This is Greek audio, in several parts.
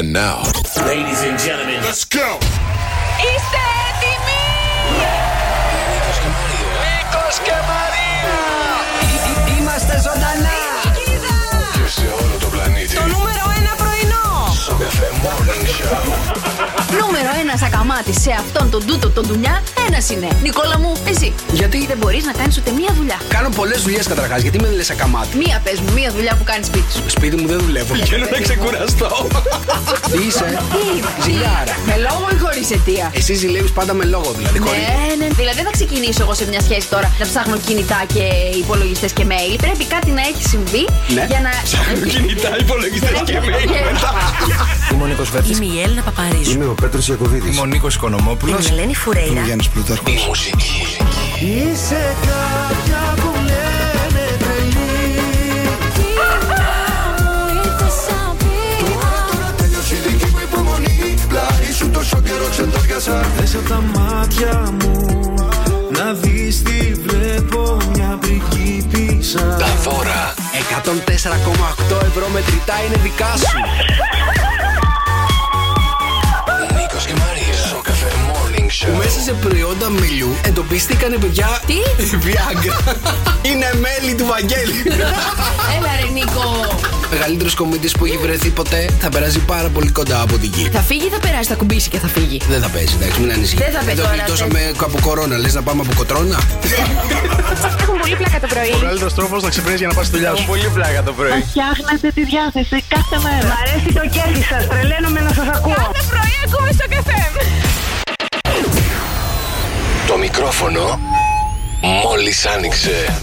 And now. Ladies and gentlemen. Let's go! Είστε έτοιμοι! Νίκος και Μαρία! Είμαστε ζωντανά! Και σε όλο το πλανήτη. Το νούμερο ένα πρωινό! Σοκαφέ Morning Show. Νούμερο ένα ακαμάτι σε αυτόν τον τούτο τον δουλειά, ένας είναι. Νικόλα μου, εσύ. Γιατί; Δεν μπορείς να κάνεις ούτε μία δουλειά. κάνω πολλές δουλειές καταρχάς, γιατί με λες ακαμάτι. Μία πες μου, μία δουλειά που κάνει σπίτι σου. Σπίτι μου δεν δουλεύω. Πηγαίνω να ξεκουραστώ. Τι είσαι, Τι; είμαι, ζηλιάρα. Με λόγο ή χωρίς αιτία; Εσύ ζηλεύεις πάντα με λόγο δηλαδή. χωρίς- Ναι, ναι. Δηλαδή δεν θα ξεκινήσω εγώ σε μια σχέση τώρα να ψάχνω κινητά και υπολογιστές και mail. Πρέπει κάτι να έχει συμβεί Ναι. για να. Ψάχνω κινητά, υπολογιστές και mail μετά. Είμαι ο Νίκος Βέρτης. Είμαι η Έλληνα Παπαρίζου. Είμαι ο Πέτρος Ιακοβίδης. Είμαι ο Νίκος Οικονομόπουλος. Είμαι η Ελένη Φουρέιρα. Γιάννης Πλούταρχος. Η μουσική. Είσαι κάποια που λένε τρελή Τώρα τέλειωσε η δική μου υπομονή Πλάι σου τόσο καιρό ξεντόριασα Θες από τα μάτια μου Να δεις τι βλέπω μια πριγκίπισσα Τα δώρα. 104,8 ευρώ μετρητά είναι δικά σου. Μέσα σε προϊόντα μελιού εντοπίστηκαν παιδιά. Τι; Viagra. Είναι μέλη του Βαγγέλη. Έλα ρε Νίκο. Μεγαλύτερος κομίτη που έχει βρεθεί ποτέ θα περάσει πάρα πολύ κοντά από την γη. Θα φύγει ή θα περάσει, θα κουμπίσει και θα φύγει; Δεν θα πέσει, εντάξει, μην ανησυχεί. Δεν θα πέσει Εδώ τώρα, γλιτώσαμε δεν- από κορώνα. Λες να πάμε από κοτρώνα; Έχουν πολύ πλάκα το πρωί. Ο καλύτερο τρόπος να ξυπνήσεις για να πας στη δουλειά σου. Πολύ πλάκα το πρωί. Φτιάχνετε τη διάθεση κάθε μέρα. Μ' αρέσει το κέφι σας. Τρελαίνομαι να σας ακούω. Κάθε πρωί ακούμε στο καφέ. Το μικρόφωνο μόλις άνοιξε.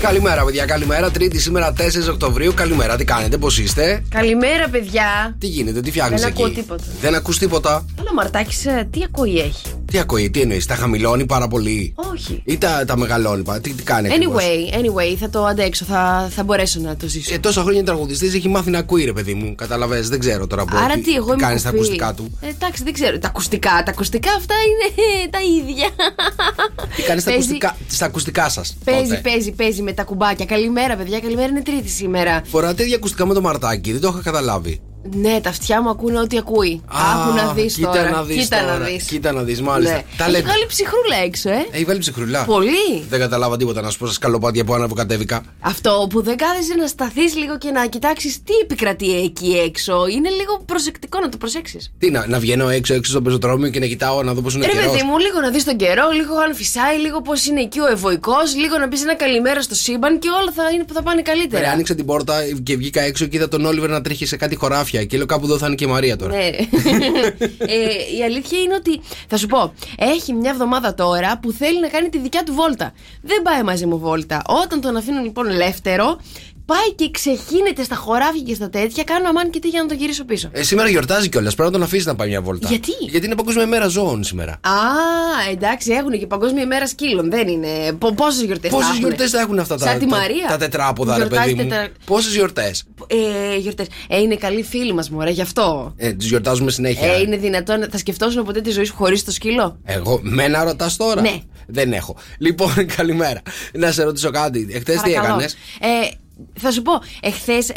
Καλημέρα, παιδιά, καλημέρα. Τρίτη σήμερα 4 Οκτωβρίου. Καλημέρα, τι κάνετε, πώς είστε; Καλημέρα, παιδιά. Τι γίνεται, τι φτιάχνεις Δεν εκεί; ακούω τίποτα. Δεν ακούς τίποτα; Αλλά ο Μαρτάκη τι ακοή έχει; Τι ακούει, τι εννοείς, τα χαμηλώνει πάρα πολύ; Όχι. Ή τα, τα μεγαλώνει, πα- τι, τι κάνει ακριβώς; Anyway, anyway, θα το αντέξω. Θα, θα μπορέσω να το ζήσω. Ε, τόσα χρόνια τραγουδιστής έχει μάθει να ακούει, ρε παιδί μου. Καταλαβέ, δεν ξέρω τώρα πώ. Άρα τι, εγώ είμαι κάνει τα κουφή. ακουστικά του. Ε, εντάξει, δεν ξέρω. Τα ακουστικά, τα ακουστικά αυτά είναι τα ίδια. Τι κάνεις στα Παίζει- ακουστικά, στα ακουστικά σας. Παίζει, παίζει, παίζει με τα κουμπάκια. Καλημέρα, παιδιά. Καλημέρα είναι Τρίτη σήμερα. Φοράτε ίδια ακουστικά με το μαρτάκι, δεν το είχα καταλάβει. Ναι, τα αυτιά μου ακούνε ό,τι ακούει. Άκου να δεις κοίτα τώρα. να δεις κοίτα τώρα. να δεις. Κοίτα να δεις, μάλιστα. Ναι. Τα Έχει λέτε. βγάλει ψυχρούλα έξω, ε. Έχει βάλει ψυχρουλά. Πολύ. Δεν κατάλαβα τίποτα να σου πω στα σκαλοπάτια που άναβο κατέβηκα. Αυτό που δεν κάθεσαι να σταθείς λίγο και να κοιτάξεις τι επικρατεί εκεί έξω. Είναι λίγο προσεκτικό να το προσέξεις. Τι να, να βγαίνω έξω, έξω στο πεζοδρόμιο και να κοιτάω να δω πώς είναι Ρε καιρός. παιδί μου, λίγο να δεις τον καιρό, λίγο αν φυσάει, λίγο πώς είναι εκεί ο ευωικό, λίγο να πεις ένα καλημέρα στο σύμπαν και όλα θα, είναι, θα πάνε καλύτερα. Ρε, άνοιξα την πόρτα και βγήκα έξω και είδα τον Όλιβερ να τρέχει σε κάτι χωράφια. Και λέω κάπου εδώ θα είναι και η Μαρία τώρα. Ναι. ε, η αλήθεια είναι ότι θα σου πω, έχει μια εβδομάδα τώρα που θέλει να κάνει τη δικιά του βόλτα. Δεν πάει μαζί μου βόλτα. Όταν τον αφήνω λοιπόν ελεύθερο, πάει και ξεχύνεται στα χωράφια και στα τέτοια. Κάνω αμάν και τι για να τον γυρίσω πίσω. Ε, σήμερα γιορτάζει κιόλας. Πρέπει να τον αφήσει να πάει μια βόλτα. Γιατί; Γιατί είναι Παγκόσμια Μέρα Ζώων σήμερα. Α, εντάξει, έχουν και Παγκόσμια ημέρα σκύλων. Δεν είναι. Πόσες γιορτές Πόσες γιορτές θα έχουν αυτά τα, Σαν τη τα, Μαρία. τα τετράποδα, ρε Γιορτάζει παιδί μου. τετρα- Πόσες γιορτές; Ε, γιορτές. Ε, είναι καλοί φίλοι μας, μωρέ, γι' αυτό. Ε, τις γιορτάζουμε συνέχεια. Ε, είναι δυνατόν. Θα σκεφτόσουν ποτέ τη ζωή σου χωρίς το σκύλο; Εγώ, με να ρωτάς τώρα. Ναι. Δεν έχω. Λοιπόν, καλημέρα. Να σε ρωτήσω κάτι. Εχθέ τι Παρακαλώ. έκανες; Ε, θα σου πω, εχθές ε,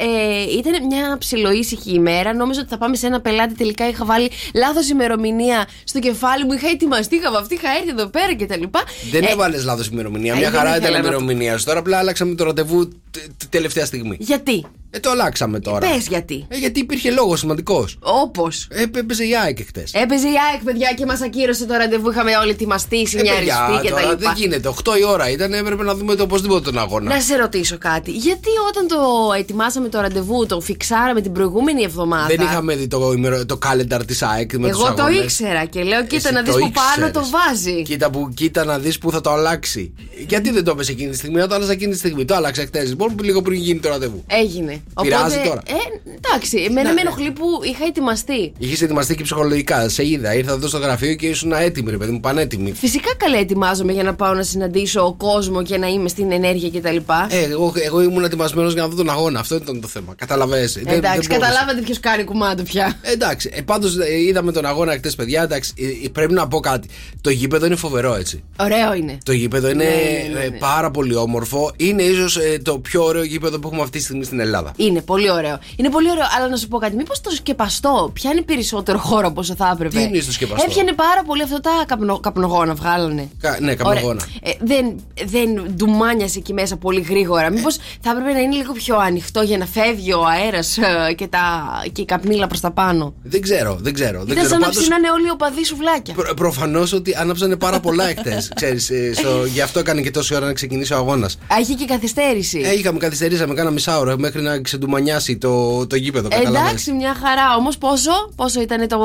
ήταν μια ψιλοήσυχη ημέρα. Νόμιζα ότι θα πάμε σε ένα πελάτη. Τελικά είχα βάλει λάθος ημερομηνία στο κεφάλι μου. Είχα ετοιμαστεί, είχα βαφτεί, είχα έρθει εδώ πέρα κτλ. Δεν Ε, έβαλες λάθος ημερομηνία. ε, Μια δεν χαρά ήθελα ήταν η να το- ημερομηνίας σου. Τώρα απλά άλλαξαμε το ραντεβού τε- τε- τελευταία στιγμή. Γιατί, Ε, το αλλάξαμε τώρα. πες γιατί. Ε, γιατί υπήρχε λόγος σημαντικός. Όπως. Ε, έπαιζε η ΑΕΚ χτε. Έπαιζε η ΑΕΚ, παιδιά, και μας ακύρωσε το ραντεβού. Είχαμε όλοι ετοιμαστεί, συνιαριστεί Ε, τώρα κτλ. δεν γίνεται. 8 η ώρα ήταν, έπρεπε να δούμε το οπωσδήποτε τον αγώνα. Να σε ρωτήσω κάτι. Γιατί όταν το ετοιμάσαμε το ραντεβού, το φιξάραμε την προηγούμενη εβδομάδα; Δεν είχαμε δει το, ημερο- το calendar της ΑΕΚ με τους Εγώ το αγώνες. ήξερα και λέω, κοίτα Εσύ να δεις το που πάνω ήξερες. το βάζει. Κοίτα, που, κοίτα να δεις που θα το αλλάξει. Γιατί δεν το έπεσε εκείνη τη στιγμή, όταν άλλαζα εκείνη τη στιγμή. Το άλλαξα χτες. Λοιπόν, λίγο πριν γίνει το ραντεβού. Έγινε. Πειράζει τώρα. Ε, εντάξει, εμένα Ναι, με ναι. ενοχλεί που είχα ετοιμαστεί. Είχες ετοιμαστεί και ψυχολογικά. Σε είδα. Ήρθα εδώ στο γραφείο και ήσουν έτοιμη, ρε παιδί μου, πανέτοιμη. Φυσικά καλά ετοιμάζομαι για να πάω να συναντήσω κόσμο και να είμαι στην ενέργεια κτλ. Ε, εγώ, εγώ ήμουν ετοιμασμένο για να δω τον αγώνα. Αυτό ήταν το θέμα. Καταλαβαίνετε. Δεν- εντάξει, δεν μπορούσα. καταλάβατε ποιος κάνει κουμάντο πια. Ε, Εντάξει, ε, πάντως είδαμε τον αγώνα χτες, παιδιά. Εντάξει, ε, ε, πρέπει να πω κάτι. Το γήπεδο είναι φοβερό, έτσι. Ωραίο είναι. Το γήπεδο είναι Ναι, ναι, ναι, ε, ναι. πάρα πολύ όμορφο. Είναι ίσως το πιο ωραίο γήπεδο που έχουμε αυτή τη στιγμή στην Ελλάδα. Είναι πολύ ωραίο. Είναι πολύ ωραίο, αλλά να σου πω κάτι. Μήπως το σκεπαστό πιάνει περισσότερο χώρο από όσο θα έπρεπε; Τι είναι στο σκεπαστό; Έπιανε πάρα πολύ αυτά τα καπνο, καπνογόνα, βγάλανε. Κα- ναι, καπνογόνα. Ωραία. Ε, δεν, δεν ντουμάνιασε εκεί μέσα πολύ γρήγορα. Μήπως θα έπρεπε να είναι λίγο πιο ανοιχτό για να φεύγει ο αέρας και, τα, και η καπνίλα προς τα πάνω. Δεν ξέρω, δεν ξέρω. Δεν Ήταν ξέρω. σαν να Πάντως, ψήνανε όλοι οι οπαδοί σουβλάκια. προ, Προφανώς ότι άναψανε πάρα πολλά εχθές. γι' αυτό έκανε και τόση ώρα να ξεκινήσει ο αγώνας. Α, είχε και καθυστέρηση. Ε, είχαμε καθυστερήσαμε κάνα μισάωρο μέχρι να ξεντουμανιάσει το, το γήπεδο. καταλάβες. Εντάξει, μια χαρά. Όμως πόσο, πόσο ήταν το.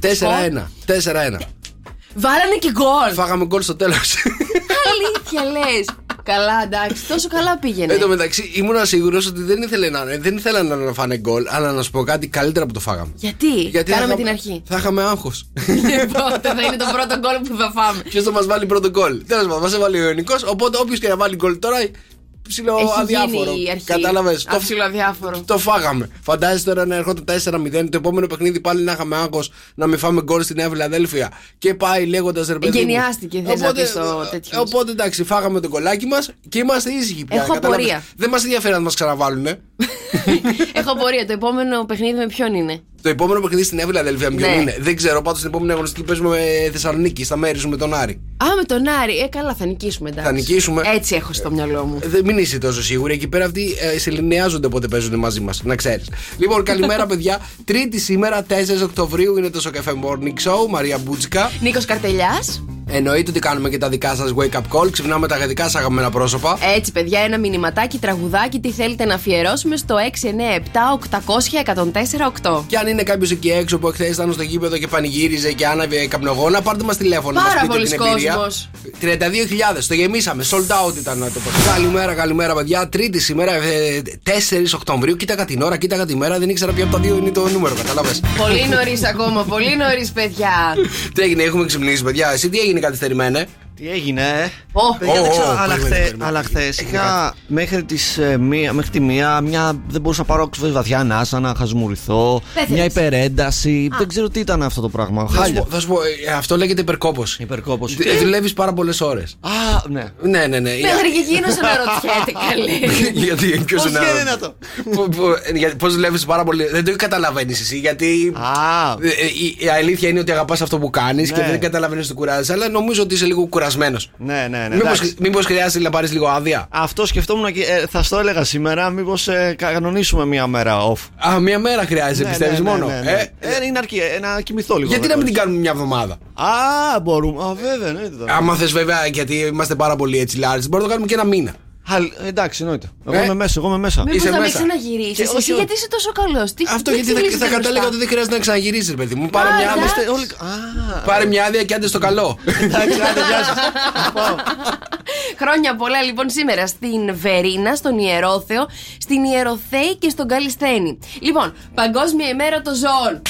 το σκορ; 4-1. 4-1. Βάλανε και γκολ. Φάγαμε γκολ στο τέλος. Αλήθεια λες. Καλά, εντάξει, τόσο καλά πήγαινε. Εν τω μεταξύ ήμουν σίγουρος ότι δεν, ήθελε να, δεν ήθελαν να φάνε γκολ, αλλά να σου πω κάτι καλύτερα που το φάγαμε. Γιατί, Γιατί κάναμε θα την είχα- αρχή. Θα είχαμε άγχος. Πότε θα είναι το πρώτο γκολ που θα φάμε. Ποιος θα μας βάλει πρώτο γκολ; Τέλος πάντων, μας έβαλε ο Ιωνικός. Οπότε όποιος και να βάλει γκολ τώρα. Ψηλό Έχει αδιάφορο. γίνει η αρχή. Κατάλαβες; Α, ψιλοαδιάφορο. Το φάγαμε. Φαντάζεσαι τώρα να ερχόταν 4-0. Το επόμενο παιχνίδι πάλι να είχαμε άγχος να μην φάμε γκολ στην Νέα Φιλαδέλφια. Και πάει λέγοντας ρε παιδί. μου. Γενιάστηκε, θες να Οπότε- πεις το τέτοιο. Οπότε εντάξει, φάγαμε το κολλάκι μας και είμαστε ήσυχοι πια. Έχω κατάλαβες; απορία. Δεν μας ενδιαφέρει να μας ξαναβάλουνε. Έχω πορεία. Το επόμενο παιχνίδι με ποιον είναι; Το επόμενο παιχνίδι στην Νέα Φιλαδέλφια ποιο Ναι. είναι; Δεν ξέρω. Πάντως την επόμενη αγωνιστική παίζουμε με Θεσσαλονίκη. Στα μέρη σου με τον Άρη. Α, με τον Άρη. Ε, καλά, θα νικήσουμε. Εντάξει. Θα νικήσουμε. Έτσι έχω στο μυαλό μου. Ε, Δεν μην είσαι τόσο σίγουρη. Εκεί πέρα αυτοί ε, σεληνιάζονται όποτε παίζουν μαζί μας. Να ξέρεις. Λοιπόν, καλημέρα, παιδιά. Τρίτη σήμερα, 4 Οκτωβρίου, είναι το Σοκαφέ Morning Show. Μαρία Μπούτσικα. Νίκος Καρτελιάς. Εννοείται ότι κάνουμε και τα δικά σας wake up call. Ξυπνάμε τα δικά σας αγαπημένα πρόσωπα. Έτσι, παιδιά, ένα μηνυματάκι, τραγουδάκι, τι θέλετε να αφιερώσουμε στο 697-800-1048. Και αν είναι κάποιος εκεί έξω που εχθές ήταν στο γήπεδο και πανηγύριζε και άναβε καπνογόνα, πάρτε μας τηλέφωνο. Πάρα μας πείτε πολλοί την εμπειρία. κόσμος. 32.000, το γεμίσαμε. Sold out ήταν το παιχνίδι. Καλημέρα, καλημέρα, παιδιά. Τρίτη σήμερα, ε, 4 Οκτωβρίου. Κοίταγα την ώρα, κοίταγα τη μέρα. Δεν ήξερα ποιο από τα δύο είναι το νούμερο, κατάλαβες. Πολύ νωρίς ακόμα, πολύ νωρίς, παιδιά. τι έγινε, έχουμε ξυπνήσει, παιδιά. Εσύ τι έγινε; Καθυστερημένε. Τι έγινε, ε; Ω, Παιδιά, δεν Ω, ξέρω, ω, αλλά περίμενε, χθε περίμενε. αλλά χθες Έγινε είχα μέχρι, τις, ε, μία, μέχρι τη μία μια, δεν μπορούσα να πάρω ξέρεις, βαθιά ανάσα, να χασμουριθώ. Πέθανες. Μια υπερένταση. Δεν ξέρω τι ήταν αυτό το πράγμα. Θα σου Χάλια. πω, θα σου πω, ε, αυτό λέγεται υπερκόπωση. Υπερκόπωση. Δουλεύεις πάρα πολλές ώρες. Α, ναι. Ναι, ναι, ναι. Μέχρι και εκείνος αναρωτιέται, καλέ. Γιατί ποιος Πώς είναι. γίνεται αυτό; Πώς δουλεύεις πάρα πολύ. Δεν το καταλαβαίνεις εσύ. Γιατί. Α, Ε, ε, η, η αλήθεια είναι ότι αγαπάς αυτό που κάνεις και Ναι. δεν καταλαβαίνεις ότι κουράζει. Αλλά νομίζω ότι είσαι λίγο κουρασμένος. ναι, ναι. ναι Μήπως εντάξει. μήπως χρειάζεται να πάρεις λίγο άδεια. Αυτό σκεφτόμουν και ε, θα στο έλεγα σήμερα. Μήπως ε, κανονίσουμε μία μέρα off. Α, μία μέρα χρειάζεται, Ναι, πιστεύεις ναι, ναι, μόνο. ναι, ναι. Ε, Ε, είναι αρκεί, ε, να κοιμηθώ λίγο. γιατί να μην την δεκόρες. κάνουμε μια εβδομάδα; Α, μπορούμε. Α, βέβαια, ναι. τώρα. Άμα θες, βέβαια, γιατί είμαστε πάρα πολύ έτσι large, μπορούμε να το κάνουμε και ένα μήνα. Α, εντάξει, εννοείται. Εγώ Ε. είμαι μέσα, εγώ είμαι μέσα. Μήπως Είσαι να μην μέσα. ξαναγυρίσει. Και Εσύ όχι, γιατί είσαι τόσο καλός. Αυτό γιατί θα, θα κατάλεγα ότι δεν χρειάζεται να ξαναγυρίσει, παιδί μου. Πάρε μια, άδεια, εντάξει. Είστε όλοι. Α, πάρε μια άδεια και άντε στο καλό. εντάξει, άντε, γεια σας. Πάω. Χρόνια πολλά λοιπόν σήμερα στην Βερίνα, στον Ιερόθεο, στην Ιεροθέη και στον Καλισθένη. Λοιπόν, Παγκόσμια ημέρα των ζώων.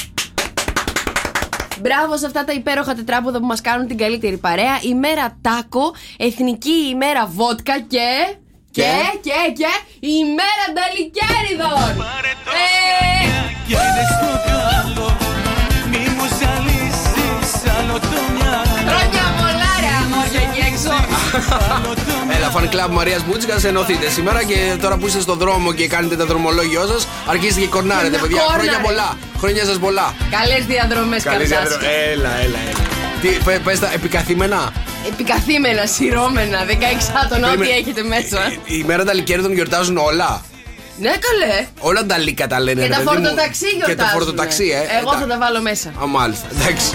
Μπράβο σε αυτά τα υπέροχα τετράποδα που μας κάνουν την καλύτερη παρέα. Ημέρα τάκο, εθνική ημέρα βότκα και... Και, Και; και, και, ημέρα νταλικέριδων! Ε, Χρόνια πολλά ρε αμόρια εκεί έξω! Έλα, fan club Μαρίας Μπούτσικας, ενωθείτε σήμερα και τώρα που είστε στο δρόμο και κάνετε τα δρομολόγιο σας, αρχίστε και κορνάρετε, Και να παιδιά. Χρόνια κόρναρε. πολλά. Χρόνια σας πολλά. Καλές διαδρομές Καλή καρδάς. διαδρο- Έλα, έλα, έλα. Τι, πε, πες τα επικαθήμενα. Επικαθήμενα, σειρώμενα, 16 άτομα, ό,τι Περίμενε. έχετε μέσα. Η μέρα τα λικέρδων γιορτάζουν όλα. Ναι, καλέ. Όλα τα λίκα τα λένε. Και ρε τα παιδί μου. φορτοταξί Και γιορτάζουν. τα φορτοταξί, ε. Εγώ θα Εντάξει. τα βάλω μέσα. Α, μάλιστα. Εντάξει.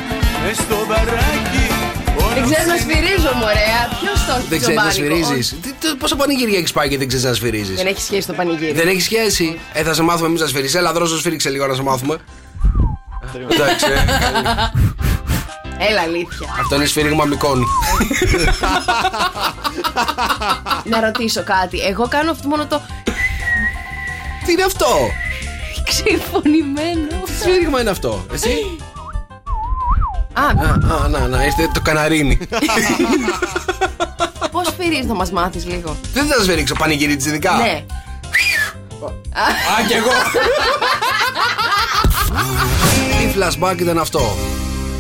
Δεν ξέρω να σφυρίζω, μωρέα. Ποιος το Δεν ξέρεις να τζομπάνικο; σφυρίζεις. Πόσα πανηγύρια έχεις πάει και δεν ξέρεις να σφυρίζεις; Δεν έχει σχέση το πανηγύρι. Δεν έχει σχέση. Ε, θα σε μάθουμε εμείς να σφυρίζει. Έλα, δρόσο σφύριξε λίγο να σε μάθουμε. Εντάξει. Ε, καλή. Έλα, αλήθεια. Αυτό είναι σφύριγμα μικών. να ρωτήσω κάτι. Εγώ κάνω αυτό μόνο το Τι είναι αυτό; ξυφωνημένο. Τι σφύριγμα είναι αυτό. Εσύ; Α, Α, α, να, να, είστε το καναρίνι. πώς σφυρίζεις, θα μας μάθεις λίγο. Δεν θα σας σφυρίξω πανηγύρι τη ειδικά. Ναι. Α, κι εγώ. Τι flashback ήταν αυτό;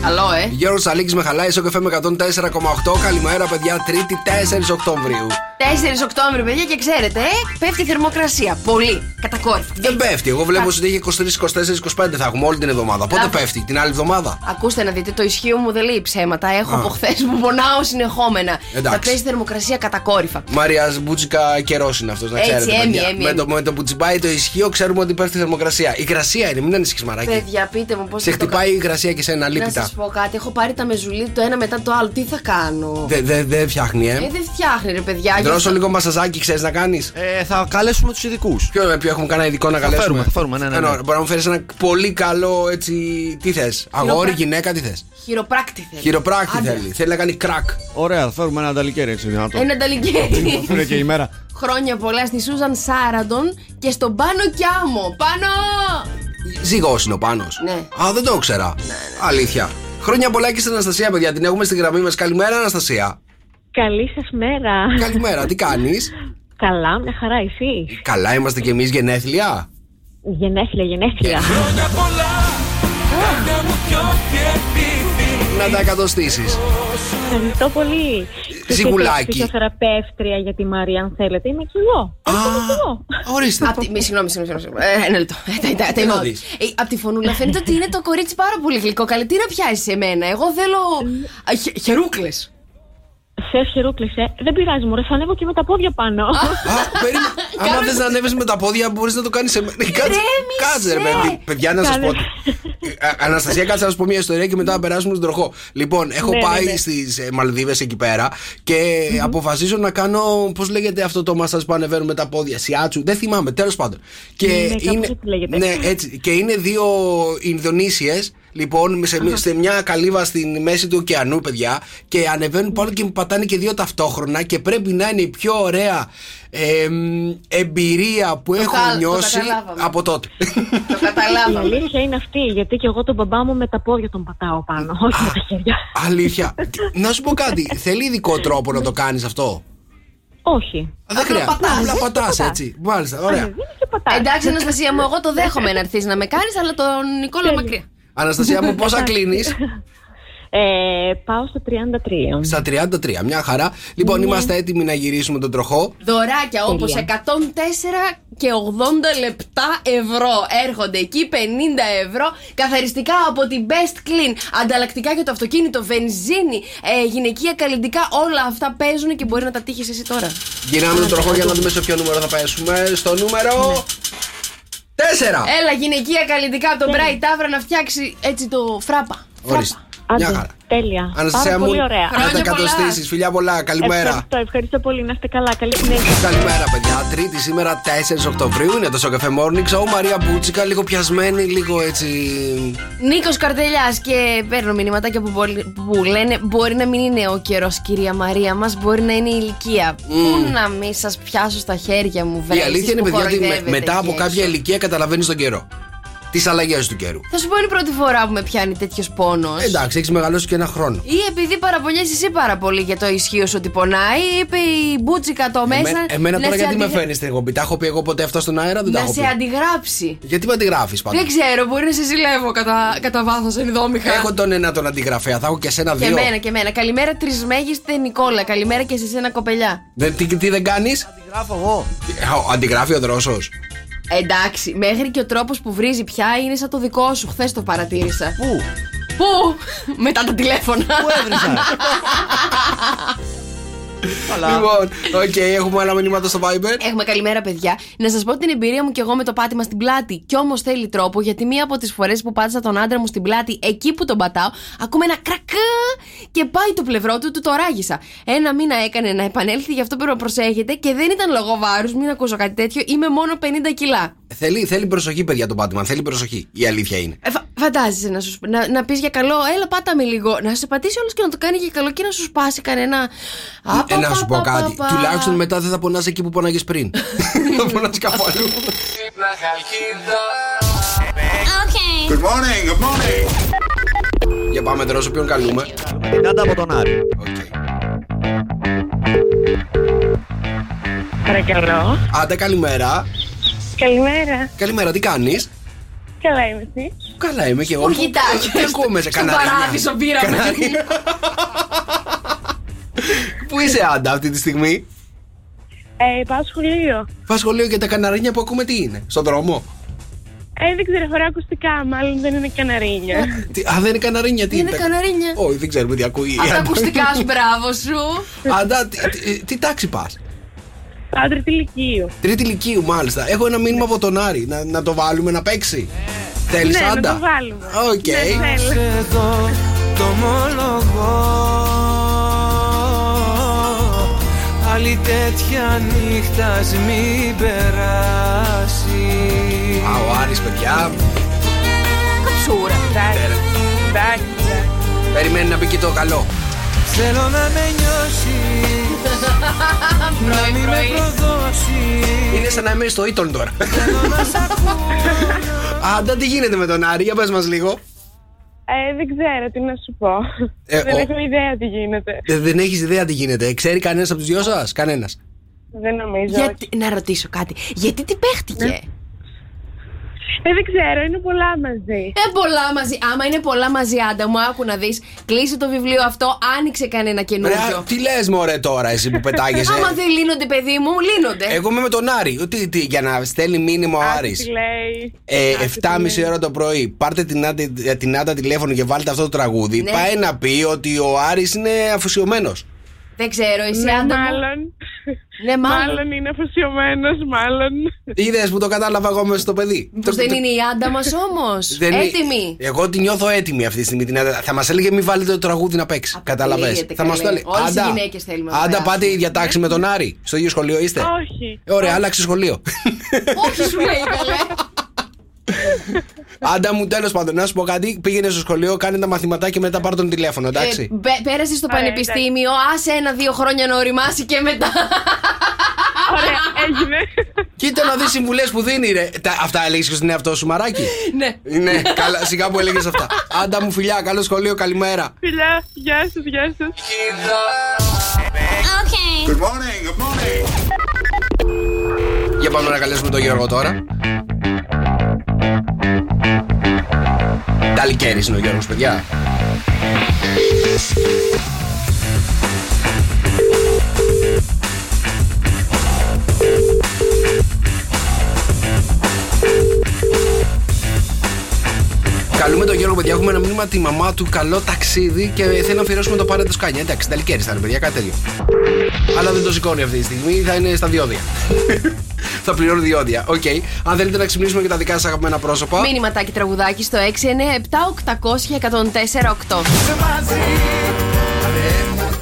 Καλό, ε. Γιώργος Αλίκης με χαλάει στο καφέ με 104,8. Καλημέρα, παιδιά. Τρίτη 4 Οκτωβρίου. 4 Οκτώβρη, παιδιά, και ξέρετε, ε, πέφτει η θερμοκρασία. Πολύ. Κατακόρυφα. Δεν πέφτει. Εγώ βλέπω ότι έχει 23, 24, 25 θα έχουμε όλη την εβδομάδα. Πότε Α. πέφτει, την άλλη εβδομάδα. Ακούστε να δείτε, το ισχύο μου δεν λέει ψέματα. Έχω από χθες που πονάω συνεχόμενα. Εντάξει. Θα πέσει θερμοκρασία κατακόρυφα. Μαρία Μπούτσικα καιρός είναι αυτός, να Έτσι, ξέρετε. έμει, παιδιά. έμει, με, έμει. το, με το που τσιμπάει το ισχύο, ξέρουμε ότι πέφτει η θερμοκρασία. Η κρασία είναι, μην ανησυχείς μαράκι. Παιδιά, πείτε μου πώς Σε χτυπάει η κρασία και σε ένα Να λίπητα. σας πω κάτι, έχω πάρει τα μεζουλί το ένα μετά το άλλο. Τι θα κάνω; Δεν δε, δε φτιάχνει, ε. Ε, δεν φτιάχνει, ρε παιδιά. Γι' Δώσω αυτό- λίγο μασαζάκι, ξέρεις να κάνεις. Ε, θα καλέσουμε τους ειδικούς. Ποιο, ποιο έχουμε κανένα ειδικό να καλέσουμε; φέρουμε, θα φέρουμε, ναι, ναι, ναι. Μπορεί να μου φέρεις ένα πολύ καλό έτσι. Τι θες, αγόρι, γυναίκα, τι θες; Χειροπράκτη θέλει. Χειροπράκτη Άντε. θέλει. Θέλει να κάνει κρακ. Ωραία, θα φέρουμε ένα ανταλικέρι έτσι δυνατό. Ένα ταλικέρι. Είναι και η μέρα. Χρόνια πολλά στη Σούζαν Σάραντον και στον Πάνο Κιάμο. Πάνω! Ζυγός είναι ο πάνω. Ναι. Α, δεν το ήξερα. Αλήθεια. Χρόνια πολλά και στην Αναστασία, παιδιά. Την έχουμε στη γραμμή μας. Καλημέρα, Αναστασία. Καλή σας μέρα. Καλημέρα, τι κάνεις; Καλά, μια χαρά, εσύ; Καλά, είμαστε κι εμείς γενέθλια; Γενέθλια, γενέθλια. Να τα εκατοστήσεις. Ευχαριστώ πολύ. Ζυγουλάκι. Φυσιοθεραπεύτρια για τη Μαρία, αν θέλετε. Είμαι κι εγώ. Είμαι κι εγώ. Ορίστε. Απ' τη- μη, Συγγνώμη, συγγνώμη. συγγνώμη. Ε, Ένα λεπτό. Ε, τα- τα- τα είμαι δεις. Ε, Απ' τη φωνούλα φαίνεται ότι είναι το κορίτσι πάρα πολύ γλυκό. Καλή, τι να πιάσεις σε μένα. Εγώ θέλω. Χερούκλες. Θε χερούκλησε. Δεν πειράζει, μου θα ανέβω και με τα πόδια πάνω. Α, περίμενε. Άμα θες να ανέβεις με τα πόδια, μπορείς να το κάνεις σε μένα. Κάτσε, Ηρέμησε. κάτσε, ρε παιδί. Παιδιά, να σας πω. Κάνε. Ε, Αναστασία, κάτσε να σας πω μια ιστορία και μετά να περάσουμε στον τροχό. Λοιπόν, έχω Ναι, ναι, πάει ναι. στις Μαλδίβες εκεί πέρα και αποφασίζω να κάνω. Πώς λέγεται αυτό το μασάζ που ανεβαίνουν με τα πόδια, Σιάτσου. Δεν θυμάμαι, τέλος πάντων. Και Ναι, κάπως είναι, έτσι λέγεται. ναι, έτσι. Και είναι δύο Ινδονήσιες. Λοιπόν, σε, σε μια καλύβα στην μέση του ωκεανού, παιδιά, και ανεβαίνουν πάνω και μου πατάνε και δύο ταυτόχρονα και πρέπει να είναι η πιο ωραία εμ, εμπειρία που έχω κα- το νιώσει καταλάβαμε. από τότε. Το Η καταλάβαμε. αλήθεια είναι αυτή, γιατί και εγώ τον μπαμπά μου με τα πόδια τον πατάω πάνω, όχι με τα χέρια. Αλήθεια. να σου πω κάτι. Θέλει ειδικό τρόπο να το κάνεις αυτό; Όχι. Α, Δεν χρειάζεται. πατάς, Απλά ε, πατάς πατάς. έτσι. Μάλιστα, ωραία. Ανεβαίνει και πατάς. Εντάξει, Αναστασία μου, εγώ το δέχομαι να έρθεις να με κάνεις, αλλά τον Νικόλα Τέλεια. μακριά. Αναστασία μου, πόσα κλείνεις; Ε, πάω στο 33. Στα 33, μια χαρά. Λοιπόν, είμαστε έτοιμοι να γυρίσουμε τον τροχό. Δωράκια όπως 104 και 80 λεπτά ευρώ. Έρχονται εκεί 50 ευρώ καθαριστικά από την Best Clean. Ανταλλακτικά για το αυτοκίνητο, βενζίνη, ε, γυναικεία καλλιντικά. Όλα αυτά παίζουν και μπορεί να τα τύχεις εσύ τώρα. Γυρνάμε τον τροχό για να δούμε σε ποιο νούμερο θα πέσουμε. Στο νούμερο. 4! Έλα, γυναικεία καλλιντικά από τον Bright Tavra να φτιάξει έτσι το φράπα. Ορίστε. Μια Άντε, χαρά. τέλεια. Αναστασία Πάρα μου, πολύ ωραία. να τα Χρόνια εκατοστήσει. Φιλιά πολλά. Καλημέρα. Ευχαριστώ, ευχαριστώ πολύ. Να είστε καλά. Καλή συνέχεια. Καλημέρα, παιδιά. Τρίτη σήμερα 4 Οκτωβρίου είναι το Σοκαφέ Morning Show. Μαρία Μπούτσικα, λίγο πιασμένη, λίγο έτσι. Νίκος Καρτελιάς και παίρνω μηνύματάκια που, μπορεί- που λένε μπορεί να μην είναι ο καιρός, κυρία Μαρία μας, μπορεί να είναι η ηλικία. Πού να μην σας πιάσω στα χέρια μου, βρε. Η αλήθεια εσείς είναι, που παιδιά, ότι με- κοροϊδεύετε μετά από εκεί κάποια έξω. ηλικία καταλαβαίνεις τον καιρό. Τις αλλαγές του καιρού. Θα σου πω είναι η πρώτη φορά που με πιάνει τέτοιος πόνος. Εντάξει, έχεις μεγαλώσει και ένα χρόνο. Ή επειδή παραπονιέσαι εσύ πάρα πολύ για το ισχύο σου ότι πονάει, είπε η Μπούτσικα το μέσα. Εμένα, εμένα να τώρα σε γιατί με αντιγρα- φέρνει στην εκπομπή. Τα έχω πει εγώ ποτέ αυτά στον αέρα, δεν τα Να έχω σε πει. αντιγράψει. Γιατί με αντιγράφεις πάντα; Δεν ξέρω, μπορεί να σε ζηλεύω κατά, κατά βάθος ενδόμηχα. Έχω τον ένα τον αντιγραφέα, θα έχω και σένα Και δύο. εμένα και εμένα. Καλημέρα τρισμέγιστη Νικόλα. Καλημέρα και σε σένα κοπελιά. Δεν, τι, τι δεν κάνεις; Γράφω εγώ. Αντιγράφει ο δρόσος. Εντάξει, μέχρι και ο τρόπος που βρίζει πια είναι σαν το δικό σου. Χθες το παρατήρησα. Πού, Πού; Μετά τα τηλέφωνα. πού έβρισα. Καλά. Λοιπόν, οκ, έχουμε άλλα μηνύματα στο Viber. Έχουμε καλημέρα, παιδιά. Να σας πω την εμπειρία μου κι εγώ με το πάτημα στην πλάτη. Κι όμως θέλει τρόπο, γιατί μία από τις φορές που πάτησα τον άντρα μου στην πλάτη, εκεί που τον πατάω, ακούμε ένα κρακά και πάει το πλευρό του, του το ράγισα. Ένα μήνα έκανε να επανέλθει, γι' αυτό πρέπει να προσέχετε και δεν ήταν λόγω βάρους, μην ακούσω κάτι τέτοιο. Είμαι μόνο 50 κιλά. Θέλει, θέλει προσοχή, παιδιά, το πάτημα. Θέλει προσοχή. Η αλήθεια είναι. Ε, φα- φαντάζεσαι να, σου, σπ- να, να πεις για καλό, έλα πάτα με λίγο. Να σε πατήσει όλος και να το κάνει για καλό και να σου σπάσει κανένα. Α, Ε, πα, να πα, σου πω πα, κάτι. πα, πα. Τουλάχιστον μετά δεν θα πονάς εκεί που πονάγες πριν. Θα πονάς κάπου αλλού. Good morning, good morning. Για πάμε τώρα, σε ποιον καλούμε. Την Άντα από τον Άρη. Οκ. Παρακαλώ. Άντε, καλημέρα. Καλημέρα. Καλημέρα, τι κάνεις; Καλά είμαι εσύ. Καλά είμαι και εγώ. Πού κοιτάς, Τι ακούμε σε στον κανάρι. παράδεισο πήραμε. Πού είσαι, Άντα, αυτή τη στιγμή; Ε, πάω σχολείο. Πας σχολείο και τα καναρίνια που ακούμε τι είναι, στον δρόμο; Ε, δεν ξέρω, φοράω ακουστικά. Μάλλον δεν είναι καναρίνια. Τι, α, δεν είναι καναρίνια, τι Είναι τα- καναρίνια. Όχι, δεν ξέρουμε τι ακούει. Από τα ακουστικά σου, μπράβο σου. Άντα, τι, τι- τι τάξη πας; Πάω τρίτη λυκείου. Τρίτη λυκείου, μάλιστα. Έχω ένα μήνυμα από τον Άρη. Να, να το βάλουμε να παίξει. Θέλεις Ναι, να άντα; το βάλουμε. Οκ. Ναι, θέλω. εδώ το ομολογώ Άλλη τέτοια νύχτα ας μην περάσεις Α, ο Άρης, παιδιά. Καψούρα. Εντάξει, εντάξει, εντάξει. Περιμένει να μπει και το καλό. Θέλω να με νιώσεις Πρωί, Μην με πρωί. προδώσεις Είναι σαν να είμαι στο Ήτον τώρα. Θέλω να σ' ακούω Άντα, τι γίνεται με τον Άρη, για πες μας λίγο. Ε, δεν ξέρω τι να σου πω. Ε, δεν ο- έχω ιδέα τι γίνεται. Ε, Δεν έχεις ιδέα τι γίνεται. Ξέρει κανένας από τους δυο σας, κανένας. Δεν νομίζω. Γιατί, να ρωτήσω κάτι. Γιατί τι παίχτηκε; Ε, δεν ξέρω, είναι πολλά μαζί. Ε, πολλά μαζί. Άμα είναι πολλά μαζί, άντα μου, άκου να δεις. Κλείσε το βιβλίο αυτό, άνοιξε κανένα Ρε, καινούριο. τι λες μωρέ τώρα εσύ που πετάγεσαι; Άμα δεν λύνονται, παιδί μου, λύνονται. Εγώ είμαι με τον Άρη. Τι, τι, για να στέλνει μήνυμα ο Άκου Άρης. τι λέει. Ε, Άκου τι 7.30 λέει. ώρα το πρωί. Πάρτε την Άντα, την Άντα τηλέφωνο και βάλτε αυτό το τραγούδι. Ναι. Πάει να πει ότι ο Άρης είναι αφοσιωμένος. Δεν ξέρω, εσύ Ναι, άντα μου. μάλλον. Ναι, μάλλον. Μάλλον είναι αφοσιωμένος, μάλλον. Είδε που το κατάλαβα εγώ μέσα στο παιδί; Μήπως δεν είναι η άντα μα όμως; Δεν είναι- Έτοιμη; Εγώ τη νιώθω έτοιμη αυτή τη στιγμή. Την Άντα. Θα μας έλεγε μην βάλετε το τραγούδι να παίξει. Κατάλαβε. Αποκλείεται, Θα μας το καλέ. έλεγε. Όλες οι Άντα, γυναίκες θέλουμε να Άντα, περάσουμε. πάτε η διατάξη με τον Άρη. Στο ίδιο σχολείο είστε; Όχι. Ε, Ωραία, άλλαξε σχολείο. Όχι, σου λέει καλέ. Άντα μου, τέλος πάντων, να σου πω κάτι. Πήγαινε στο σχολείο, κάνε τα μαθηματά και μετά πάρ τον τηλέφωνο, εντάξει. Ε, μπε- Πέρασε στο Ωραία, πανεπιστήμιο, άσε ένα-δύο χρόνια να οριμάσει και μετά. Ωραία, έγινε. Κοίτα να δεις συμβουλές που δίνει, ρε. Τα- αυτά έλεγες και στον εαυτό σου, μαράκι; ναι. ναι, καλά, σιγά που έλεγες αυτά. Άντα μου, φιλιά, καλό σχολείο, καλημέρα. Φιλιά, γεια σα, γεια σα. Για πάμε να καλέσουμε τον Γιώργο τώρα. Καλικέρι είναι ο Γιώργος, παιδιά. Καλούμε τον Γιώργο, παιδιά. Έχουμε ένα μήνυμα τη μαμά του. Καλό ταξίδι και θέλει να αφιερώσουμε το πάρε το σκάνια. Εντάξει, ταλικέρι θα είναι, παιδιά, κάτι τέτοιο. Αλλά δεν το σηκώνει αυτή τη στιγμή, θα είναι στα διόδια. θα πληρώνει διόδια. Οκ. Αν θέλετε να ξυπνήσουμε και τα δικά σας αγαπημένα πρόσωπα. Μηνυματάκι τραγουδάκι στο 697 800 1048. μαζί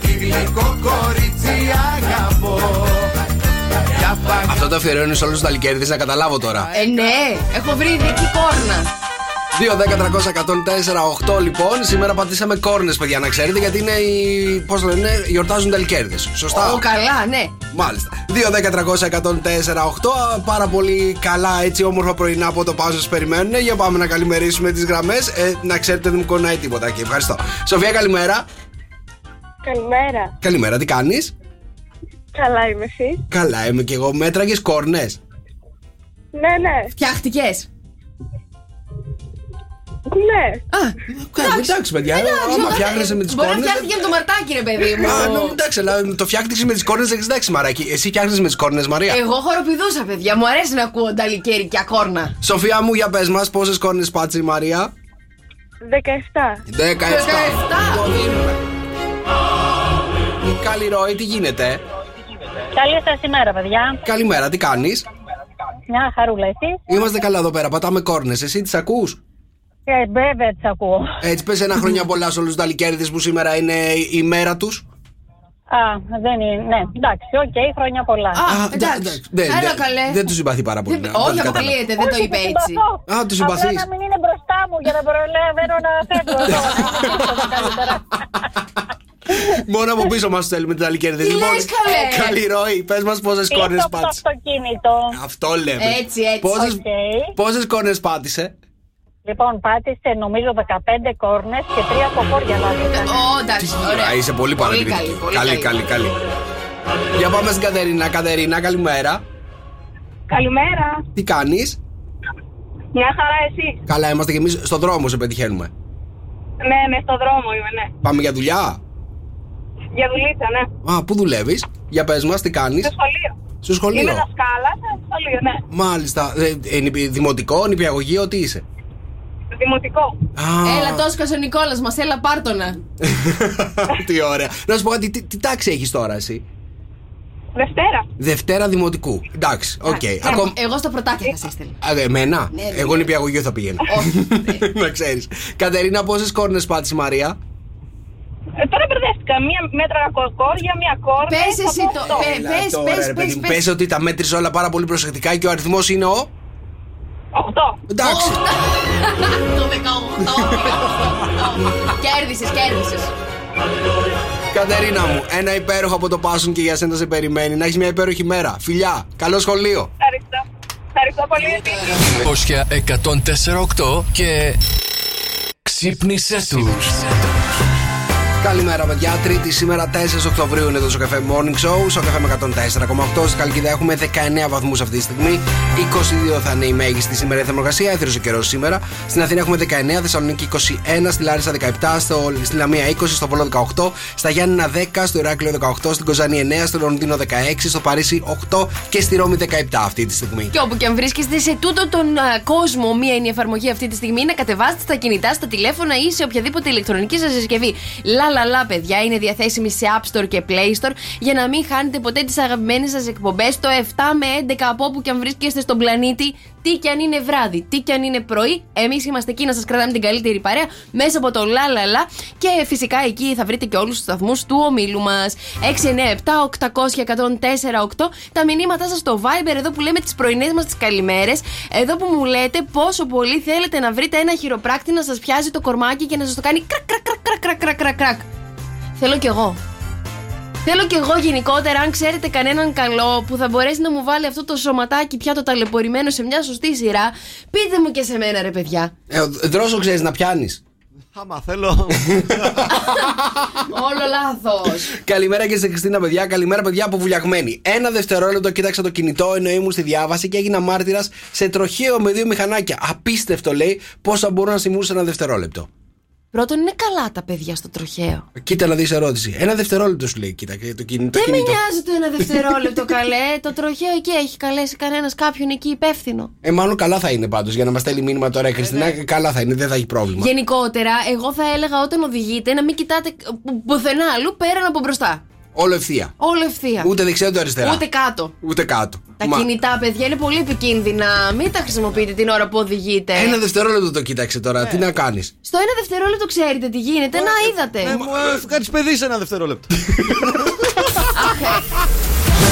Τη γλυκό κορίτσι αγαπώ Για παγ- Αυτό το αφιερώνεις σε όλους τους νταλικέρηδες, να καταλάβω τώρα. Ε, ναι, έχω βρει δική κόρνα. 2, 10, 300, 104, 8 λοιπόν. Σήμερα πατήσαμε κόρνες, παιδιά, να ξέρετε, γιατί είναι οι. Πώς το λένε, γιορτάζουν νταλικέρηδες. Σωστά; Ω, καλά, ναι. Μάλιστα. 2, 10, 300, 104, 8. Πάρα πολύ καλά, έτσι όμορφα πρωινά από το πάω σα περιμένουν. Για πάμε να καλημερίσουμε τις γραμμές. Ε, να ξέρετε, δεν μου κονάει τίποτα και ευχαριστώ. Σοφία, καλημέρα. Καλημέρα. Καλημέρα, τι κάνεις; Καλά είμαι εσύ. Καλά, είμαι και εγώ. Μέτραγες κόρνες; Ναι, ναι. Φτιάχτηκες; Ναι. Α, Εντάξει, παιδιά, άμα φτιάχνεσαι με τις Μπορεί να κόρνες. φτιάχτηκε με το μαρτάκι, ρε παιδί μου. Α, ναι, εντάξει, αλλά το φτιάχτηκε με τις κόρνες. Εντάξει, Μαράκι. Εσύ φτιάχνεις με τις κόρνες, Μαρία. Εγώ χοροπηδούσα, παιδιά. Μου αρέσει να ακούω νταλικέρι και ακόρνα. Σοφία μου, για πες μας, πόσες κόρνες πάτησε η Μαρία; 17. 17. 17. Το δίνουμε. Καλή ροή, τι γίνεται; Καλή σας ημέρα, παιδιά. Καλημέρα, τι κάνεις; Μια χαρούλα, εσύ. Είμαστε καλά εδώ πέρα, πατάμε κόρνες. Εσύ τις ακούς; Ε, βέβαια, τι ακούω. Έτσι, πες ένα χρόνια πολλά σε όλους τους νταλικέρηδες που σήμερα είναι η μέρα τους. Α, δεν είναι. Ναι, εντάξει, οκ, χρόνια πολλά. Α, εντάξει. Έλα, καλέ. Δεν τους συμπαθεί πάρα πολύ. Δεν- να- Όχι, να καταλάβω. αποκλείεται, δεν το Όχι, είπε τους έτσι. συμπαθώ. Α, τους συμπαθείς. Απλά να μην είναι μπροστά μου για να προλαβαίνω να φεύγω εδώ. να μην βρίσκομαι καλύτερα. Μόνο από πίσω μας θέλουμε τους νταλικέρηδες. Τι λες, καλέ; Καλή ροή, πες μας πόσες κόρνες Πίσω από το πάτησε. αυτοκίνητο. Αυτό λέμε. Έτσι, έτσι. Πόσες, Οκ. πόσες κόρνες πάτησε. Λοιπόν, πάτησε νομίζω 15 κόρνες και 3 κοκόρια λάλησαν. Ω, εντάξει, ωραία. Α, είσαι πολύ παρατηρητική. καλή, πολύ καλή, καλή, καλή. Για πάμε στην Κατερίνα. Κατερίνα, καλημέρα. Καλημέρα. Τι κάνεις; Μια χαρά εσύ. Καλά, είμαστε κι εμείς στον δρόμο, σε πετυχαίνουμε. Ναι, ναι, στο δρόμο είμαι, ναι. Πάμε για δουλειά; Για δουλίτσα, ναι. Α, πού δουλεύεις; Για πες μας, τι κάνεις; Στο σχολείο. Στο σχολείο. Είμαι δασκάλα στο σχολείο, ναι. Μάλιστα. Ε, ε, νηπι- δημοτικό, νηπιαγωγείο, τι είσαι; Δημοτικό. Α, Έλα, το 'σκασε ο Νικόλας μας, έλα πάρ' τονα. τι ωραία. Να σου πω κάτι, τι, τι τάξη έχεις τώρα εσύ; Δευτέρα. Δευτέρα δημοτικού. Εντάξει, οκ. Ε, Ακόμη. Εγώ στο πρωτάκι θα σε έστελνα. Α, εμένα; Ναι, ναι, Εγώ ναι. νηπιαγωγείο θα πήγαινα. Να ξέρεις. Κατερίνα, πόσες κόρνες πάτησε η Μαρία; Ε, τώρα μπερδεύτηκα. Μία μέτρα κόρια, μία κόρνα. Πες θα εσύ πω το- αυτό. πε- Έλα πες, τώρα, πες, ρε παιδί πες, μου. πες. Πες ότι τα μέτρησε όλα πάρα πολύ προσεκτικά και ο αριθμός είναι ο. Οχτώ. Εντάξει. Το 18. Κέρδισες, κέρδισες. Κατερίνα μου, ένα υπέροχο από το Πάσον και για σένα σε περιμένει. Να έχεις μια υπέροχη μέρα. Φιλιά, καλό σχολείο. Ευχαριστώ. Ευχαριστώ πολύ. επίσης. Φώσια 104,8 και ξύπνησε τους. Καλημέρα, παιδιά. Τρίτη σήμερα 4 Οκτωβρίου είναι το Σοκαφέ Morning Show. Σοκαφέ με 104,8. Στη Καλκίδα έχουμε 19 βαθμούς αυτή τη στιγμή. 22 θα είναι η μέγιστη σήμερα η θερμοκρασία. Έθριος ο καιρός σήμερα. Στην Αθήνα έχουμε 19, Θεσσαλονίκη 21, στη Λάρισα 17, στο, στη Λαμία 20, στο Βόλο 18, στα Γιάννηνα 10, στο Ηράκλειο 18, στην Κοζάνη 9, στο Λονδίνο 16, στο Παρίσι 8 και στη Ρώμη 17 αυτή τη στιγμή. Και όπου και αν βρίσκεστε σε τούτο τον α, κόσμο, μία είναι η εφαρμογή αυτή τη στιγμή, να κατεβάσετε στα κινητά, στα τηλέφωνα ή σε οποιαδήποτε ηλεκτρονική σας συσκευή. Λα λα λα, παιδιά, είναι διαθέσιμη σε App Store και Play Store για να μην χάνετε ποτέ τις αγαπημένες σας εκπομπές το 7 με 11 από όπου και αν βρίσκεστε στον πλανήτη. Τι κι αν είναι βράδυ, τι κι αν είναι πρωί, εμείς είμαστε εκεί να σας κρατάμε την καλύτερη παρέα μέσα από το λαλαλα. Και φυσικά εκεί θα βρείτε και όλους τους σταθμούς του ομίλου μας. 697-800-1048. Τα μηνύματά σας στο Viber εδώ που λέμε τις πρωινές μας τις καλημέρες. Εδώ που μου λέτε πόσο πολύ θέλετε να βρείτε ένα χειροπράκτη να σας πιάσει το κορμάκι και να σας το κάνει κρακ κρακ κρακ κρακ κρακ κρακ. Θέλω κι εγώ. Θέλω κι εγώ γενικότερα, αν ξέρετε κανέναν καλό που θα μπορέσει να μου βάλει αυτό το σωματάκι πια το ταλαιπωρημένο σε μια σωστή σειρά, πείτε μου και σε μένα, ρε παιδιά. Ε, δρόσο ξέρεις να πιάνεις. Άμα θέλω. Όλο λάθος. Καλημέρα και σε Χριστίνα, παιδιά. Καλημέρα, παιδιά από βουλιαγμένη. Ένα δευτερόλεπτο κοίταξα το κινητό ενώ ήμουν στη διάβαση και έγινα μάρτυρας σε τροχαίο με δύο μηχανάκια. Απίστευτο λέει πόσα μπορούν να συμβούν σε ένα δευτερόλεπτο. Πρώτον, είναι καλά τα παιδιά στο τροχαίο. Κοίτα να δεις ερώτηση. Ένα δευτερόλεπτο σου λέει, κοίτα και το κινητό. Δεν με κινητό. νοιάζει το ένα δευτερόλεπτο, καλέ. Το τροχαίο εκεί έχει καλέσει κανένας κάποιον εκεί υπεύθυνο. Ε, μάλλον καλά θα είναι πάντως για να μας στέλνει μήνυμα τώρα η Χριστίνα. Καλά θα είναι, δεν θα έχει πρόβλημα. Γενικότερα, εγώ θα έλεγα όταν οδηγείτε να μην κοιτάτε που- πουθενά αλλού πέραν από μπροστά. Όλο ευθεία. Όλο ευθεία. Ούτε δεξιά ούτε αριστερά. Ούτε κάτω. Ούτε κάτω. Τα Μα- κινητά, παιδιά, είναι πολύ επικίνδυνα. Μην τα χρησιμοποιείτε την ώρα που οδηγείτε. Ένα δευτερόλεπτο το κοίταξε τώρα. Τι να κάνεις; Στο ένα δευτερόλεπτο ξέρετε τι γίνεται. Να είδατε. Ναι, μου κάνεις παιδί σε ένα δευτερόλεπτο.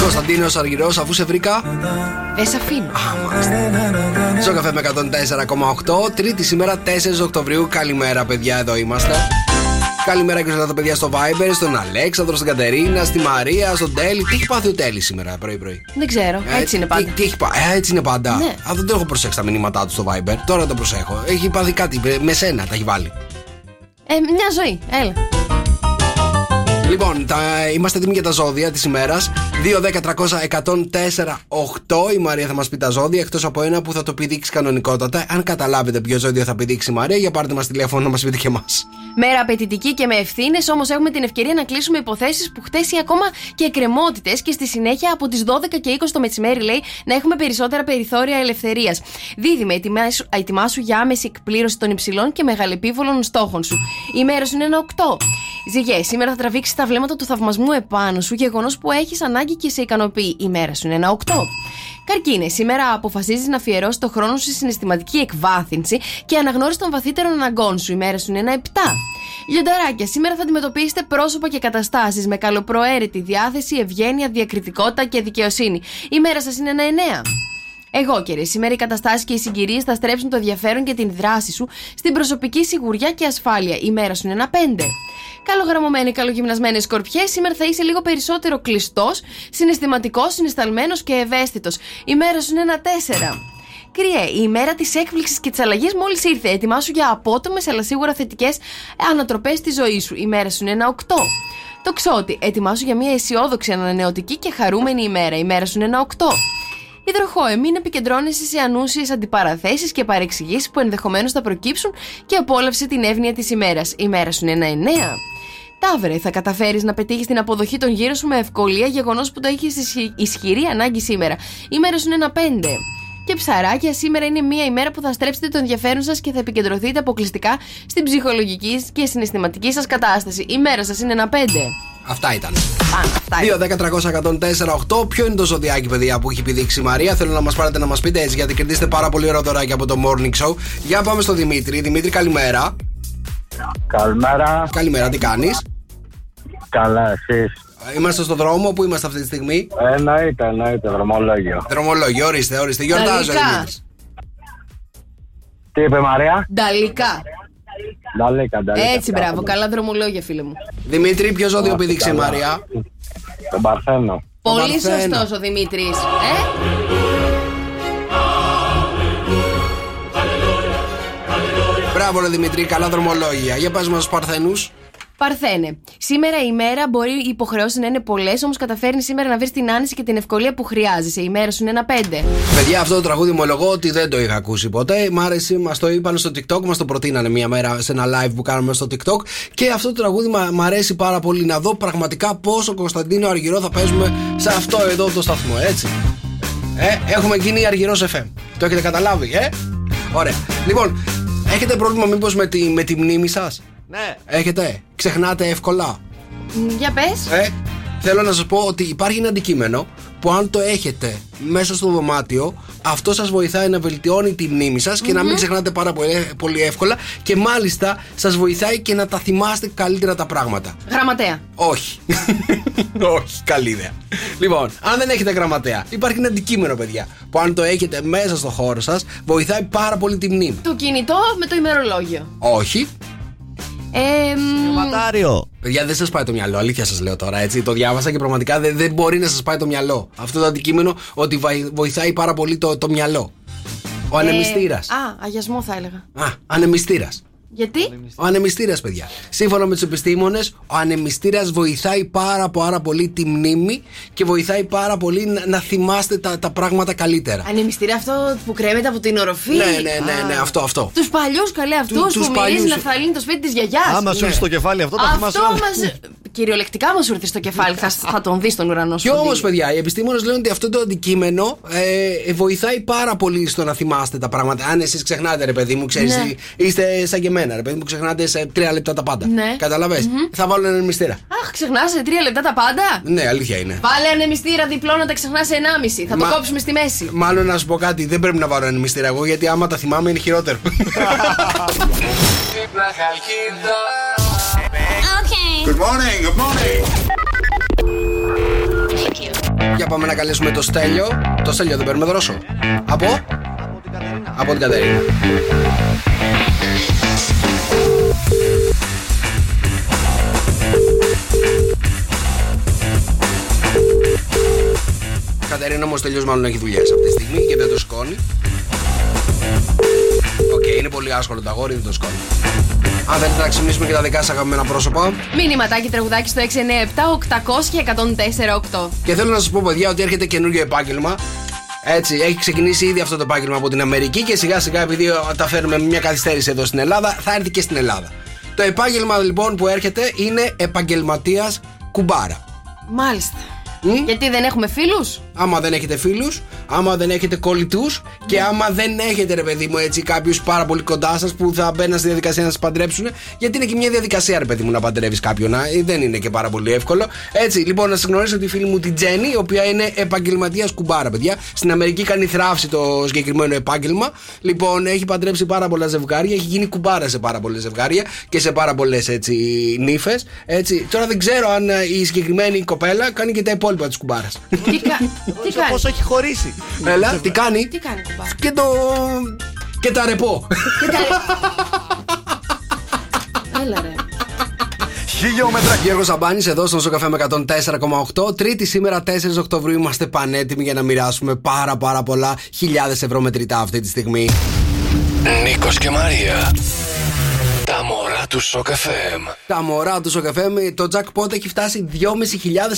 Κωνσταντίνος Αργυρός, αφού σε βρήκα. Δεν σε αφήνω. Στο καφέ με 104,8. Τρίτη σήμερα 4 Οκτωβρίου. Καλημέρα, παιδιά, εδώ είμαστε. Καλημέρα και σε όλα τα παιδιά στο Viber, στον Αλέξανδρο, στην Κατερίνα, στη Μαρία, στον Τέλη. Τι έχει πάθει ο Τέλης σήμερα πρωί-πρωί; Δεν ξέρω. Ε, Έτσι είναι τι- πάντα. Τι, έχει πά- ε, έτσι είναι πάντα. Ναι. Α, δεν το έχω προσέξει τα μηνύματά του στο Viber. Τώρα το προσέχω. Έχει πάθει κάτι. ε, Με σένα τα έχει βάλει. Ε, μια ζωή. Έλα. Λοιπόν, τα, είμαστε έτοιμοι για τα ζώδια της ημέρας. 2, 10, 300, 104, 8. Η Μαρία θα μας πει τα ζώδια, εκτός από ένα που θα το πηδήξει κανονικότατα. Αν καταλάβετε ποιο ζώδιο θα πηδήξει η Μαρία, για πάρτε μας τηλέφωνο να μας πείτε και εμάς. Μέρα απαιτητική και με ευθύνες, όμως έχουμε την ευκαιρία να κλείσουμε υποθέσεις που χτε ή ακόμα και εκκρεμότητες και στη συνέχεια από τις 12 και 20 το μεσημέρι, λέει, να έχουμε περισσότερα περιθώρια ελευθερίας. Δίδυμε, ετοιμάσου, ετοιμάσου για άμεση εκπλήρωση των υψηλών και μεγαλεπίβολων στόχων σου. Η μέρα σου είναι ένα 8. Ζυγέ, σήμερα θα τραβήξεις τα βλέμματα του θαυμασμού επάνω σου, γεγονός που έχεις ανάγκη και σε ικανοποιεί. Η μέρα σου είναι ένα 8. Καρκίνε, σήμερα αποφασίζεις να αφιερώσεις το χρόνο σου στη συναισθηματική εκβάθυνση και αναγνώριση των βαθύτερων αναγκών σου. Η μέρα σου είναι ένα 7. Λιονταράκια, σήμερα θα αντιμετωπίσετε πρόσωπα και καταστάσεις με καλοπροαίρετη διάθεση, ευγένεια, διακριτικότητα και δικαιοσύνη. Η μέρα σας είναι ένα 9. Εγώ κύριε, σήμερα οι καταστάσεις και οι συγκυρίες θα στρέψουν το ενδιαφέρον και την δράση σου στην προσωπική σιγουριά και ασφάλεια. Η μέρα σου είναι ένα 5. Καλογραμμωμένοι, καλογυμνασμένοι σκορπιέ, σήμερα θα είσαι λίγο περισσότερο κλειστός, συναισθηματικός, συναισθαλμένο και ευαίσθητος. Η μέρα σου είναι ένα 4. Κρυέ, η ημέρα της έκπληξης και της αλλαγής μόλις ήρθε. Ετοιμάσου για απότομες αλλά σίγουρα θετικές ανατροπές στη ζωή σου. Η μέρα σου είναι ένα 8. Το ξότι, ετοιμάσου για μια αισιόδοξη, ανανεωτική και χαρούμενη ημέρα. Η μέρα σου είναι ένα 8. Υδροχόε, μην επικεντρώνεσαι σε ανούσιες αντιπαραθέσεις και παρεξηγήσεις που ενδεχομένως θα προκύψουν και απόλαυσε την εύνοια της ημέρας. Η μέρα σου είναι ένα 9. Ταύρε, θα καταφέρεις να πετύχεις την αποδοχή των γύρω σου με ευκολία, γεγονός που το έχεις ισχυρή ανάγκη σήμερα. Η μέρα σου είναι ένα 5. Και ψαράκια, σήμερα είναι μια ημέρα που θα στρέψετε το ενδιαφέρον σας και θα επικεντρωθείτε αποκλειστικά στην ψυχολογική και συναισθηματική σας κατάσταση. Η μέρα σας είναι ένα 5. Αυτά ήταν. Πάνω, αυτά είναι. 2-10-300-104-8. Ποιο είναι το ζωδιάκι, παιδιά, που έχει επιδείξει η Μαρία; Θέλω να μας πάρετε να μας πείτε έτσι, γιατί κερδίσετε πάρα πολύ ωραία δωράκια από το morning show. Για πάμε στο Δημήτρη. Δημήτρη, καλημέρα. Καλημέρα. Καλημέρα, τι κάνεις; Καλά, εσείς. Είμαστε στο δρόμο, πού είμαστε αυτή τη στιγμή; Εννοείται, εννοείται, δρομολόγιο. Δρομολόγιο, ορίστε, ορίστε. Γιορτάζω, Γαλλικά. Δημήτρης. Τι είπε Μαρία, Νταλικά. Νταλίκα, Νταλίκα. Έτσι, μπράβο. Καλά δρομολόγια, φίλε μου. Δημήτρη, ποιος ζώδιο επιδείξει η καλά. Μαρία; Τον Παρθένο. Πολύ Παρθένο. σωστός ο Δημήτρης. Ε; Μπράβο, ρε Δημήτρη, καλά δρομολόγια. Για πες μας, Παρθένους. Παρθένε. Σήμερα η μέρα μπορεί οι υποχρεώσει να είναι πολλές, όμως καταφέρνει σήμερα να βρεις την άνεση και την ευκολία που χρειάζεσαι. Η μέρα σου είναι ένα πέντε. Παιδιά, αυτό το τραγούδι ομολογώ ότι δεν το είχα ακούσει ποτέ. Μ' άρεσε, μας το είπαν στο TikTok, μας το προτείνανε μία μέρα σε ένα live που κάναμε στο TikTok. Και αυτό το τραγούδι μα- μ' αρέσει πάρα πολύ. Να δω πραγματικά πόσο Κωνσταντίνο Αργυρό θα παίζουμε σε αυτό εδώ το σταθμό, έτσι. Ε, έχουμε γίνει Αργυρός FM. Το έχετε καταλάβει, ε; Ωραία. Λοιπόν, έχετε πρόβλημα μήπως με τη, με τη μνήμη σας; Ναι. Έχετε; Ξεχνάτε εύκολα; Μ, Για πες. Ε, θέλω να σας πω ότι υπάρχει ένα αντικείμενο που αν το έχετε μέσα στο δωμάτιο, αυτό σας βοηθάει να βελτιώνει τη μνήμη σας και να μην ξεχνάτε πάρα πολύ, πολύ εύκολα και μάλιστα σας βοηθάει και να τα θυμάστε καλύτερα τα πράγματα. Γραμματέα. Όχι. Όχι, καλή ιδέα. Λοιπόν, αν δεν έχετε γραμματέα, υπάρχει ένα αντικείμενο, παιδιά, που αν το έχετε μέσα στο χώρο σας, βοηθάει πάρα πολύ τη μνήμη. Το κινητό με το ημερολόγιο. Όχι. Ε, μ, Ματάριο. Παιδιά, δεν σας πάει το μυαλό, αλήθεια σας λέω τώρα έτσι. Το διάβασα και πραγματικά δεν, δεν μπορεί να σας πάει το μυαλό. Αυτό το αντικείμενο ότι βαϊ- βοηθάει πάρα πολύ το, το μυαλό. Ο ανεμιστήρας. ε, α, αγιασμό θα έλεγα. Α, ανεμιστήρας. Γιατί; Ο ανεμιστήρας, παιδιά. Σύμφωνα με τους επιστήμονες, ο ανεμιστήρας βοηθάει πάρα, πάρα πολύ τη μνήμη και βοηθάει πάρα πολύ να, να θυμάστε τα, τα πράγματα καλύτερα. Ανεμιστήρα αυτό που κρέμεται από την οροφή. Ναι, ναι, ναι, ναι, αυτό, αυτό. Τους παλιούς καλέ αυτούς Του- που τους μυρίζει παλιούς. να θαλύνει το σπίτι της γιαγιάς. Άμα σου έρθει στο κεφάλι αυτό, τα θυμάσαι Αυτό όλα. μα. Κυριολεκτικά μας σου έρθει στο κεφάλι. θα, θα τον δεις στον ουρανό σου. Και όμως, Κοντίνη. παιδιά, οι επιστήμονες λένε ότι αυτό το αντικείμενο ε, ε, βοηθάει πάρα πολύ στο να θυμάστε τα πράγματα. Αν εσείς ξεχνάτε, ρε παιδί μου, ξέρεις, Ναι. είστε σαν και εμένα, ρε παιδί μου, ξεχνάτε σε τρία λεπτά τα πάντα. Ναι. Καταλαβες; Θα βάλω ένα μυστήρα. Αχ, ξεχνάς σε τρία λεπτά τα πάντα; Ναι, αλήθεια είναι. Βάλε ανεμιστήρα διπλό να τα ξεχνάς σε 1,5. Θα Μα- το κόψουμε στη μέση. Μάλλον να σου πω κάτι, δεν πρέπει να βάλω ένα μυστήρα εγώ, γιατί άμα τα θυμάμαι είναι χειρότερο. Good morning, good morning. Για πάμε να καλέσουμε το Στέλιο. Το Στέλιο δεν παίρνουμε δρόσο. Από; Από την Κατερίνα. Κατερίνα όμως ο Στέλιος μάλλον έχει δουλειές αυτή τη στιγμή και δεν το σηκώνει. Οκ, είναι πολυάσχολο το αγόρι, δεν το σηκώνει. Αν θέλετε να ξυπνήσουμε και τα δικά σας αγαπημένα πρόσωπα, Μήνυματάκι τραγουδάκι στο 697 800 1048. Και θέλω να σας πω, παιδιά, ότι έρχεται καινούργιο επάγγελμα. Έτσι, έχει ξεκινήσει ήδη αυτό το επάγγελμα από την Αμερική και σιγά σιγά, επειδή τα φέρνουμε με μια καθυστέρηση εδώ στην Ελλάδα, θα έρθει και στην Ελλάδα. Το επάγγελμα λοιπόν που έρχεται είναι επαγγελματίας κουμπάρα. Μάλιστα. Γιατί δεν έχουμε φίλους; Άμα δεν έχετε φίλους, άμα δεν έχετε κολλητούς και άμα δεν έχετε, ρε παιδί μου, έτσι κάποιους πάρα πολύ κοντά σας που θα μπαίνουν στη διαδικασία να σας παντρέψουν. Γιατί είναι και μια διαδικασία, ρε παιδί μου, να παντρεύεις κάποιον. α, ε, Δεν είναι και πάρα πολύ εύκολο. Έτσι, λοιπόν, να σας γνωρίσω τη φίλη μου την Τζέννη, η οποία είναι επαγγελματίας κουμπάρα, παιδιά. Στην Αμερική κάνει θράψη το συγκεκριμένο επάγγελμα. Λοιπόν, έχει παντρέψει πάρα πολλά ζευγάρια, έχει γίνει κουμπάρα σε πάρα πολλέ ζευγάρια και σε πάρα πολλές έτσι νύφες. Έτσι. Τώρα δεν ξέρω αν ε, η συγκεκριμένη κοπέλα κάνει και τα υπόλοιπα της κουμπάρας. Τι, κα... τι κάνει; Πώς έχει χωρίσει. Έλα, τι κάνει; Τι κάνει κουμπάρα. Και το. και τα ρεπό. Έλα ρε. Χιλιόμετρα. Γιώργος Σαμπάνη εδώ στον Σοκ FM 104,8. Τρίτη σήμερα 4 Οκτωβρίου είμαστε πανέτοιμοι για να μοιράσουμε πάρα πάρα πολλά χιλιάδες ευρώ μετρητά αυτή τη στιγμή. Νίκος και Μαρία. Τα μωρά του Σοκ FM. Τα μωρά του Σοκ FM το jackpot έχει φτάσει 2.500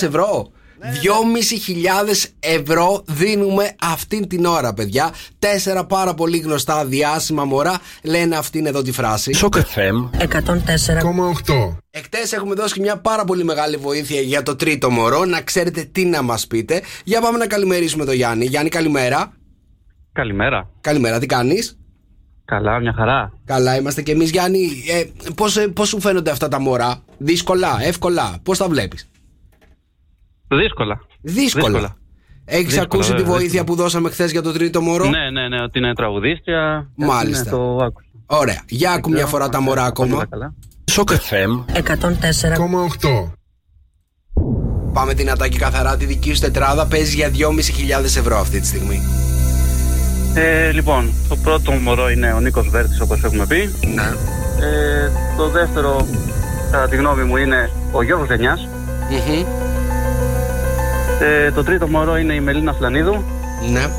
ευρώ. 2.500 ευρώ δίνουμε αυτήν την ώρα, παιδιά. Τέσσερα πάρα πολύ γνωστά διάσημα μωρά λένε αυτήν εδώ τη φράση. Σοκ FM 104,8. Εκτές έχουμε δώσει και μια πάρα πολύ μεγάλη βοήθεια για το τρίτο μωρό. Να ξέρετε τι να μας πείτε. Για πάμε να καλημερίσουμε τον Γιάννη. Γιάννη, καλημέρα. Καλημέρα. Καλημέρα, τι κάνεις; Καλά, μια χαρά. Καλά, είμαστε και εμείς, Γιάννη. Ε, Πώς πώς σου φαίνονται αυτά τα μωρά, Δύσκολα, εύκολα, πώς τα βλέπεις; Δύσκολα. Δύσκολα. Έχει Δύσκολα, ακούσει τη βέβαια, βοήθεια δύσκολα. που δώσαμε χθες για το τρίτο μωρό. Ναι, ναι, ναι, ότι είναι τραγουδίστρια. Μάλιστα. Ναι, το άκουσα. Ωραία. Για άκου μια φορά τα μωρά ακόμα. Σοκ FM 104,8. Πάμε δυνατά και καθαρά τη δική σου τετράδα. Παίζει για 2.500 ευρώ αυτή τη στιγμή. Ε, λοιπόν, το πρώτο μωρό είναι ο Νίκος Βέρτης, όπως έχουμε πει. Ναι. Ε, το δεύτερο, κατά τη γνώμη μου, είναι ο Γιώργος Γενιάς. Ε, το τρίτο μωρό είναι η Μελίνα Φλανίδου. Ναι.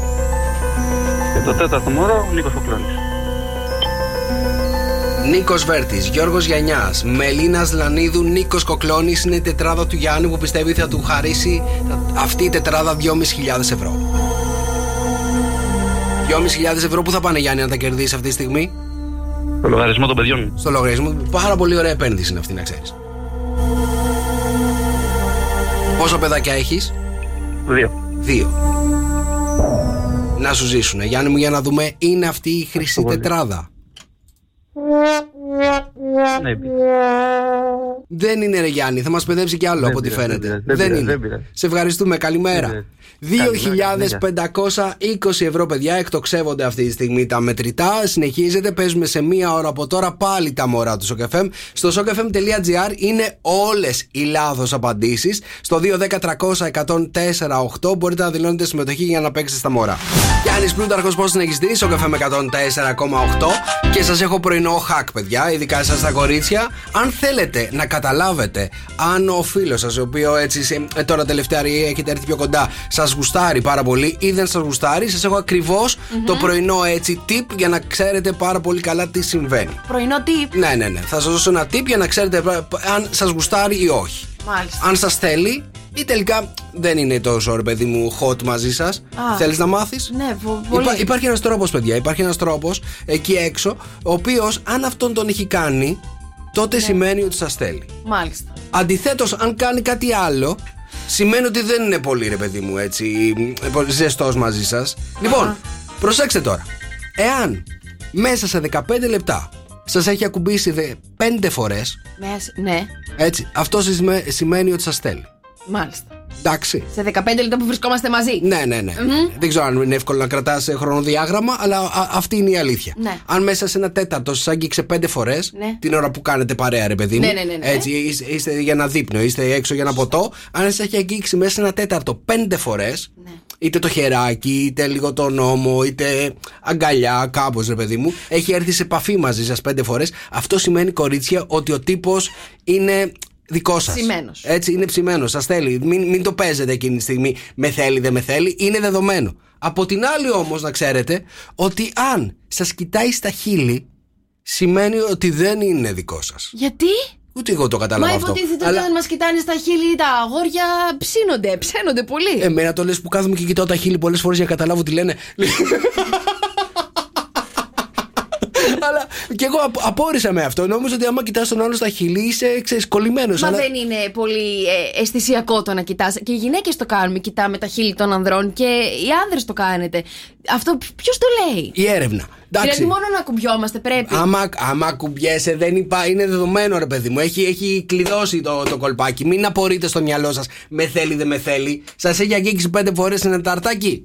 Και το τέταρτο μωρό, ο Νίκος Οκλώνης. Νίκος Βέρτης, Γιώργος Γιανιά, Μελίνα Λανίδου, Νίκος Κοκλώνης είναι η τετράδα του Γιάννη που πιστεύει θα του χαρίσει αυτή η τετράδα 2.500 ευρώ. 2.500 ευρώ που θα πάνε Γιάννη να τα κερδίσεις αυτή τη στιγμή; Το λογαριασμό των παιδιών. Στο λογαριασμό. Πάρα πολύ ωραία επένδυση είναι αυτή να ξέρεις. Πόσα παιδάκια έχεις, Δύο. Δύο. Να σου ζήσουνε. Γιάννη μου, για να δούμε, είναι αυτή η χρυσή τετράδα. Ναι, Δεν είναι ρε Γιάννη, θα μας παιδεύσει κι άλλο από ό,τι πειράζει, φαίνεται. δεν πειράζει, Δεν δεν είναι. πειράζει. Σε ευχαριστούμε, καλημέρα. Δεν 2.520 ευρώ, παιδιά, εκτοξεύονται αυτή τη στιγμή τα μετρητά. Συνεχίζεται, παίζουμε σε μία ώρα από τώρα πάλι τα μωρά του SOCFM. Στο socfm.gr είναι όλες οι λάθος απαντήσεις. Στο 210-300-104-8 μπορείτε να δηλώνετε συμμετοχή για να παίξετε στα μωρά. Γιάννης Πλούταρχος, πώς συνεχιστή, SOCFM 104,8 και σας έχω πρωινό hack, παιδιά, ειδικά εσά τα κορίτσια. Αν θέλετε να καταλάβετε αν ο φίλος σας, ο οποίος έτσι σε- ε, τώρα τελευταία έχετε έρθει πιο κοντά, σας γουστάρει πάρα πολύ ή δεν σας γουστάρει, σας έχω ακριβώς το πρωινό έτσι tip για να ξέρετε πάρα πολύ καλά τι συμβαίνει. Πρωινό tip. Ναι, ναι, ναι. Θα σας δώσω ένα tip για να ξέρετε πα- πα- αν σας γουστάρει ή όχι. Μάλιστα. Αν σας θέλει ή τελικά δεν είναι τόσο ρε παιδί μου hot μαζί σας. Θέλεις να μάθεις; Ναι, βο- πολύ. Υπά, υπάρχει ένας τρόπος, παιδιά. Υπάρχει ένας τρόπος εκεί έξω, ο οποίος αν αυτόν τον έχει κάνει, τότε Ναι. σημαίνει ότι σας θέλει. Μάλιστα. Αντιθέτως, αν κάνει κάτι άλλο, σημαίνει ότι δεν είναι πολύ ρε παιδί μου έτσι ζεστός μαζί σας. Λοιπόν, προσέξτε τώρα. Εάν μέσα σε 15 λεπτά σας έχει ακουμπήσει 5 φορές, Μες- Ναι, έτσι, αυτό σημα- σημαίνει ότι σας θέλει. Μάλιστα. Εντάξει. Σε 15 λεπτά που βρισκόμαστε μαζί. Ναι, ναι, ναι. Δεν ξέρω αν είναι εύκολο να κρατάς χρονοδιάγραμμα, αλλά α- αυτή είναι η αλήθεια. Ναι. Αν μέσα σε ένα τέταρτο σας άγγιξε πέντε φορές, Ναι. την ώρα που κάνετε παρέα, ρε παιδί μου. Ναι, ναι, ναι, ναι. Έτσι, είστε, είστε για ένα δείπνο, είστε έξω για ένα ποτό. Αν σας έχει αγγίξει μέσα σε ένα τέταρτο πέντε φορές, Ναι. είτε το χεράκι, είτε λίγο το νόμο, είτε αγκαλιά, κάπως, ρε παιδί μου, έχει έρθει σε επαφή μαζί σας πέντε φορές, αυτό σημαίνει κορίτσια ότι ο τύπος είναι δικό σας. Ψημένος. Έτσι, είναι ψημένος. Σας θέλει. Μην, μην το παίζετε εκείνη τη στιγμή. Με θέλει, δεν με θέλει. Είναι δεδομένο. Από την άλλη, όμως, να ξέρετε ότι αν σας κοιτάει στα χείλη, σημαίνει ότι δεν είναι δικό σας. Γιατί; Ούτε εγώ το καταλαβαίνω Μα αυτό. υποτίθεται Αλλά ότι όταν μας κοιτάνε στα χείλη τα αγόρια ψήνονται, ψένονται πολύ. εμένα το λες που κάθομαι και κοιτάω τα χείλη πολλές φορές για να καταλάβω τι λένε. Αλλά και εγώ απ- απόρρισα με αυτό. Νόμιζα ότι άμα κοιτάς τον άλλο στα χείλη είσαι ξέρεις, κολλημένος. Μα αλλά... δεν είναι πολύ ε, αισθησιακό το να κοιτάς. Και οι γυναίκες το κάνουμε, κοιτάμε τα χείλη των ανδρών και οι άνδρες το κάνετε. Αυτό ποιος το λέει; Η έρευνα. Εντάξει. Δηλαδή μόνο να κουμπιόμαστε πρέπει. Άμα, άμα κουμπιέσαι, δεν υπά, είναι δεδομένο ρε παιδί μου. Έχει, έχει κλειδώσει το, το κολπάκι. Μην απορείτε στο μυαλό σας. Με θέλει, δεν με θέλει. Σας έχει αγγίξει πέντε φορές ένα ταρτάκι.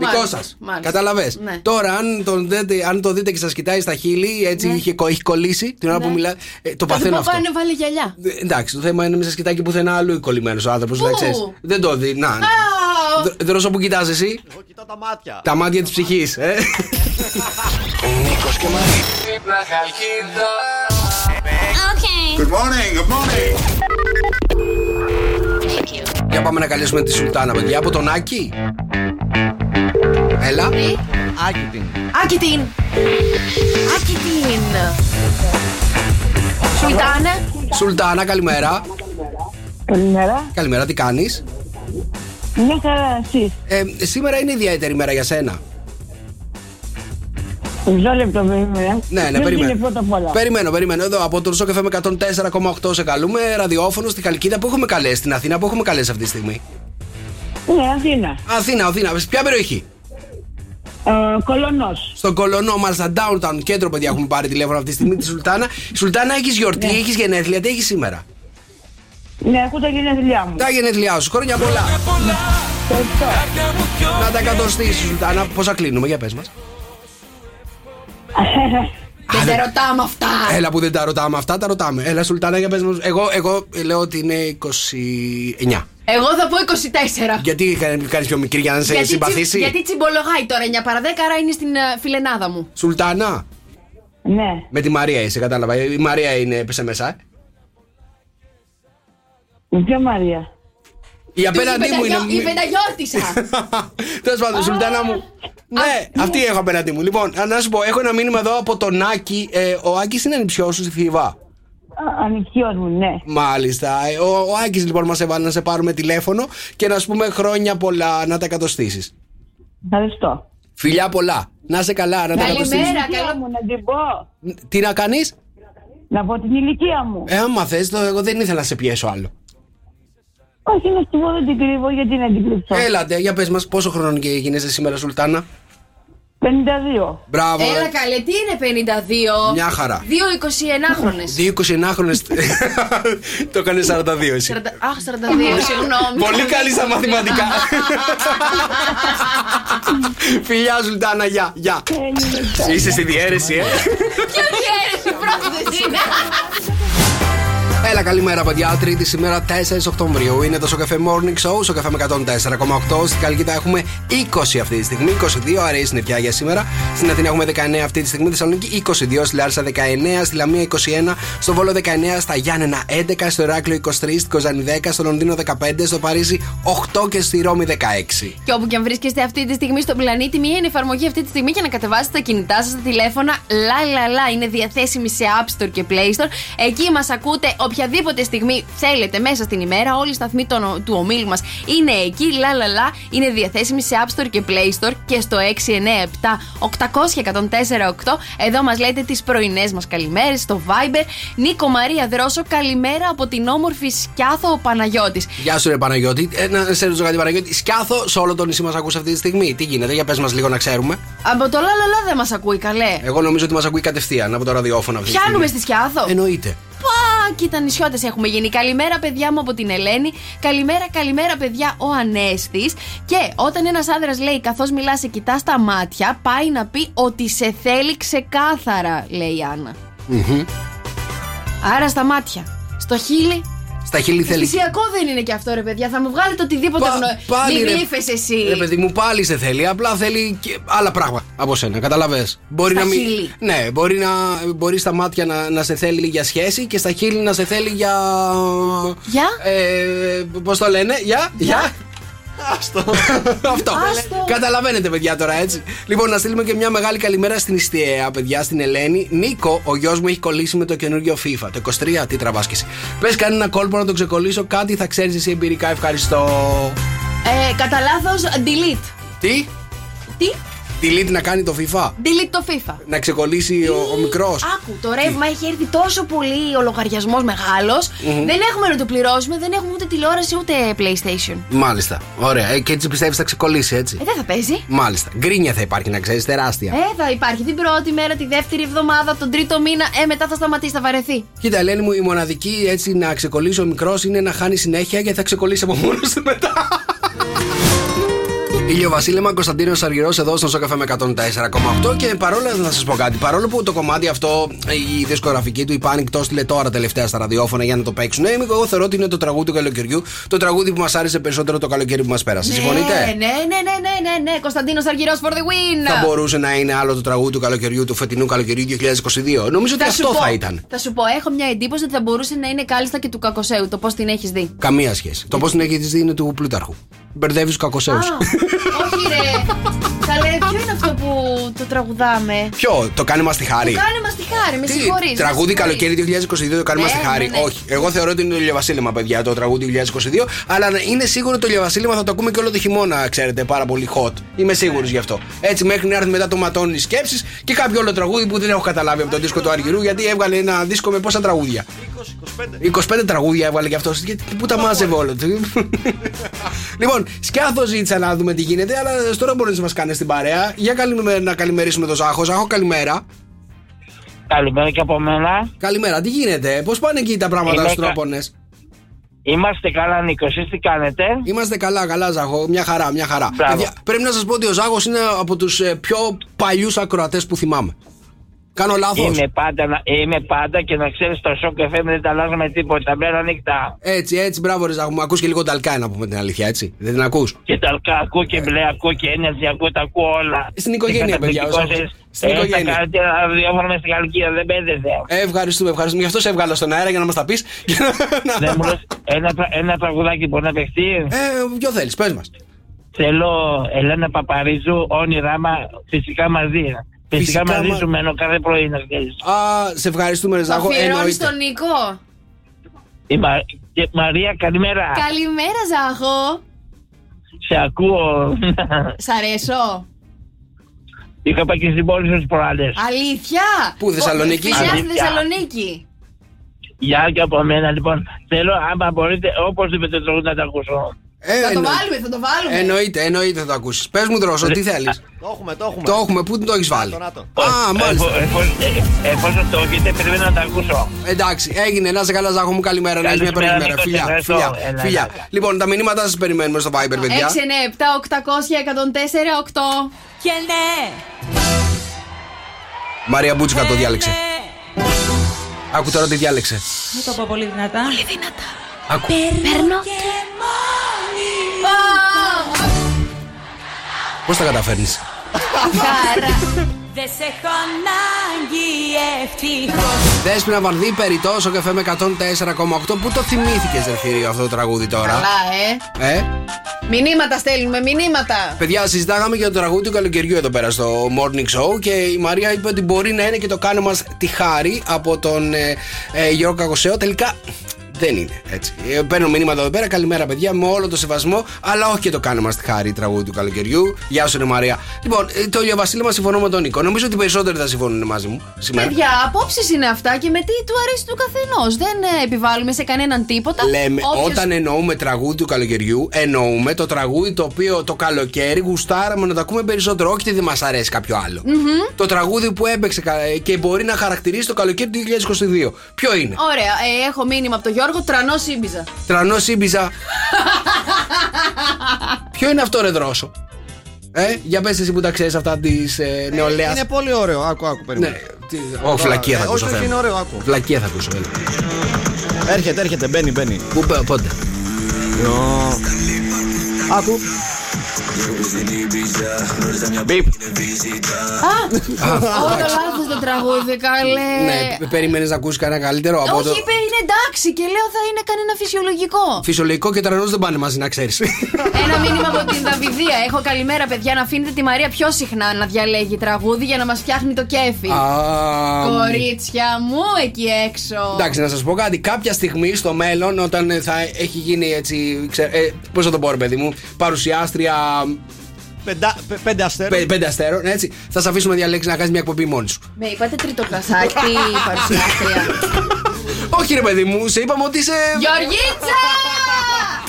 Δικό Μάλιστα, σας. μάλιστα. Κατάλαβε. Ναι. Τώρα, αν, τον δείτε, αν το δείτε και σας κοιτάει στα χείλη, έτσι Ναι. είχε, κο- έχει κολλήσει την ώρα Ναι. που μιλάει. ε, το Θα του παθαίνω πω αυτό. πάνε βάλε γυαλιά. Ε, Εντάξει, το θέμα είναι μην σας κοιτάει και πουθενά αλλού κολλημένος ο άνθρωπος. Πού; Δεν το δει. Να. Α, Δρόσο που κοιτάς εσύ. Εγώ κοιτάω τα μάτια. Τα μάτια της ψυχής. Ε. Νίκος και Μαρία. Δίπλα χαλκίδα. Good morning, good morning. Για πάμε να καλέσουμε τη Σουλτάνα, παιδιά, από τον Άκη. Έλα. τι; Άκη την. Άκη την! Άκη την! Σουλτάνα, Σουλτάνα, καλημέρα. Καλημέρα. Καλημέρα, τι κάνεις; Μια χαρά, εσείς. Ε, σήμερα είναι ιδιαίτερη μέρα για σένα. Μισό λεπτό περίμενα. Ναι, ναι, Ποιος περιμένω. είναι πρώτα απ' όλα. Περιμένω, περιμένω. Εδώ από το Σοκ FM 104,8 σε καλούμε. Ραδιόφωνο στη Χαλκίδα που έχουμε καλέσει. Στην Αθήνα; Που έχουμε καλέσει αυτή τη στιγμή; Ναι, Αθήνα. Αθήνα, Αθήνα. Ποια περιοχή; Ε, Κολονός. Στον Κολονό, μάλιστα, downtown κέντρο, παιδιά, έχουμε πάρει τηλέφωνο αυτή τη στιγμή τη Σουλτάνα. Σουλτάνα, έχεις γιορτή, Ναι. έχεις γενέθλια, τι έχεις σήμερα; Ναι, έχω τα γενέθλιά μου. Τα γενέθλιά σου, χρόνια πολλά. Να τα εκατοστήσει, Σουλτάνα. Πόσα κλείνουμε, για πες μας. Δεν τα ρωτάμε αυτά. Έλα που δεν τα ρωτάμε αυτά, τα ρωτάμε. Έλα, Σουλτάνα, για πες μας. Εγώ, εγώ λέω ότι είναι 29. Εγώ θα πω 24. Γιατί κάνεις πιο μικρή για να σε γιατί, τσι- συμπαθήσει; γιατί τσιμπολογάει τώρα 9 παρα 10, άρα είναι στην ε, φιλενάδα μου. Σουλτάνα. Ναι. Με τη Μαρία είσαι, κατάλαβα. Η Μαρία είναι, έπεσε μέσα. ε. Η ποια Μαρία; Η απέναντί Του μου είναι. πενταγιώ- Η πενταγιώτησα. Τέλος πάντων, Σουλτάνα μου. Ναι, αυτή έχω απέναντί μου. Λοιπόν, να σου πω, έχω ένα μήνυμα εδώ από τον Άκη. Ε, ο Άκης είναι ανιψιός σου στη Θήβα. Ανοιχτιός μου, ναι. Μάλιστα. Ε, Ο, ο Άκης λοιπόν μας έβαλε να σε πάρουμε τηλέφωνο και να σου πούμε χρόνια πολλά να τα εκατοστήσει. Ευχαριστώ. Φιλιά πολλά. Να είσαι καλά, να τα εκατοστήσει. Καλημέρα, Ηλικία καλό μου να την πω. Τι να κάνεις; Να πω την ηλικία μου. Ε, άμα θες, εγώ δεν ήθελα να σε πιέσω άλλο. Όχι, να σου πω δεν την κρύβω γιατί να την κρύψω. Έλατε, για πες μας, πόσο χρόνο και γίνεσαι σήμερα, Σουλτάνα; 52. Μπράβο. Έλα ε. καλέ, τι είναι 52. Μια χαρά. Δύο 29χρονε. Δύο 29 χρόνε. το έκανε 42 εσύ. Αχ, 42, συγγνώμη. Πολύ καλή στα μαθηματικά. Φιλιά, Σουλτάνα, γεια. γεια. Είσαι στη διαίρεση, ε. Ποιο διαίρεση πρόσθεση είναι; Έλα, καλημέρα, παιδιά. Τρίτη σήμερα, 4 Οκτωβρίου. Είναι το Σοκαφέ Morning Show, στο καφέ με 104,8. Στην Καλκίτα έχουμε 20 αυτή τη στιγμή, 22 αραιή συννεφιά για σήμερα. Στην Αθήνα έχουμε 19 αυτή τη στιγμή, Θεσσαλονίκη 22, στη Λάρισα 19, στη Λαμία 21, στο Βόλο 19, στα Γιάννενα 11, στο Ηράκλειο 23, στην Κοζάνη 10, στο Λονδίνο 15, στο Παρίσι 8 και στη Ρώμη 16. Και όπου και αν βρίσκεστε αυτή τη στιγμή στον πλανήτη, μία είναι η εφαρμογή αυτή τη στιγμή για να κατεβάσετε τα κινητά σας, τα τηλέφωνα. Λα λα λα είναι διαθέσιμη σε App Store και Play Store. Εκεί μας ακούτε οποιαδήποτε στιγμή θέλετε μέσα στην ημέρα. Όλοι οι σταθμοί των- του ομίλου μας είναι εκεί. Λα λα λα είναι διαθέσιμη σε App Store και Play Store και στο 697 800 1048. Εδώ μας λέτε τις πρωινές μας καλημέρες στο Viber. Νίκο Μαρία Δρόσο, καλημέρα από την όμορφη Σκιάθο Παναγιώτης. Γεια σου, ρε Παναγιώτη. Ε, να σε ρωτήσω κάτι, Παναγιώτη. Σκιάθο σε όλο το νησί μας ακούς αυτή τη στιγμή; Τι γίνεται, για πες μας λίγο να ξέρουμε. Από το λαλαλά δεν μας ακούει καλέ. Εγώ νομίζω ότι μας ακούει κατευθείαν από το ραδιόφωνο αυτή τη Πιάνουμε στιγμή. στη Σκιάθο. Εννοείται. Πα, κοίτα νησιώτες έχουμε γίνει. Καλημέρα, παιδιά μου από την Ελένη. Καλημέρα, καλημέρα, παιδιά, ο Ανέστης. Και όταν ένας άντρα λέει, καθώς μιλάς, σε κοιτάς στα μάτια, πάει να πει ότι σε θέλει ξεκάθαρα, λέει η Άννα. Μμμ. Άρα στα μάτια. Στο χείλη. Στα χείλη θέλει. Αισθησιακό δεν είναι και αυτό, ρε παιδιά. Θα μου βγάλετε οτιδήποτε Πα- γνω... πάλι, Μην ρε- γλύφεσαι εσύ. Ρε παιδί μου, πάλι σε θέλει. Απλά θέλει και άλλα πράγματα από σένα. Καταλαβέ. Μπορεί Στα να μην. χείλη. Ναι, μπορεί, να, μπορεί στα μάτια να, να σε θέλει για σχέση και στα χείλη να σε θέλει για. Για; Ε, Πώς το λένε, για; για. Άστο. Αυτό. Άστο. Καταλαβαίνετε, παιδιά, τώρα έτσι. Λοιπόν, να στείλουμε και μια μεγάλη καλημέρα στην Ιστιαία, παιδιά, στην Ελένη. Νίκο, ο γιος μου έχει κολλήσει με το καινούριο FIFA. Το 23, τι τραβάς και εσύ. Πες, κάνει ένα κόλπο να το ξεκολλήσω, κάτι θα ξέρεις εσύ εμπειρικά. Ευχαριστώ. Ε, κατά λάθος, delete. Τι; Τι; Delete να κάνει το FIFA. Delete το FIFA. Να ξεκολλήσει ο, ο μικρός. Άκου, το ρεύμα έχει έρθει τόσο πολύ ο λογαριασμός Δεν έχουμε να το πληρώσουμε, δεν έχουμε ούτε τηλεόραση ούτε PlayStation. Μάλιστα. Ωραία. Ε, και έτσι πιστεύεις θα ξεκολλήσει έτσι; Ε, δεν θα παίζει. Μάλιστα. Γκρίνια θα υπάρχει, να ξέρεις, τεράστια. Ε, θα υπάρχει την πρώτη μέρα, τη δεύτερη εβδομάδα, τον τρίτο μήνα. Ε, μετά θα σταματήσει, θα βαρεθεί. Κοίτα, Ελένη μου, η μοναδική έτσι να ξεκολλήσει ο μικρός είναι να χάνει συνέχεια και θα ξεκολλήσει από μόνος του μετά. Ηλιοβασίλεμα Κωνσταντίνος Αργυρός εδώ στον Σοκαφέ με 104,8 και παρόλο να σας πω κάτι, παρόλο που το κομμάτι αυτό, η δισκογραφική του, η Panic το έστειλε τώρα τελευταία στα ραδιόφωνα για να το παίξουν. Ναι, εγώ θεωρώ ότι είναι το τραγούδι του καλοκαιριού, το τραγούδι που μας άρεσε περισσότερο το καλοκαίρι που μας πέρασε. Συμφωνείτε; Ναι, ναι, ναι, ναι, ναι, ναι, ναι. Κωνσταντίνος Αργυρός for the win. Θα μπορούσε να είναι άλλο το τραγούδι του καλοκαιριού του φετινού καλοκαιριού 2022. Νομίζω ότι σου αυτό πω, θα ήταν. Θα σου πω, έχω μια εντύπωση ότι θα μπορούσε να είναι κάλλιστα και του Κακοσέου. Το πώς την έχεις δει. Καμία σχέση. Το πώς την έχεις δει είναι του Πλούταρχου. Μπερδεύεις τους κακοσέους. Α, όχι ρε. Καλέ, ποιο είναι αυτό που το τραγουδάμε; Ποιο, το κάνει μας τη χάρη. Το κάνε μας τη χάρη, με συγχωρείς. Τραγούδι με συγχωρείς. καλοκαίρι 2022 το κάνει μας Ναι, τη χάρη. ναι, ναι. Όχι. Εγώ θεωρώ ότι είναι το ηλιοβασίλεμα, παιδιά, το τραγούδι 2022. Αλλά είναι σίγουρο το ηλιοβασίλεμα θα το ακούμε και όλο το χειμώνα, ξέρετε, πάρα πολύ hot. Είμαι σίγουρος γι' αυτό. Έτσι, μέχρι να έρθει μετά το ματώνει σκέψεις και κάποιο άλλο τραγούδι που δεν έχω καταλάβει από το δίσκο του Αργυρού γιατί έβγαλε ένα δίσκο με πόσα τραγούδια; 25 τραγούδια έβγαλε κι αυτός. Πού τα μάζευε όλο του. λοιπόν, σκιάθος ζήτησα να δούμε τι γίνεται, αλλά τώρα μπορείς να μας κάνεις στην παρέα. Για καλημέρα, να καλημερίσουμε τον Ζάχο. Ζάχο, καλημέρα. Καλημέρα και από μένα. Καλημέρα, τι γίνεται, πώς πάνε εκεί τα πράγματα Είμαι στους κα- τρόπονες; Είμαστε καλά, Νίκο. Εσείς τι κάνετε; Είμαστε καλά, καλά, Ζάχο. Μια χαρά, μια χαρά. Μπράβο. Παιδιά, πρέπει να σας πω ότι ο Ζάχος είναι από τους πιο παλιούς ακροατές που θυμάμαι. Κάνω λάθος. Είμαι πάντα, να- είμαι πάντα και να ξέρεις το σοκ FM δεν τα αλλάζουμε τίποτα. Μέρα νύχτα. Έτσι, έτσι, μπράβο, ρε Ζάχο. Μου ακούς και λίγο ταλκά να πούμε την αλήθεια, έτσι. Δεν την ακούς. Και ταλκά ακούω και μπλε ακούω και ένερζι ακούω, τα ακούω όλα. Στην οικογένεια, Και παιδιά, καταπληκτικός όσο- είσαι. στην Ε, οικογένεια. Τα καλύτερα ραδιόφωνα μες στην Γαλλικία, δεν παίζεται. Ε, ευχαριστούμε, ευχαριστούμε. Γι' αυτό σε έβγαλα στον αέρα για να μας τα πεις. Δεν μου λες, ένα, τρα- ένα τραγουδάκι μπορεί να παιχτεί. Ε, ποιο θέλεις, πες μας. Θέλω Ελένα Παπαρίζου, όνειρά μα, φυσικά μαζί. Φυσικά, Φυσικά μαζί μα- σου μένω κάθε πρωί να ξέρεις. Α, σε ευχαριστούμε, ρε Το Ζάχο. αφιερώνεις Εννοείται. στον Νικό. Η Μα- και Μαρία, καλημέρα. Καλημέρα, Ζάχο. Σε ακούω. Σ' αρέσω. Είχα πάει και στην πόλη σας προάλλες. Αλήθεια; Πού, Θεσσαλονίκη; Φιλιά στη Αλήθεια. Θεσσαλονίκη. Γεια και από μένα λοιπόν. Θέλω άμα μπορείτε οπωσδήποτε το τραγούδι να το ακούσω. Ε, θα το εννο- βάλουμε, θα το βάλουμε. Εννοείται, εννοείται θα το ακούσεις. Πες μου, Δρόσο, τι θέλεις; Το έχουμε, το έχουμε. Το έχουμε, πού το έχεις βάλει; νάτο. Α, μάλιστα. Εφο- εφο- ε, Εφόσον το έχετε, περιμένω να το ακούσω. Εντάξει, έγινε. Να σε καλά, Ζάχο μου, καλημέρα. Να έχει μια Καλησπέρα, πρώτη μέρα. Νίκο, Φιλιά, ευχαριστώ. φιλιά, Έλα, φιλιά. έλα. Λοιπόν, τα μηνύματα σας περιμένουμε στο Viber, παιδιά. 6, 9, 7, 800, 104, 8. Και ναι. Μαρία Μπούτσικα το διάλεξε. Άκου τώρα τι διάλεξε. Μην το πω πολύ δυνατά. Πολύ δυνατά. Άκου. Παίρνω. Πώς τα καταφέρνεις; Χαρά. Δεν σε έχω ανάγκη ευτυχώς. Δέσποινα Βαρδί, περιττό, ο καφέ με 104,8. Πού το θυμήθηκες, Ζερφύριο, αυτό το τραγούδι τώρα; Καλά, ε. Ε, Μηνύματα στέλνουμε, μηνύματα. παιδιά, συζητάγαμε για το τραγούδι του καλοκαιριού εδώ πέρα στο Morning Show και η Μαρία είπε ότι μπορεί να είναι και το κάνω μας τη χάρη από τον ε, ε, Γιώργο Κακοσέο. Τελικά δεν είναι έτσι. Ε, παίρνω μηνύματα εδώ πέρα. Καλημέρα, παιδιά, με όλο το σεβασμό, αλλά όχι και το κάνω μα τη χάρη τραγούδι του καλοκαιριού. Γεια σου, ρε Μαρία. Λοιπόν, ε, το Ηλιοβασίλεμα συμφωνώ με τον Νίκο. Νομίζω ότι οι περισσότεροι θα συμφωνούν μαζί μου σήμερα. Παιδιά, απόψεις είναι αυτά και με τι του αρέσει του καθενός. Δεν ε, επιβάλλουμε σε κανέναν τίποτα. Λέμε, Όποιος- όταν εννοούμε τραγούδι του καλοκαιριού, εννοούμε το τραγούδι το οποίο το καλοκαίρι γουστάραμε να το ακούμε περισσότερο. Όχι ότι δεν μας αρέσει κάποιο άλλο. Μμμ. Το τραγούδι που έπαιξε κα- και μπορεί να χαρακτηρίσει το καλοκαίρι του 2022. Ποιο είναι; Ωραία, ε, έχω μήνυμα από τον Γιώργο, τρανό σύμπιζα. Τρανό σύμπιζα. Ποιο είναι αυτό, ρε δρόσο; Ε, για πες εσύ που τα ξέρεις αυτά της ε, νεολαίας. Είναι πολύ ωραίο. Άκου, άκου, περίμενε. Ναι, τι- όχι, φλακία θα Ε, ακούσω. Όχι, όχι, Θεέ μου. είναι ωραίο, άκου. Φλακία θα ακούσω. έλα. Έρχεται, έρχεται, μπαίνει, μπαίνει. Πού, πε- πότε; Νο. Άκου. Μπιπ. Α, όλο λάθος το τραγούδι, καλέ. Ναι, περίμενες να ακούσεις κανένα καλύτερο από Όχι, το. είπε είναι εντάξει και λέω θα είναι κανένα φυσιολογικό. Φυσιολογικό και τρανός δεν πάνε μαζί, να ξέρεις. Ένα μήνυμα από την Δαβιδία. Έχω καλημέρα, παιδιά, να αφήνετε τη Μαρία πιο συχνά να διαλέγει τραγούδι για να μας φτιάχνει το κέφι. Κορίτσια μου εκεί έξω. Εντάξει, να σας πω κάτι. Κάποια στιγμή στο μέλλον, όταν ε, θα έχει γίνει έτσι. Ξέ, ε, Πώς θα το πω, ρε παιδί μου, παρουσιάστρια. Πεντα, πε- πέντε αστέρων. πέ- πέντε αστέρων, έτσι. Θα σε αφήσουμε να διαλέξει να κάνεις μια εκπομπή μόνη σου. Με είπατε τριτοκλασάκι παρουσιάστρια. Όχι, ρε παιδί μου, σε είπαμε ότι είσαι. Γεωργίτσα!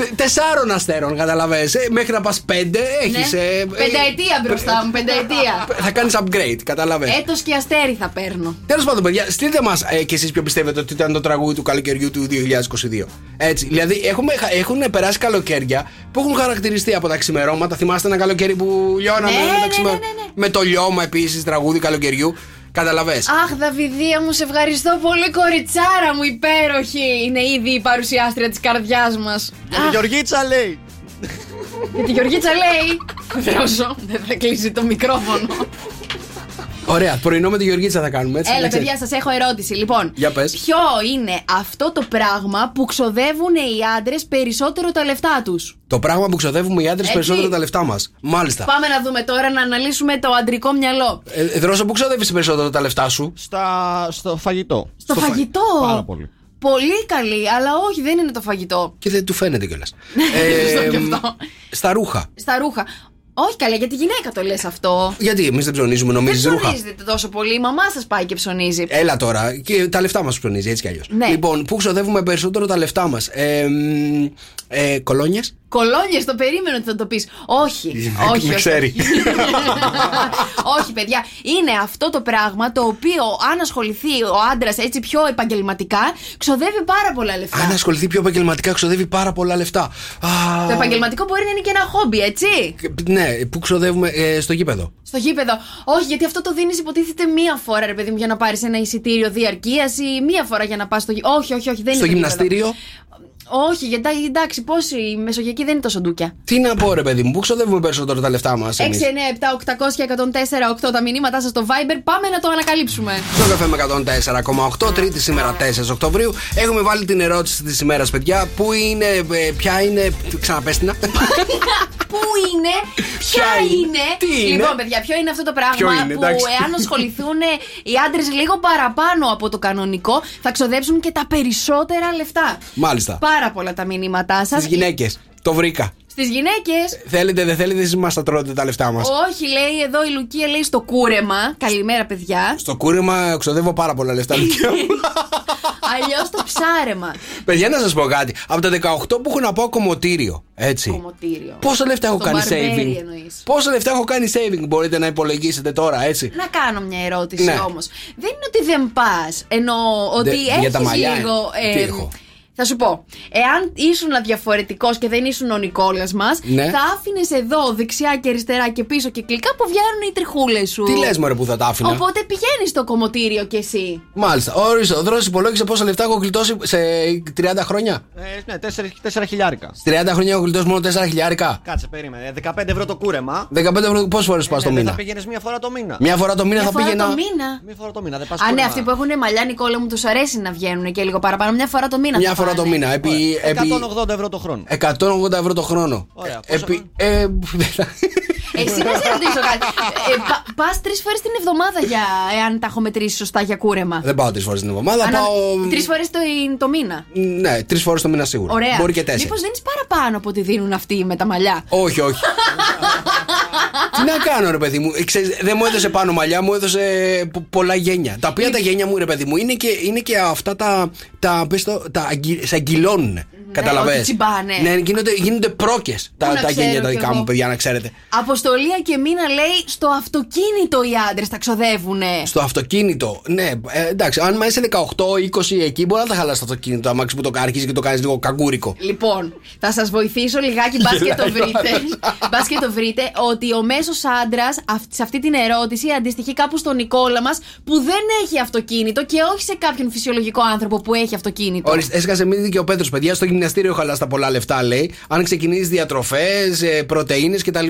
Τε- Τεσσάρων αστέρων, καταλαβαίνεις. Ε, μέχρι να πας πέντε, έχεις. Ναι. Πενταετία μπροστά μου, πενταετία. θα κάνεις upgrade, καταλαβαίνεις. Έτος και αστέρι θα παίρνω. Τέλος πάντων, παιδιά, στείλτε μας ε, και εσείς ποιο πιστεύετε ότι ήταν το τραγούδι του καλοκαιριού του 2022. Έτσι. Δηλαδή, έχουμε, έχουν περάσει καλοκαίρια που έχουν χαρακτηριστεί από τα ξημερώματα. Θυμάστε ένα καλοκαίρι που λιώναμε Ναι, με, τα ναι, ξημερω- ναι, ναι, ναι. με το λιώμα επίσης τραγούδι καλοκαιριού. Καταλαβέ. Αχ, Δαβιδία μου, σε ευχαριστώ πολύ, κοριτσάρα μου, υπέροχη. Είναι ήδη η παρουσιάστρια της καρδιάς μας. Για τη Γεωργίτσα λέει. Για τη Γεωργίτσα λέει. Δρόσο, δεν θα κλείσει το μικρόφωνο. Ωραία, πρωινό με τη Γεωργίτσα θα κάνουμε έτσι. Έλα, να ξέρεις. παιδιά, σας έχω ερώτηση. Λοιπόν, Για πες. ποιο είναι αυτό το πράγμα που ξοδεύουν οι άντρες περισσότερο τα λεφτά τους; Το πράγμα που ξοδεύουμε οι άντρες Έτσι. περισσότερο τα λεφτά μας. Μάλιστα. Πάμε να δούμε τώρα να αναλύσουμε το αντρικό μυαλό. Ε, Δρόσο, πού ξοδεύεις περισσότερο τα λεφτά σου; Στα, στο φαγητό. Στο φαγητό; Πάρα πολύ. Πολύ καλή, αλλά όχι, δεν είναι το φαγητό. Και δεν του φαίνεται κιόλας. Σωστό και αυτό. στα ρούχα. Στα ρούχα. Όχι καλά, για τη γυναίκα το λες αυτό. Γιατί εμείς δεν ψωνίζουμε, νομίζεις δεν ρούχα; ψωνίζετε τόσο πολύ. Η μαμά σας πάει και ψωνίζει. Έλα τώρα, και τα λεφτά μας ψωνίζει έτσι κι αλλιώς. Ναι. Λοιπόν, πού ξοδεύουμε περισσότερο τα λεφτά μας. Ε, μ, ε, Κολόνιες; Κολόνιε, το περίμενο ότι θα το πεις. Όχι. όχι, Με όχι, ξέρει. όχι, παιδιά. Είναι αυτό το πράγμα το οποίο, αν ασχοληθεί ο άντρας έτσι πιο επαγγελματικά, ξοδεύει πάρα πολλά λεφτά. Αν ασχοληθεί πιο επαγγελματικά, ξοδεύει πάρα πολλά λεφτά. Α, Το επαγγελματικό μπορεί να είναι και ένα χόμπι, έτσι. Ναι, πού ξοδεύουμε ε, στο γήπεδο. Στο γήπεδο. Όχι, γιατί αυτό το δίνεις υποτίθεται μία φορά, ρε παιδί μου, για να πάρεις ένα εισιτήριο διαρκείας ή μία φορά για να πας στο γήπεδο. Όχι, όχι, όχι, δεν στο είναι. το γυμναστήριο. Γήπεδο. Όχι, γιατί εντάξει, πόσοι οι μεσογειακοί δεν είναι τόσο ντούκια. Τι να πω, ρε παιδί μου, πού ξοδεύουμε περισσότερο τα λεφτά μας. 6, 9, 7, 800 και 104, 8 τα μηνύματά σας στο Viber. Πάμε να το ανακαλύψουμε. Στο καφέ με 104,8, Τρίτη σήμερα 4 Οκτωβρίου. Έχουμε βάλει την ερώτηση της ημέρας, παιδιά. Πού είναι, ε, ποια είναι. Ξαναπέστηνα. Πού είναι, ποια Ποια είναι, είναι; τι είναι; Λοιπόν, παιδιά, ποιο είναι αυτό το πράγμα Ποιο είναι, που εντάξει. εάν ασχοληθούν οι άντρες λίγο παραπάνω από το κανονικό, θα ξοδέψουν και τα περισσότερα λεφτά. Μάλιστα. Πάρα πολλά τα μηνύματά σας. Στις γυναίκες. Το βρήκα. Στις γυναίκες. Θέλετε, δεν θέλετε, εσείς μας τα τρώτε τα λεφτά μας. Όχι, λέει εδώ η Λουκία, λέει στο κούρεμα. Καλημέρα, παιδιά. Στο κούρεμα ξοδεύω πάρα πολλά λεφτά. Λουκία μου. Αλλιώς το ψάρεμα. Παιδιά, να σας πω κάτι. Από τα 18 που έχω να πάω κομμωτήριο. Έτσι. Κομμωτήριο. Πόσα λεφτά έχω Στο κάνει Barberi saving; εννοείς. Πόσα λεφτά έχω κάνει saving, μπορείτε να υπολογίσετε τώρα, έτσι. Να κάνω μια ερώτηση Ναι. όμως Δεν είναι ότι δεν πας, ενώ ότι Δε- έχεις για τα μαλλιά, λίγο. ε. Τι έχω; Θα σου πω, εάν ήσουν διαφορετικό και δεν ήσουν ο Νικόλας μας, Ναι. θα άφηνες εδώ δεξιά και αριστερά και πίσω και κλικά που βγαίνουν οι τριχούλες σου. Τι λες, Μωρέ, που θα τα άφηνα; Οπότε πηγαίνεις στο κομμωτήριο κι εσύ. Μάλιστα. Ορίστε, ο Δρόσος υπολόγισε πόσα λεφτά έχω γλιτώσει σε 30 χρόνια. Ε, ναι, 4, χιλιάρικα. Στι 30 χρόνια έχω γλιτώσει μόνο 4 χιλιάρικα. Κάτσε, περίμενε. 15 ευρώ το κούρεμα. 15 ευρώ πόσες φορές πας το Ε, ναι, μήνα; Θα πήγαινες μία φορά το μήνα. Μια φορά το μήνα Μια θα φορά πήγαινα. το μήνα. Μία φορά το μήνα. Δεν πας Α, ναι, κούρεμα. αυτοί που έχουν μαλλιά, Νικόλα μου, τους αρέσει να βγαίνουν και λίγο παραπάνω. Μια φορά το μήνα. Μια θα φορά το πάνε. μήνα. Επί, επί 180 ευρώ το χρόνο. 180 ευρώ το χρόνο. Ωραία, Ε, επί, ε, Εσύ να σε ρωτήσω κάτι. Ε, Πα τρεις φορές την εβδομάδα για εάν τα έχω μετρήσει σωστά για κούρεμα; δεν πάω τρεις φορές την εβδομάδα. Ανα- Πάω. Τρεις φορές το, το μήνα; Ναι, τρεις φορές το μήνα σίγουρα. Ωραία. Μπορεί και τέσσερις. Μήπως δίνει παραπάνω από ό,τι δίνουν αυτοί με τα μαλλιά; Όχι, όχι. Τι να κάνω, ρε παιδί μου. Ε, ξέρεις, δεν μου έδωσε πάνω μαλλιά, μου έδωσε πο- πολλά γένια. Τα οποία τα γένια μου, ρε παιδί μου, είναι και, είναι και αυτά τα. τα, πες το, τα αγγι- σε αγγυλώνουν. Καταλαβες. ότι τσιμπάνε. Ναι, γίνονται, γίνονται πρόκες Πού τα, να τα ξέρω γένια τα κι δικά εγώ. μου, παιδιά, να ξέρετε. Αποστολία και μήνα λέει στο αυτοκίνητο οι άντρες τα ξοδεύουνε. Στο αυτοκίνητο, ναι, ε, εντάξει, αν είσαι 18-20 εκεί, μπορεί να τα χαλάσει το αυτοκίνητο. Αμάξι που το αρχίζει και το κάνεις λίγο καγκούρικο. Λοιπόν, θα σας βοηθήσω λιγάκι, μπας και το Γελάει ο βρείτε. άλλος. Μπας και το βρείτε, ότι ο μέσος άντρας σε αυτή την ερώτηση αντιστοιχεί κάπου στον Νικόλα μας που δεν έχει αυτοκίνητο και όχι σε κάποιον φυσιολογικό άνθρωπο που έχει αυτοκίνητο. Ορίστε, έσκασε μύτη και ο Πέτρος, παιδιά, στο γυμναστήριο χαλά τα πολλά λεφτά, λέει. Αν ξεκινήσεις διατροφές, πρωτενε κτλ.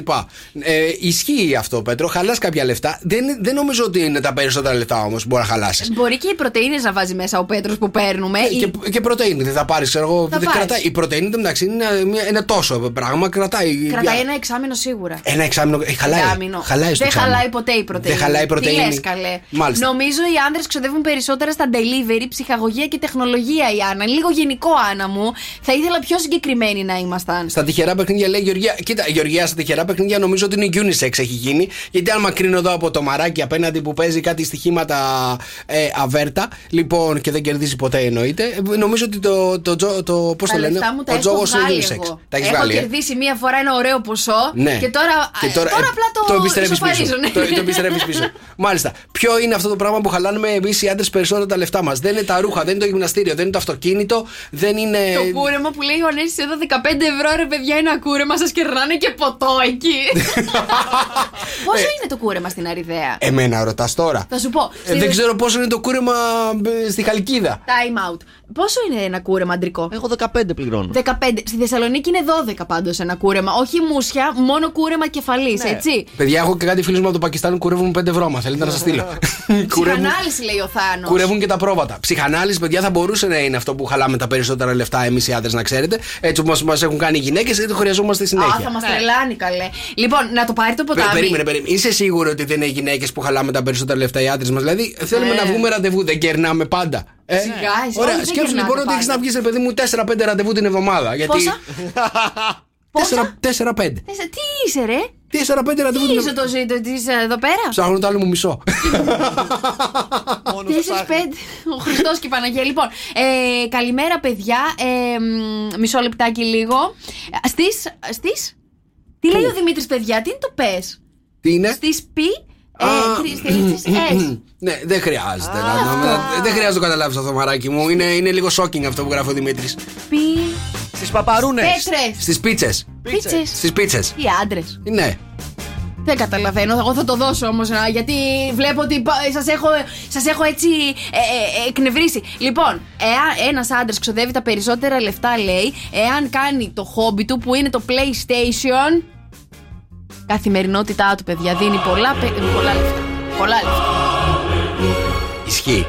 Ε, ισχύει αυτό, Πέτρο, χαλάς κάποια λεφτά. Δεν, δεν νομίζω ότι είναι τα περισσότερα λεφτά όμως που μπορεί να χαλάσεις. Μπορεί και οι πρωτενε να βάζει μέσα ο Πέτρος που παίρνουμε. ή- Και, και πρωτενη δεν θα πάρεις, ξέρω εγώ. Θα δεν πάρεις. Κρατάει. Η πρωτενη εντάξει είναι ένα, ένα τόσο πράγμα, κρατάει. Κρατάει για- ένα εξάμεινο σίγουρα. ένα εξάμεινο. Ε, χαλάει. Εξάμηνο. χαλάει στο Δεν εξάμηνο. χαλάει ποτέ η πρωτενη. Δεν χαλάει η πρωτενη. Τι λες, καλέ. Μάλιστα. Νομίζω οι άντρε ξοδεύουν περισσότερα στα delivery, ψυχαγωγία και τεχνολογία, η Άννα. Λίγο γενικό, Άννα μου. Θα ήθελα πιο συγκεκριμένοι να ήμασταν. Στα τυχερά παιχνίδια λέει Γεωργία. Κοίτα, Γεωργία, στα τυχερά παιχνίδια νομίζω ότι είναι unisex έχει γίνει. Γιατί αν μακρύνω εδώ από το μαράκι απέναντι που παίζει κάτι στοιχήματα ε, αβέρτα, λοιπόν και δεν κερδίζει ποτέ εννοείται, ε, νομίζω ότι το. το, το, το Πώς Τα το λένε, λεφτά μου τα ο έχω τζόγος είναι βγάλει unisex. εγώ. Τα έχεις έχω βγάλει. ε; κερδίσει μία φορά ένα ωραίο ποσό Ναι. και τώρα, Και ε, τώρα, ε, απλά το, το επιστρέφεις πίσω. ισοφαρίζω, ναι. Το, το επιστρέφεις πίσω. Μάλιστα. Ποιο είναι αυτό το πράγμα που χαλάνουμε εμείς οι άντρες περισσότερο τα λεφτά μας; Δεν είναι τα ρούχα, δεν είναι το γυμναστήριο, δεν είναι το αυτοκίνητο, δεν είναι. Το κούρεμα. κούρεμα που λέει ο Ανέσης εδώ 15 ευρώ ρε παιδιά ένα κούρεμα σας κερνάνε και ποτό εκεί. Πόσο είναι το κούρεμα στην Αριδαία; Εμένα ρωτάς τώρα. Θα σου πω. Ε, στη- δεν ξέρω πόσο είναι το κούρεμα ε, στη Χαλκίδα. Time out. Πόσο είναι ένα κούρεμα αντρικό; Εγώ 15 πληρώνω. 15. Στη Θεσσαλονίκη είναι 12 πάντως ένα κούρεμα. Όχι μουσια, μόνο κούρεμα κεφαλής, Ναι. έτσι. Παιδιά, έχω και κάτι φίλους μου από το Πακιστάν που κουρεύουν 5 ευρώ. Μα θέλετε να σας στείλω. κουρεύουν, Ψυχανάλυση λέει ο Θάνος. κουρεύουν και τα πρόβατα. Ψυχανάλυση, παιδιά, θα μπορούσε να είναι αυτό που χαλάμε τα περισσότερα λεφτά εμείς οι άντρες, να ξέρετε. Έτσι όπως μας έχουν κάνει οι γυναίκες, έτσι το χρειαζόμαστε Α, συνέχεια. θα μας τρελάνει καλέ. Λοιπόν, να το πάρει το Πε- ποτάμι. Περίμενε, περίμενε. Είσαι σίγουρο ότι δεν είναι οι γυναίκες που χαλάμε τα περισσότερα λεφτά οι άντρες μας; Δηλαδή, θέλουμε Ε. να βγούμε ραντεβού, δεν κερνάμε πάντα. Ε, Σιγά, εσύ, Ωραία, όχι, δεν σκέψου κερνάτε λοιπόν ότι έχεις πάντα. να βγεις, ρε παιδί μου, 4-5 ραντεβού την εβδομάδα. Γιατί... Πόσα; 4-5. Τέσσερα- Τι είσαι, ρε; 4-5 ραντεβού Τι την είσαι εβδομάδα. το ζήτο τη εδώ πέρα; Ψάχνω το άλλο μου μισό. Τέσσερι πέντε. Ο Χριστός και η Παναγία. Λοιπόν, ε, καλημέρα, παιδιά. Ε, μ, μισό λεπτάκι λίγο. Στις. Στις... Τι λέει ο Δημήτρης, παιδιά, τι είναι το πες; Τι είναι; Στις πι. Ε, τρει στηρίξεις S. Ναι, δεν χρειάζεται. να- να- Δεν χρειάζεται να το καταλάβεις αυτό, μαράκι μου. Είναι, είναι λίγο shocking αυτό που γράφει ο Δημήτρης. Πι. Στις παπαρούνες. Πέτρες. Στις πίτσες. Πίτσες. Στις πίτσες. Οι άντρες. Ναι. Δεν καταλαβαίνω. Εγώ θα το δώσω όμως. Γιατί βλέπω ότι σας έχω, σας έχω έτσι ε, ε, εκνευρίσει. Λοιπόν, εάν ένας άντρας ξοδεύει τα περισσότερα λεφτά, λέει, εάν κάνει το χόμπι του που είναι το PlayStation. Καθημερινότητά του, παιδιά, δίνει πολλά, πε- πολλά λεφτά. Πολλά λεφτά. Ισχύει.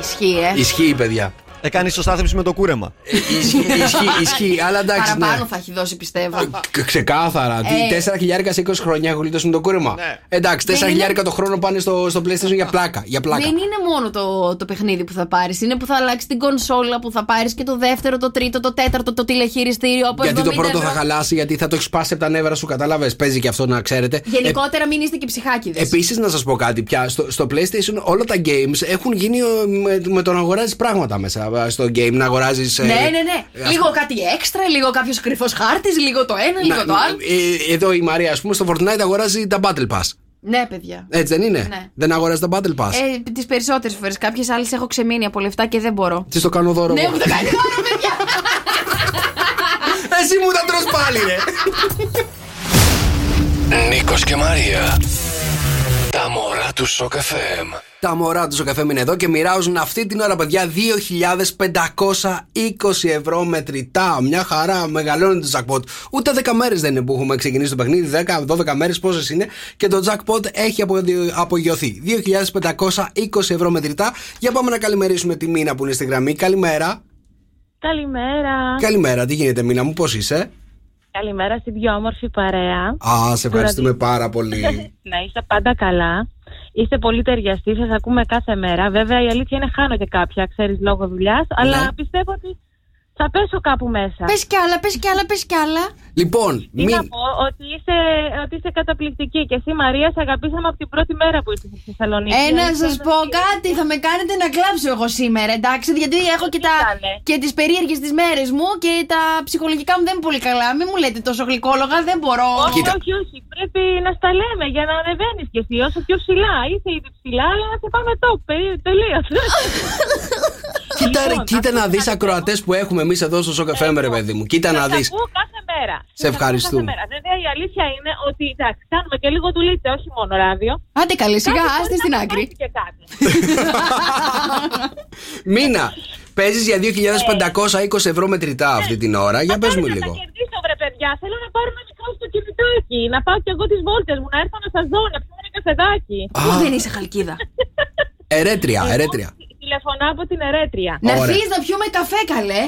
Ισχύει, ε. Ισχύει, παιδιά. Έκανε σωστάθμιση με το κούρεμα. Ισχύει, ισχύει, ισχύει. Αλλά εντάξει. Παραπάνω Ναι. θα έχει δώσει, πιστεύω. Ξ- Ξεκάθαρα. Τι, Ε. 4 χιλιάρικα σε 20 χρόνια έχω γλιτώσει με το κούρεμα. Εντάξει, 4 Δεν είναι- χιλιάρικα το χρόνο πάνε στο, στο PlayStation για πλάκα. Για πλάκα. Δεν είναι μόνο το, το παιχνίδι που θα πάρεις. Είναι που θα αλλάξει την κονσόλα, που θα πάρεις και το δεύτερο, το τρίτο, το τέταρτο, το τηλεχειριστήριο. Από Γιατί το 70 πρώτο θα ευρώ. χαλάσει, γιατί θα το έχεις σπάσει από τα νεύρα σου, κατάλαβες; Παίζει και αυτό να ξέρετε. Γενικότερα μην είστε και ψυχάκιδες. Επίσης, να σας πω κάτι πια. Στο, στο PlayStation όλα τα games έχουν γίνει ε, με, με το να αγοράζεις πράγματα μέσα ε, στο game. Να αγοράζεις. ναι, ναι, ναι. Λίγο κάτι έξτρα, λίγο κάποιος κρυφός χάρτης, λίγο το ένα, λίγο το άλλο. ε, εδώ η Μαρία, ας πούμε, στο Fortnite αγοράζει τα Battle Pass. Ναι, παιδιά. Έτσι δεν είναι; Ναι. Δεν αγοράζει τα Battle Pass; Ε, τις περισσότερες φορές. Κάποιες άλλες έχω ξεμείνει από λεφτά και δεν μπορώ. Τις στο κάνω δώρο. Ναι, εγώ. μου το κάνει δώρο, παιδιά. Εσύ μου τα τρως πάλι, ρε. Νίκος και Μαρία. Τα μωρά του Σοκ FM. Τα μωρά του στο καφέ είναι εδώ και μοιράζουν αυτή την ώρα, παιδιά, 2.520 ευρώ μετρητά. Μια χαρά, μεγαλώνει το jackpot. Ούτε 10 μέρες δεν είναι που έχουμε ξεκινήσει το παιχνίδι. 10-12 μέρες πόσες είναι και το jackpot έχει απο- απογειωθεί. 2.520 ευρώ μετρητά. Για πάμε να καλημερίσουμε τη Μίνα που είναι στη γραμμή. Καλημέρα. Καλημέρα. Καλημέρα, τι γίνεται, Μίνα μου, πώς είσαι; Καλημέρα στην πιο όμορφη παρέα. Α, σε ευχαριστούμε πάρα πολύ. να είστε πάντα καλά. Είστε πολύ ταιριαστοί, σας ακούμε κάθε μέρα. Βέβαια, η αλήθεια είναι χάνω και κάποια, ξέρεις, λόγω δουλειάς. Αλλά Ναι. πιστεύω ότι θα πέσω κάπου μέσα. Πες κι άλλα, πες κι άλλα, πες κι άλλα. Λοιπόν, Τι μην... να πω, ότι είσαι, ότι είσαι καταπληκτική. Και εσύ, Μαρία, σε αγαπήσαμε από την πρώτη μέρα που ήσουν στη Θεσσαλονίκη. Ε, να Αλήθεια σας είναι πω ότι- κάτι, θα με κάνετε να κλάψω εγώ σήμερα, εντάξει. Γιατί έχω και, τα, και τις περίεργες τις μέρες μου και τα ψυχολογικά μου δεν είναι πολύ καλά. Μην μου λέτε τόσο γλυκόλογα, δεν μπορώ. Όχι, όχι, όχι. Πρέπει να στα λέμε για να ανεβαίνεις κι εσύ όσο πιο ψηλά. Είσαι ήδη ψηλά, αλλά να σε πάμε top. Τελείω. Κοίτα, ρε, κοίτα να δεις ακροατές που έχουμε εμείς εδώ στο Σοκαφέ, ρε παιδί μου. Κοίτα να δεις. ακούω κάθε μέρα. Σε Σας ακούω ευχαριστούμε. κάθε μέρα. Βέβαια, η αλήθεια είναι ότι εντάξει, κάνουμε και λίγο δουλίτσα, όχι μόνο ράδιο. Άντε καλέ, σιγά, Κάτι άστε μπορεί στην να άκρη. φτάσει Και κάτι. Μίνα, παίζεις για 2.520 ευρώ μετρητά αυτή την ώρα. Για πες μου λίγο. Κερδίσω, βρε παιδιά. Θέλω να πάρω ένα μικρό στο κινητάκι. Να πάω κι εγώ τις βόλτες μου, να έρθω να σας δω, να πιω ένα καφεδάκι. Πού δεν είσαι χαλκίδα. Ερέτρια, ερέτρια. Τηλεφωνώ από την Ερέτρια. Να φύγεις να πιούμε καφέ, καλέ.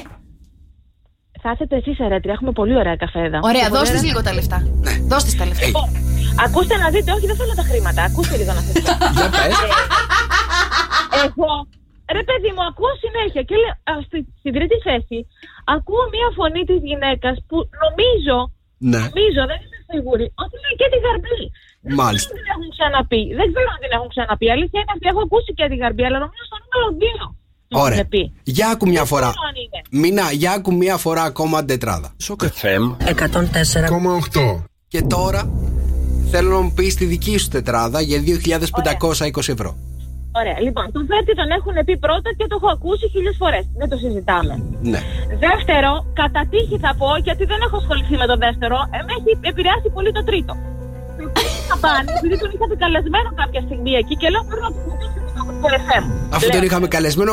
Θα έρθετε εσείς, Ερέτρια. Έχουμε πολύ ωραία καφέδα. Ωραία, Και πολύ δώστε ωραία- λίγο τα λεφτά. Δώστε τα λεφτά. Λοιπόν, ακούστε να δείτε, όχι δεν θέλω τα χρήματα. Ακούστε λίγο να σας πω. Για πες. Εγώ, ρε παιδί μου, ακούω συνέχεια και λέω, α, στη, στην τρίτη θέση ακούω μία φωνή της γυναίκας που νομίζω, Ναι, νομίζω, δεν είμαι σίγουρη, ότι είναι και τη γαρμπή. Μάλιστα. Δεν την έχουν ξαναπεί. Δεν ξέρω αν την έχουν ξαναπεί. Η Αλήθεια είναι ότι έχω ακούσει και τη γαρμπή, αλλά νομίζω στο νούμερο 2. Ωραία. Για άκου μια φορά. ξέρω αν είναι. Μίνα, για άκου μια φορά ακόμα τετράδα. FM 104,8. Και τώρα θέλω να μου πεις τη δική σου τετράδα για 2.520 ευρώ. Ωραία. Λοιπόν, τον Βέρτη τον έχουν πει πρώτα και το έχω ακούσει χίλιες φορές. Δεν το συζητάμε. Ναι. Δεύτερο, κατά τύχη θα πω, γιατί δεν έχω ασχοληθεί με το δεύτερο, ε, με έχει επηρεάσει πολύ το τρίτο. Το τρίτο θα πάνε, επειδή τον είχατε καλεσμένο κάποια στιγμή εκεί και λέω πρέπει να το ρωτήσω στο FM. Αφού τον είχαμε καλεσμένο,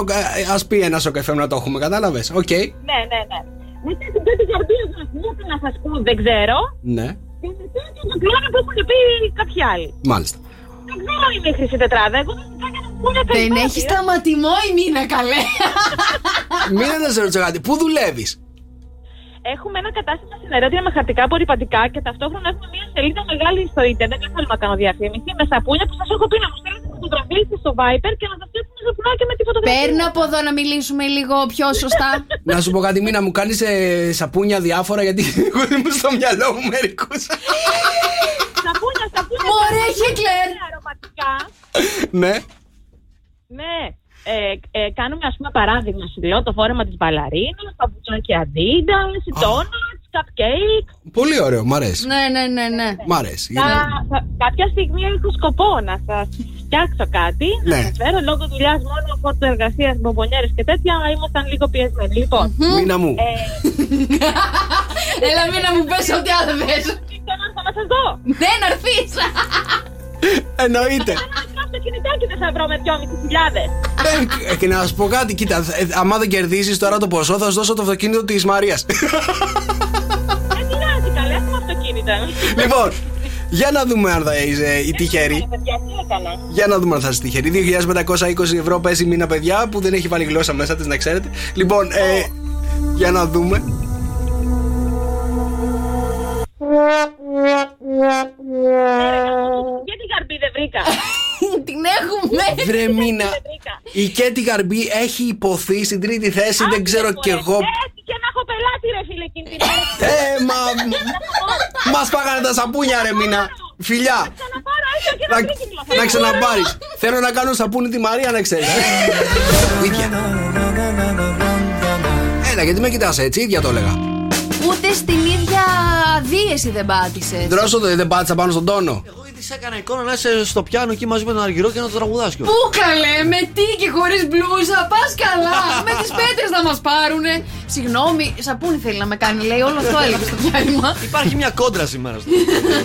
ας πει ένας ο καφέ να το έχουμε, κατάλαβες. Οκ. Ναι, ναι, ναι. Μετά την πρώτη καρδία μου, τι να σας πω, δεν ξέρω. Ναι, Και μετά τον κλόνο που έχουν πει κάποιοι άλλοι. μάλιστα. Δεν ξέρω αν είναι η χρυσή τετράδα. Εγώ δεν ξέρω να πούνε Δεν περισσότερο. έχει σταματημό η μήνα, καλέ. Μην να σε ρωτήσω κάτι, πού δουλεύεις; Έχουμε ένα κατάστημα στην Ερέτεια με χαρτικά απορριπαντικά και ταυτόχρονα έχουμε μια σελίδα μεγάλη στο ίντερνετ. Δεν θέλω να κάνω διαφήμιση. Με σαπούνια που σας έχω πει να μου στέλνετε φωτογραφίες στο Viper και να σας φτιάξουμε σαπουνάκια με τη φωτογραφία. Παίρνω από εδώ να μιλήσουμε λίγο πιο σωστά. Να σου πω κάτι, μην να μου κάνεις σαπούνια διάφορα γιατί εγώ δεν μου στο μυαλό μου μερικούς. Σαπούνια, σαπούνια. Μωρέ, Χίτλερ. Αρωματικά. ναι. Ναι. Ε, ε, κάνουμε ας πούμε παράδειγμα σου λέω το φόρεμα της μπαλαρίνας, τα μπουτσάκια Adidas, η donuts, cupcake. Πολύ ωραίο, μ' αρέσει. Ναι, ναι, ναι, ναι. Μ' αρέσει. Θα, θα- κάποια στιγμή έχω σκοπό να σας φτιάξω κάτι, Ναι. να σας φέρω λόγω δουλειάς μόνο φόρτο εργασίας, μπομπονιέρες και τέτοια, ήμασταν λίγο πιεσμένοι. Λοιπόν, Μήνα μου. ε, Έλα, μην να μου πες ό,τι άλλο θες. θέλω να έρθω να σας δω. Ναι, να έρθεις. Εννοείται. Ένα αυτοκινητάκι δεν θα βρω με 2.500. Ε, και να σου πω κάτι, κοίτα, ε, άμα δεν κερδίσει τώρα το ποσό, θα σου δώσω το αυτοκίνητο της Μαρίας. Δεν πειράζει, καλέ, έχουμε αυτοκίνητα. λοιπόν, για να δούμε αν θα είσαι η τυχερή. Παιδιά, τι έκανα. Για να δούμε αν θα είσαι τυχερή. 2.520 ευρώ παίζει μήνα, παιδιά, που δεν έχει βάλει γλώσσα μέσα της, να ξέρετε. Λοιπόν, ε, για να δούμε. Και την καρμπή δεν βρήκα. Την έχουμε. Βρε μήνα. Η Κέτι Γαρμπή έχει υποθεί στην τρίτη θέση, δεν ξέρω κι εγώ. Έτσι και να έχω πελάτη ρε φίλε εκείνη την ώρα. Ε, μα. Μα πάγανε τα σαπούνια, ρε μήνα. Φιλιά. Ξαναπάρω έστω και Να, να βρει κυκλοφορία. να ξαναπάρεις. Θέλω να κάνω σαπούνι τη Μαρία, να ξέρεις. Έλα, γιατί με κοιτάς έτσι, ίδια το έλεγα. Ούτε στην ίδια δίεση δεν πάτησες. Δρόσο το δεν πάτησα πάνω στον τόνο. Εγώ ήδη σε έκανα εικόνα να είσαι στο πιάνο εκεί μαζί με τον Αργυρό και να το τραγουδάς κιόλας. Πού καλέ, με τι και χωρίς μπλούζα, πας καλά. με τις πέτρες να μας πάρουνε. Συγγνώμη, σαπούνι θέλει να με κάνει, λέει. Όλο αυτό έλεγε στο διάλειμμα. Υπάρχει μια κόντρα σήμερα. στο-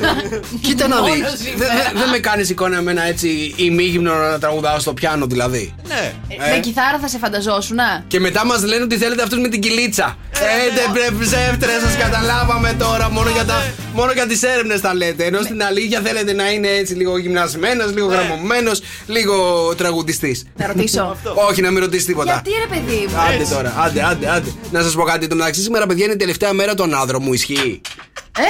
Κοίτα να δεις. Μόνο σήμερα. Δεν με κάνεις εικόνα εμένα έτσι ημίγυμνο να τραγουδάω στο πιάνο δηλαδή. Ναι. Ε. Με κιθάρα θα σε φανταζόσουν, να. Και μετά μας λένε ότι θέλετε αυτούς με την κυλίτσα. Ε, δεν πρέπει ψεύτρε, σας καταλάβαμε τώρα. Μόνο για, τα, μόνο για τις έρευνες τα λέτε. Ενώ στην αλήθεια θέλετε να είναι έτσι λίγο γυμνασμένος, λίγο γραμμωμένος, λίγο τραγουδιστής. Να ρωτήσω. Όχι, να μην ρωτήσεις τίποτα. Γιατί ρε παιδί μου; Άντε τώρα, άντε, άντε, άντε. Να σας πω κάτι. Το μεταξύ σήμερα, παιδιά, είναι η τελευταία μέρα των άνδρων μου. Ισχύει. Ε,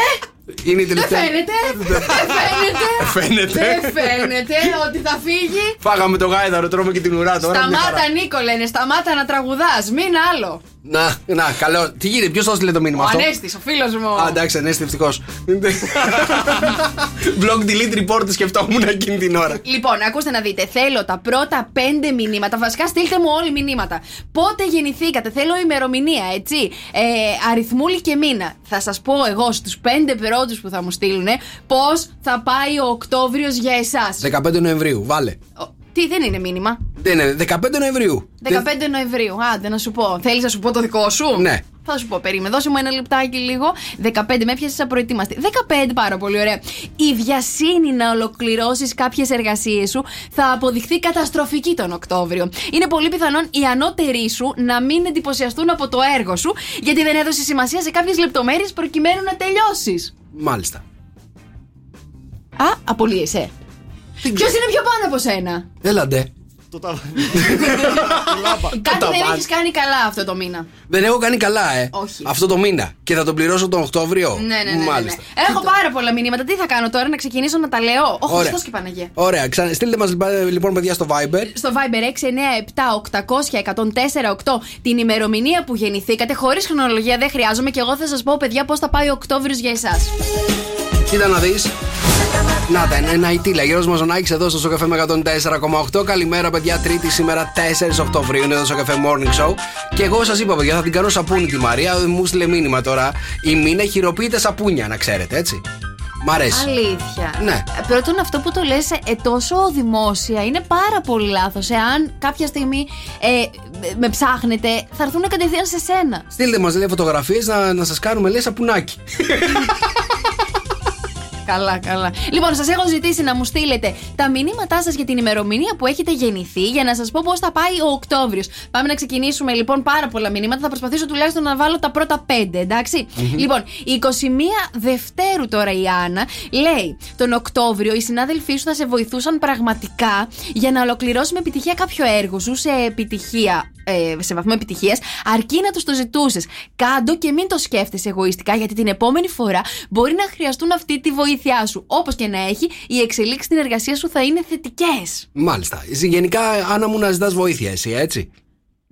Είναι η δεν τελευταία. φαίνεται. Δεν φαίνεται. Φαίνεται. Δεν φαίνεται ότι θα φύγει. Φάγαμε το γάιδαρο, τρώμε και την ουρά τώρα. μια χαρά. Σταμάτα, Νίκο, λένε. Σταμάτα να τραγουδάς. Μην άλλο. Να, να, καλό. Τι γίνεται, ποιος το έστειλε το μήνυμα Ο αυτό; Ανέστης, ο φίλος μου. Α, εντάξει, ανέστη, ευτυχώς. Blog delete report σκεφτόμουν εκείνη την ώρα. Λοιπόν, ακούστε να δείτε. Θέλω τα πρώτα πέντε μηνύματα. Βασικά, στείλτε μου όλοι μηνύματα. Πότε γεννηθήκατε, θέλω ημερομηνία, έτσι. Ε, αριθμούλη και μήνα. Θα σας πω εγώ στους πέντε πρώτου που θα μου στείλουν πώς θα πάει ο Οκτώβριος για εσάς. 15 Νοεμβρίου, βάλε. Τι δεν είναι μήνυμα. Δεν είναι, 15 Νοεμβρίου. 15 Νοεμβρίου. Άντε να σου πω. Θέλεις να σου πω το δικό σου; Ναι. Θα σου πω, περίμενε, δώσε μου ένα λεπτάκι λίγο. 15, με έπιασες απροετοίμαστη. 15, πάρα πολύ ωραία. Η βιασύνη να ολοκληρώσεις κάποιες εργασίες σου θα αποδειχθεί καταστροφική τον Οκτώβριο. Είναι πολύ πιθανόν οι ανώτεροι σου να μην εντυπωσιαστούν από το έργο σου, γιατί δεν έδωσε σημασία σε κάποιες λεπτομέρειες προκειμένου να τελειώσεις. Μάλιστα. Α, απολύεσαι. Ποιος είναι πιο πάνω από σένα; Έλαντε. Το τα- Κάτι δεν ταβάνι. έχεις κάνει καλά αυτό το μήνα. Δεν έχω κάνει καλά, ε. Όχι. Αυτό το μήνα. Και θα τον πληρώσω τον Οκτώβριο. Ναι, ναι, ναι, ναι, ναι. Μάλιστα. Έχω πάρα πολλά μηνύματα. Τι θα κάνω τώρα, να ξεκινήσω να τα λέω; Ο Ωραία. Χριστό και η Παναγία. Ωραία, ξανα... στείλτε μας λοιπόν, παιδιά, στο Viber. Στο Viber 697 800 1048 την ημερομηνία που γεννηθήκατε. Χωρίς χρονολογία δεν χρειάζομαι και εγώ θα σας πω, παιδιά, πώς θα πάει ο Οκτώβριος για εσάς. Κοίτα να δεις. Να τα είναι ένα ητήλα. Γιώργος Μαζονάκης εδώ στο Σοκαφέ με 104,8. Καλημέρα, παιδιά. Τρίτη σήμερα 4 Οκτωβρίου είναι εδώ στο Σοκαφέ Morning Show. Και εγώ σας είπα, παιδιά, θα την κάνω σαπούνι τη Μαρία. Μου στείλε μήνυμα τώρα. Η μήνα χειροποίηται σαπούνια, να ξέρετε, έτσι. Μ' αρέσει. Αλήθεια. Ναι. Ε, Πρώτον, αυτό που το λες ε, τόσο δημόσια είναι πάρα πολύ λάθος. Εάν κάποια στιγμή ε, με ψάχνετε, θα έρθουν κατευθείαν σε σένα. Στείλτε μας λέει φωτογραφίες να, να σας κάνουμε λέει σαπουνάκι. Καλά, καλά. Λοιπόν, σας έχω ζητήσει να μου στείλετε τα μηνύματά σας για την ημερομηνία που έχετε γεννηθεί για να σας πω πώς θα πάει ο Οκτώβριος. Πάμε να ξεκινήσουμε λοιπόν πάρα πολλά μηνύματα. Θα προσπαθήσω τουλάχιστον να βάλω τα πρώτα πέντε, εντάξει; Λοιπόν, η 21 Δευτέρου τώρα η Άννα λέει: Τον Οκτώβριο οι συνάδελφοί σου θα σε βοηθούσαν πραγματικά για να ολοκληρώσει με επιτυχία κάποιο έργο σου σε επιτυχία. Ε, σε βαθμό επιτυχίας, αρκεί να τους το ζητούσες. Κάντο και μην το σκέφτεσαι εγωιστικά, γιατί την επόμενη φορά μπορεί να χρειαστούν αυτή τη βοήθειά σου. Όπως και να έχει, οι εξελίξεις στην εργασία σου θα είναι θετικές. Μάλιστα. Γενικά, Άννα μου να ζητάς βοήθεια, εσύ, έτσι;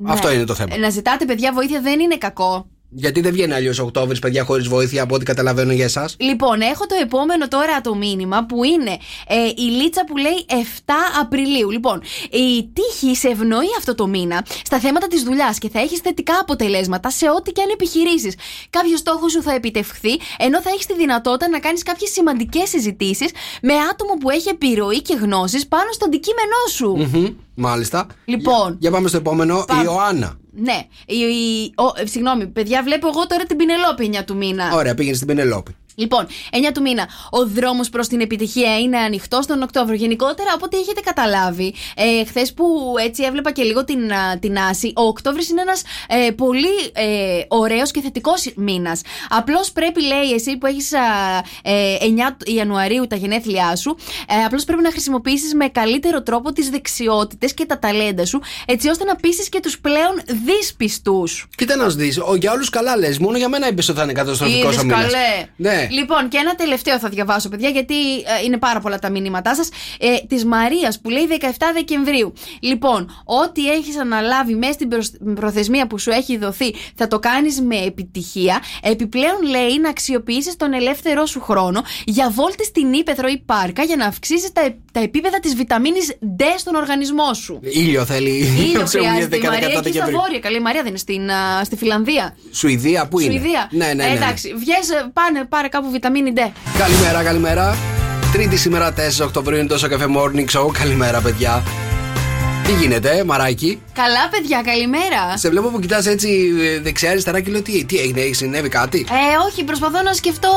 Αυτό είναι το θέμα. Να ζητάτε, παιδιά, βοήθεια δεν είναι κακό. Γιατί δεν βγαίνει αλλιώς Οκτώβρης, παιδιά, χωρίς βοήθεια από ό,τι καταλαβαίνω για εσάς. Λοιπόν, έχω το επόμενο τώρα το μήνυμα που είναι ε, η Λίτσα που λέει 7 Απριλίου. Λοιπόν, η τύχη σε ευνοεί αυτό το μήνα στα θέματα της δουλειάς και θα έχεις θετικά αποτελέσματα σε ό,τι και αν επιχειρήσεις. Κάποιος στόχος σου θα επιτευχθεί, ενώ θα έχεις τη δυνατότητα να κάνεις κάποιες σημαντικές συζητήσεις με άτομο που έχει επιρροή και γνώσεις πάνω στο αντικείμενό σου. Μμμ, Μάλιστα. Λοιπόν. Για, για πάμε στο επόμενο. Πάμε. Η Ιωάννα. Ναι, η, η- ο, ε, συγγνώμη, παιδιά, βλέπω εγώ τώρα την Πινελόπη 9 του μήνα. Ωραία, πήγαινε στην Πενελόπη. Λοιπόν, 9 του μήνα. Ο δρόμος προς την επιτυχία είναι ανοιχτός τον Οκτώβριο. Γενικότερα, από ό,τι έχετε καταλάβει, ε, χθες που έτσι έβλεπα και λίγο την, α, την άση, ο Οκτώβριο είναι ένας ε, πολύ ε, ωραίος και θετικός μήνας. Απλώς πρέπει, λέει, εσύ που έχεις ε, 9 Ιανουαρίου τα γενέθλιά σου, ε, απλώς πρέπει να χρησιμοποιήσεις με καλύτερο τρόπο τις δεξιότητες και τα ταλέντα σου, έτσι ώστε να πείσεις και τους πλέον δύσπιστου. Κοίτα να σου δεις, για όλους καλά λες. Μόνο για μένα είπε ότι θα είναι καταστροφικός Είδες ο μήνας. καλέ. Ναι. Λοιπόν, και ένα τελευταίο θα διαβάσω, παιδιά, γιατί ε, είναι πάρα πολλά τα μηνύματά σας. Ε, Της Μαρίας που λέει 17 Δεκεμβρίου. Λοιπόν, ό,τι έχεις αναλάβει μέσα στην προσ- προθεσμία που σου έχει δοθεί, θα το κάνεις με επιτυχία. Επιπλέον, λέει να αξιοποιήσεις τον ελεύθερό σου χρόνο για βόλτες στην ύπεθρο ή πάρκα για να αυξήσεις τα, ε- τα επίπεδα της βιταμίνης D στον οργανισμό σου. Ήλιο θέλει. Ήλιο Ξέρουμε, χρειάζεται. Η 17 Μαρία εκεί στα Δεκεμβρίου. βόρεια. Καλή η Μαρία δεν είναι στην, α, στη Φιλανδία. Σουηδία, πού είναι; Σουηδία. Ναι, ναι, ναι. Ε, ναι. εντάξει, βγες, ε, πάνε, πάρε κάπου βιταμίνη D. Καλημέρα, καλημέρα. Τρίτη σήμερα 4 Οκτωβρίου είναι τόσο καφέ morning show. Καλημέρα, παιδιά. Τι γίνεται, μαράκι; Καλά, παιδιά, καλημέρα. Σε βλέπω που κοιτάς έτσι ε, δεξιά-αριστερά και λέω τι, τι έγινε, έχει συνέβη κάτι; Ε, όχι, προσπαθώ να σκεφτώ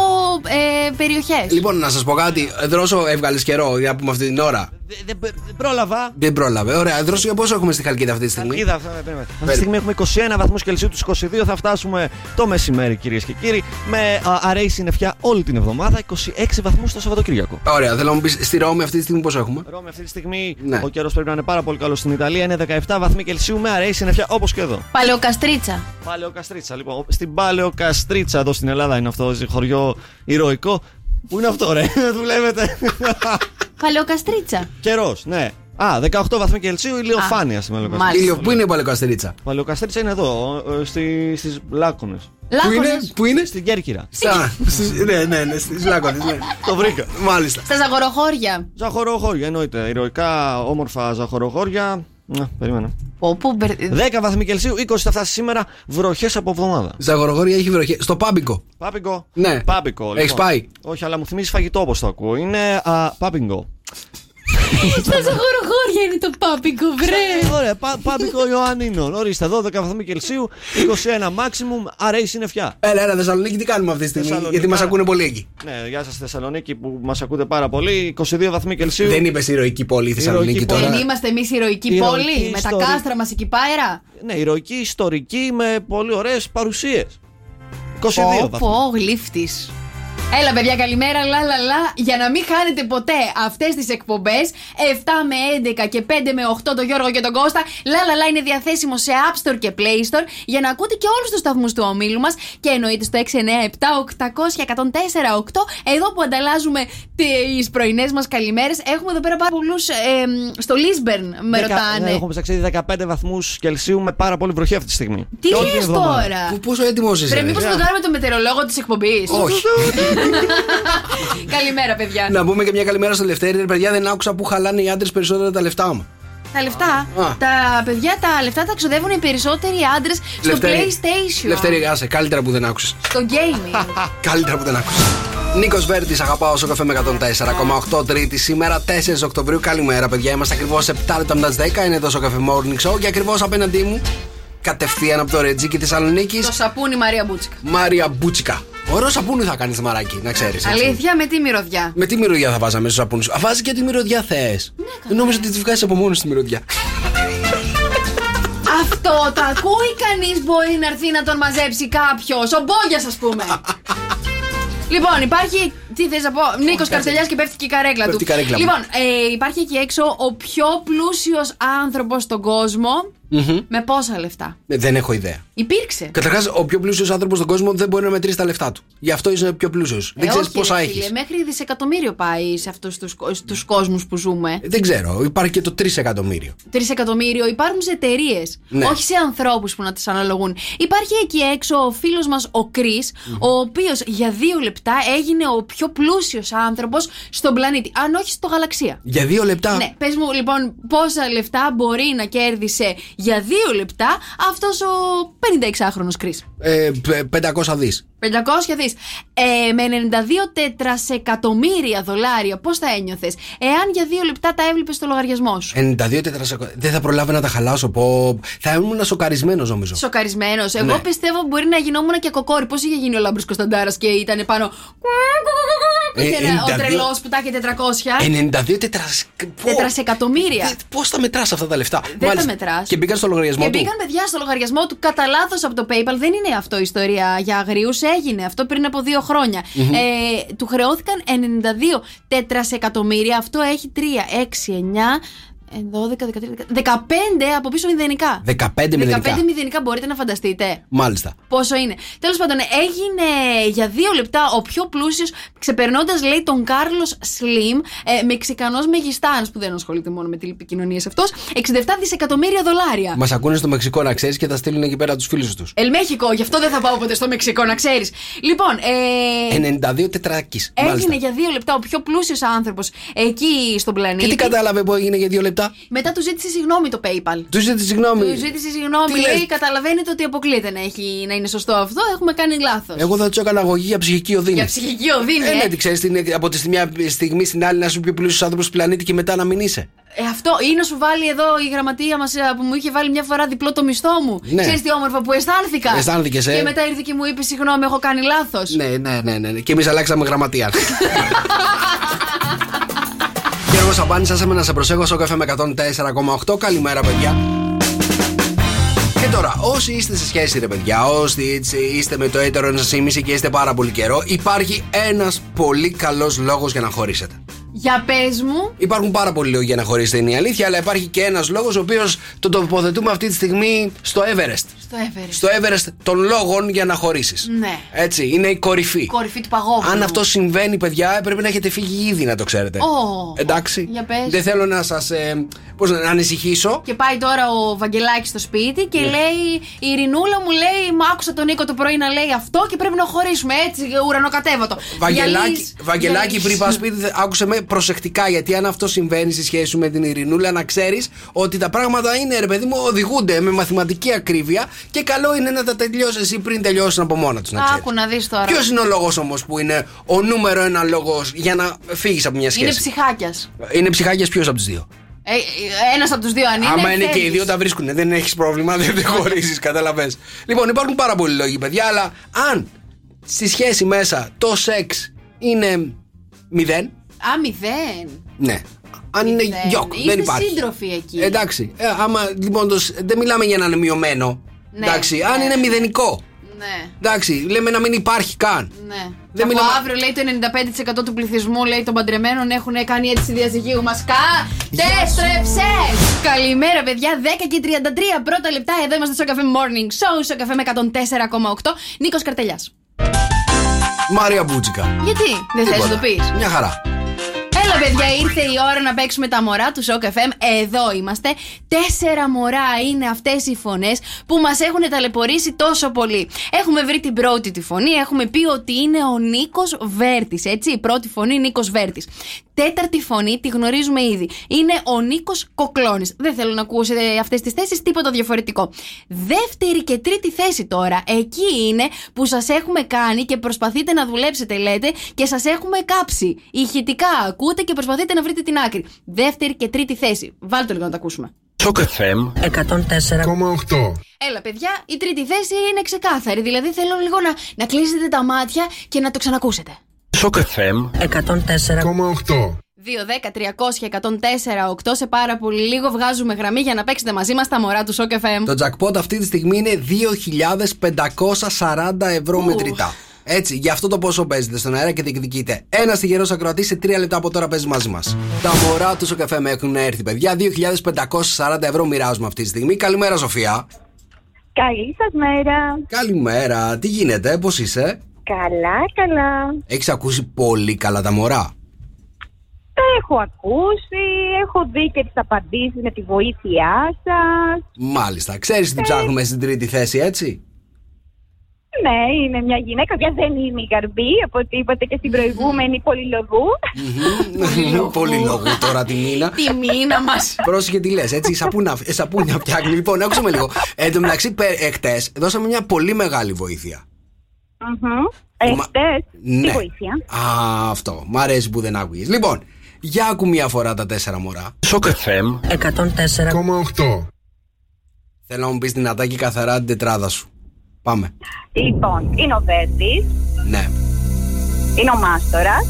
ε, περιοχές. Λοιπόν, να σας πω κάτι. Δρόσο έβγαλες καιρό για να πούμε αυτή την ώρα. Δεν πρόλαβα. Δεν πρόλαβε. Ωραία, Δρόσο για πόσο έχουμε στη Χαλκίδα αυτή τη στιγμή; Είδα αυτά, ναι, περίμενε. Αυτή τη στιγμή έχουμε 21 βαθμούς Κελσίου, τους 22 θα φτάσουμε το μεσημέρι, κυρίες και κύριοι. Με α, αραιή συννεφιά όλη την εβδομάδα, 26 βαθμούς το Σαββατοκύριακο. Ωραία, θέλω να μου πεις στη Ρώμη αυτή τη στιγμή πόσο έχουμε; Ρώμη αυτή τη στιγμή Ναι. ο καιρός πρέπει να είναι πάρα πολύ καλός στην Ιταλία. Είναι 17 βαθμοί Κελσίου με αραιή συννεφιά όπως και εδώ. Παλαιοκαστρίτσα. Παλαιοκαστρίτσα, λοιπόν. Στην Παλαιοκαστρίτσα εδώ στην Ελλάδα είναι αυτό το χωριό ηρωικό. Πού είναι αυτό, ρε, δουλεύετε; Παλαιοκαστρίτσα. Καιρός, ναι. Α, 18 βαθμοί Κελσίου ηλιοφάνεια στη Παλαιοκαστρίτσα. μάλιστα. Ήλιο, πού είναι η Παλαιοκαστρίτσα; Παλαιοκαστρίτσα είναι εδώ, ε, στη, στις Λάκωνες. Πού είναι, Λάκωνες. πού είναι; Στην Κέρκυρα. Στα, στις- ναι, ναι, ναι, στις Λάκωνες. Ναι. Το βρήκα. Μάλιστα. Στα ζαγοροχώρια. Ζαχοροχώρια εννοείται. Ηρωικά, όμορφα ζαχοροχώρια. Να, περίμενα. Πω, πού μπερ- 10 βαθμοί Κελσίου, 20 θα φτάσει σήμερα, βροχές από εβδομάδα. Ζαγορογόρια έχει βροχές. Στο πάμπικο. Πάπικο. Ναι. Πάπικο. Έχεις πάει; Όχι, αλλά μου θυμίζει φαγητό όπως το ακούω. Είναι α, πάπιγκο. Στα ζαγοροχώρια είναι το πάπικο, βρε. Ωραία, πά, πάπικο Ιωαννίνων. Ορίστε, 12 βαθμοί Κελσίου, 21 maximum, αραιή συννεφιά. Έλα, έλα, Θεσσαλονίκη, τι κάνουμε αυτή τη στιγμή; Θεσσαλονίκη, Γιατί μας άρα. ακούνε πολύ εκεί. Ναι, γεια σας Θεσσαλονίκη που μας ακούτε πάρα πολύ. 22 βαθμοί Κελσίου. Δεν είπες ηρωική πόλη η Θεσσαλονίκη Ηρωική τώρα. Δεν είμαστε εμείς ηρωική Ηρωική πόλη με τα ιστορία. κάστρα μας εκεί πέρα. Ναι, ηρωική, ιστορική με πολύ ωραίες παρουσίες. 22 Πω, βαθμοί. πω, γλύφτης. Έλα, παιδιά, καλημέρα. Λα, λα, λα. Για να μην χάνετε ποτέ αυτές τις εκπομπές, 7 με 11 και 5 με 8 το Γιώργο και τον Κώστα. Λα, λα, λα είναι διαθέσιμο σε App Store και Play Store για να ακούτε και όλους τους σταθμούς του ομίλου μας. Και εννοείται στο 697 800 1048 Εδώ που ανταλλάζουμε τις πρωινές μας καλημέρες. Έχουμε εδώ πέρα πάρα πολλούς στο Lisbon, με Δεκα- ρωτάνε. ναι, έχουμε ψάξει 15 βαθμούς Κελσίου με πάρα πολύ βροχή αυτή τη στιγμή. Τι Και όλη την λες εβδομάδα. τώρα; Πού- Πόσο έτοιμο είσαι. Πρέπει ρε. μήπως να τον κάνουμε το μετεωρολόγο της εκπομπής. Όχι. Καλημέρα, παιδιά. Να πούμε και μια καλημέρα στο Λευτέρη. Ρε, παιδιά, δεν άκουσα που χαλάνε οι άντρες περισσότερα τα λεφτά μου. Τα λεφτά. Α. Τα παιδιά τα λεφτά τα ξοδεύουν οι περισσότεροι άντρες στο Λευτέρη. PlayStation. Λευτέρη, άσε. Καλύτερα που δεν άκουσες. Στο gaming. Καλύτερα που δεν άκουσες. Νίκος Βέρτης, αγαπάω στο καφέ με 104,8 Τρίτη σήμερα, 4 Οκτωβρίου. Καλημέρα, παιδιά. Είμαστε ακριβώς 7 λεπτά μετά τι 10. Είναι εδώ στο καφέ Morning Show και ακριβώς απέναντί μου, κατευθείαν από το Ρετζίκι Θεσσαλονίκης, Το σαπούνι Μαρία Μπούτσικα. Μάρια Μπούτσικα. Ωραίο σαπούνι θα κάνεις μαράκι, να ξέρεις. Αλήθεια, με τι μυρωδιά; Με τι μυρωδιά θα βάζαμε στο σαπούνι σου. Α, βάζει και τη μυρωδιά θες. Ναι, Νόμιζα ότι τη βγάζεις από μόνος τη μυρωδιά. Αυτό το ακούει κανείς μπορεί να έρθει να τον μαζέψει κάποιος. Ο Μπόγιας, ας πούμε. Λοιπόν, υπάρχει. Τι θες να πω, Νίκος Καρτελιά και πέφτει και η καρέκλα Πέφτει του. η καρέκλα μου. λοιπόν, ε, υπάρχει εκεί έξω ο πιο πλούσιος άνθρωπος στον κόσμο. Μμμ. Με πόσα λεφτά; Ε, Δεν έχω ιδέα. Υπήρξε. Καταρχάς, ο πιο πλούσιος άνθρωπος στον κόσμο δεν μπορεί να μετρήσει τα λεφτά του. Γι' αυτό είσαι πιο πλούσιος. δεν Ε, ξέρεις όχι, πόσα ρε έχεις. φίλε, Μέχρι δισεκατομμύριο πάει σε αυτούς τους τους κόσμους που ζούμε. Δεν ξέρω. Υπάρχει και το 3 εκατομμύριο. Τρισεκατομμύριο υπάρχουν σε εταιρείες, Ναι. όχι σε ανθρώπους που να του αναλογούν. Υπάρχει εκεί έξω ο φίλος μας ο κρι ο οποίος για δύο λεπτά έγινε ο πιο πλούσιος άνθρωπος στον πλανήτη. Αν όχι στο γαλαξία. Για δύο λεπτά. Ναι, πες μου λοιπόν πόσα λεφτά μπορεί να κέρδισε για δύο λεπτά αυτός ο 56χρονο Κρι. Ε, π- 500 δις. 500 δις. Ε, με 92 τετρασεκατομμύρια δολάρια, πώς θα ένιωθες; Εάν για δύο λεπτά τα έβλεπες στο λογαριασμό σου; 92 τετρασεκο- Δεν θα προλάβω να τα χαλάσω. Πω. Θα ήμουν σοκαρισμένος νομίζω. Σοκαρισμένος. Εγώ Ναι. πιστεύω μπορεί να γινόμουν και κοκόρι. Πώς είχε γίνει ο Λάμπρος Κωνσταντάρας και ήταν πάνω; Ε, Είχε ένα- ο 92 τρελός που τα είχε 400. 92 τετρασ... Τετρασεκατομμύρια. Πώς τα μετράς αυτά τα λεφτά; Δεν τα μετράς. Και μπήκαν στο λογαριασμό Και του. μπήκαν παιδιά στο λογαριασμό του κατά λάθος από το PayPal. Δεν είναι αυτό η ιστορία για αγρίου. Έγινε αυτό πριν από δύο χρόνια. Μμμ. Ε, του χρεώθηκαν 92 τετρασεκατομμύρια. Αυτό έχει 3, 6, 9. 12, 13, 15 από πίσω μηδενικά. 15 μηδενικά. 15 μηδενικά μπορείτε να φανταστείτε. Μάλιστα. Πόσο είναι. Τέλος πάντων, έγινε για δύο λεπτά ο πιο πλούσιος, ξεπερνώντας, λέει, τον Κάρλος Σλιμ, ε, Μεξικανό μεγιστάνς, που δεν ασχολείται μόνο με τηλεπικοινωνίε αυτός, 67 δισεκατομμύρια δολάρια. Μας ακούνε στο Μεξικό να ξέρεις και θα στείλουν εκεί πέρα τους φίλους τους. Ελμέχικο, γι' αυτό δεν θα πάω ποτέ στο Μεξικό, να ξέρεις. Λοιπόν, ε, 92 τετράκι. έγινε για δύο λεπτά ο πιο πλούσιος άνθρωπος εκεί στον πλανήτη. Και τι κατάλαβε που έγινε για δύο λεπτά; Μετά του ζήτησε συγγνώμη το PayPal. Του ζήτησε συγγνώμη. Του ζήτησε συγγνώμη, Τι λέει, λες; καταλαβαίνετε ότι αποκλείεται να, έχει, να είναι σωστό αυτό, έχουμε κάνει λάθος. Εγώ θα του έκανα αγωγή για ψυχική οδύνη. Για ψυχική οδύνη, Ε, ε. ναι, τι ξέρει από τη μια στιγμή στην άλλη να είσαι ο πιο πλούσιος άνθρωπος του πλανήτη και μετά να μην είσαι. Ε, αυτό ή να σου βάλει εδώ η γραμματεία μας που μου είχε βάλει μια φορά διπλό το μισθό μου. Ναι. Ξέρεις τι όμορφα που αισθάνθηκα; Αισθάνθηκες, ε. Και μετά ήρθε και μου είπε συγγνώμη, έχω κάνει λάθος. Ναι, ναι, ναι, ναι. ναι. Και εμείς αλλάξαμε γραμματεία. Γιώργος Σαμπάνης, σας έμενα σε προσέχω στο καφέ με 104,8. Καλημέρα, παιδιά. Και τώρα, όσοι είστε σε σχέση, ρε παιδιά, όσοι έτσι είστε με το έτερο ένα ήμιση και είστε πάρα πολύ καιρό, υπάρχει ένας πολύ καλός λόγος για να χωρίσετε. Για πες μου. Υπάρχουν πάρα πολλοί λόγοι για να χωρίσετε, είναι η αλήθεια, αλλά υπάρχει και ένας λόγος ο οποίος τον τοποθετούμε αυτή τη στιγμή στο Everest. Στο Everest. Στο Everest των λόγων για να χωρίσεις. Ναι. Έτσι, είναι η κορυφή. Κορυφή του παγόβουνου. Αν αυτό συμβαίνει, παιδιά, πρέπει να έχετε φύγει ήδη, να το ξέρετε. Ω. Εντάξει. Για πες. Δεν θέλω να σας. Ε, πώς να ανησυχήσω. Και πάει τώρα ο Βαγγελάκης στο σπίτι και Ναι. λέει: Η Ειρηνούλα μου λέει: Μα άκουσα τον Νίκο το πρωί να λέει αυτό και πρέπει να χωρίσουμε έτσι, ουρανοκατέβατο. Βαγγελάκη, Γυαλείς, Βαγγελάκη γυαλείς. πριν πας σπίτι, θε- άκουσε με προσεκτικά. Γιατί αν αυτό συμβαίνει στη σχέση σου με την Ειρηνούλα, να ξέρεις ότι τα πράγματα είναι, ρε παιδί μου, οδηγούνται με μαθηματική ακρίβεια και καλό είναι να τα τελειώσεις εσύ πριν τελειώσουν από μόνα τους. Να ξέρεις. Άκου να δεις τώρα. Ποιος είναι ο λόγος όμως που είναι ο νούμερο ένα λόγος για να φύγεις από μια σχέση; Είναι ψυχάκιας. Είναι ψυχάκιας ποιος από τους δύο; Ε, Ένας από τους δύο αν είναι. Άμα είναι και οι φεύγεις. δύο τα βρίσκουν, δεν έχεις πρόβλημα, δεν δεν χωρίζεις, καταλαβες. Λοιπόν, υπάρχουν πάρα πολλοί λόγοι, παιδιά, αλλά αν στη σχέση μέσα το σεξ είναι μηδέν, Α, μηδέν. ναι. Αν είναι Μηδέν. γιοκ, Είστε δεν υπάρχει. σύντροφοι εκεί. Εντάξει. Ε, άμα λοιπόν το, σ- δεν μιλάμε για να είναι μειωμένο. Ναι, εντάξει. Αν ναι. είναι μηδενικό. Ναι. Εντάξει. Λέμε να μην υπάρχει καν. Ναι. Δεν Δεν από μιλάμε- αύριο λέει το 95% του πληθυσμού λέει των παντρεμένων έχουν κάνει έτσι τη διαζυγίου μας. Κατέστρεψες! Καλημέρα, παιδιά. 10 και 33 πρώτα λεπτά. Εδώ είμαστε στο καφέ Morning Show, στο καφέ με 104,8. Νίκος Καρτελιάς. Μάρια Μπούτσικα. Γιατί; Δεν θες να Τίποτα. το πεις; Μια χαρά. Έλα, παιδιά, ήρθε η ώρα να παίξουμε τα μωρά του Shock FM. Εδώ είμαστε. Τέσσερα μωρά είναι αυτές οι φωνές που μας έχουν ταλαιπωρήσει τόσο πολύ. Έχουμε βρει την πρώτη τη φωνή, έχουμε πει ότι είναι ο Νίκος Βέρτης. Έτσι, η πρώτη φωνή Νίκος Βέρτης. Τέταρτη φωνή, τη γνωρίζουμε ήδη. Είναι ο Νίκος Κοκλώνης. Δεν θέλω να ακούσετε αυτές τις θέσεις, τίποτα διαφορετικό. Δεύτερη και τρίτη θέση τώρα. Εκεί είναι που σας έχουμε κάνει και προσπαθείτε να δουλέψετε, λέτε, και σας έχουμε κάψει. Ηχητικά ακούτε και προσπαθείτε να βρείτε την άκρη. Δεύτερη και τρίτη θέση. Βάλτε λίγο να τα ακούσουμε. Σοκ FM 104,8. Έλα, παιδιά, η τρίτη θέση είναι ξεκάθαρη. Δηλαδή θέλω λίγο να, να κλείσετε τα μάτια και να το ξανακούσετε. Σοκ FM 104,8. 2-10-300-104-8 σε πάρα πολύ λίγο βγάζουμε γραμμή για να παίξετε μαζί μας τα μωρά του Σοκ FM. Το jackpot αυτή τη στιγμή είναι 2.540 ευρώ μετρητά. Έτσι, για αυτό το πόσο παίζετε στον αέρα και διεκδικείτε. Ένας τυχερός ακροατής σε 3 λεπτά από τώρα παίζει μαζί μας. Τα μωρά του Σοκ FM έχουν έρθει, παιδιά. 2.540 ευρώ μοιράζουμε αυτή τη στιγμή. Καλημέρα, Σοφία. Καλή σας μέρα. Καλημέρα. Τι γίνεται, πώς είσαι; Καλά, καλά. Έχεις ακούσει πολύ καλά τα μωρά; Τα έχω ακούσει, έχω δει και τις απαντήσεις με τη βοήθειά σας. Μάλιστα. Ξέρεις τι ψάχνουμε στην τρίτη θέση, έτσι; Ναι, είναι μια γυναίκα, πια δεν είναι η Γαρμπή, από ό,τι είπατε και στην προηγούμενη πολυλογού. Πολυλογού τώρα τη μήνα. Τη μήνα μας. Πρόσεχε τι λες, έτσι, σαπούνια, ε, σαπούνια φτιάχνει. Λοιπόν, άκουσα λίγο. Εν τω μεταξύ, εχθές δώσαμε μια πολύ μεγάλη βοήθεια. Εχθές, τι Ναι. βοήθεια. Α, αυτό. Μ' αρέσει που δεν άκουγε. Λοιπόν, για άκου μια φορά τα τέσσερα μωρά. Σοκ FM 104,8. Θέλω να μου πεις δυνατά και καθαρά την τετράδα σου. Πάμε. Λοιπόν, είναι ο Βέρτης, Ναι, είναι ο Μάστορας,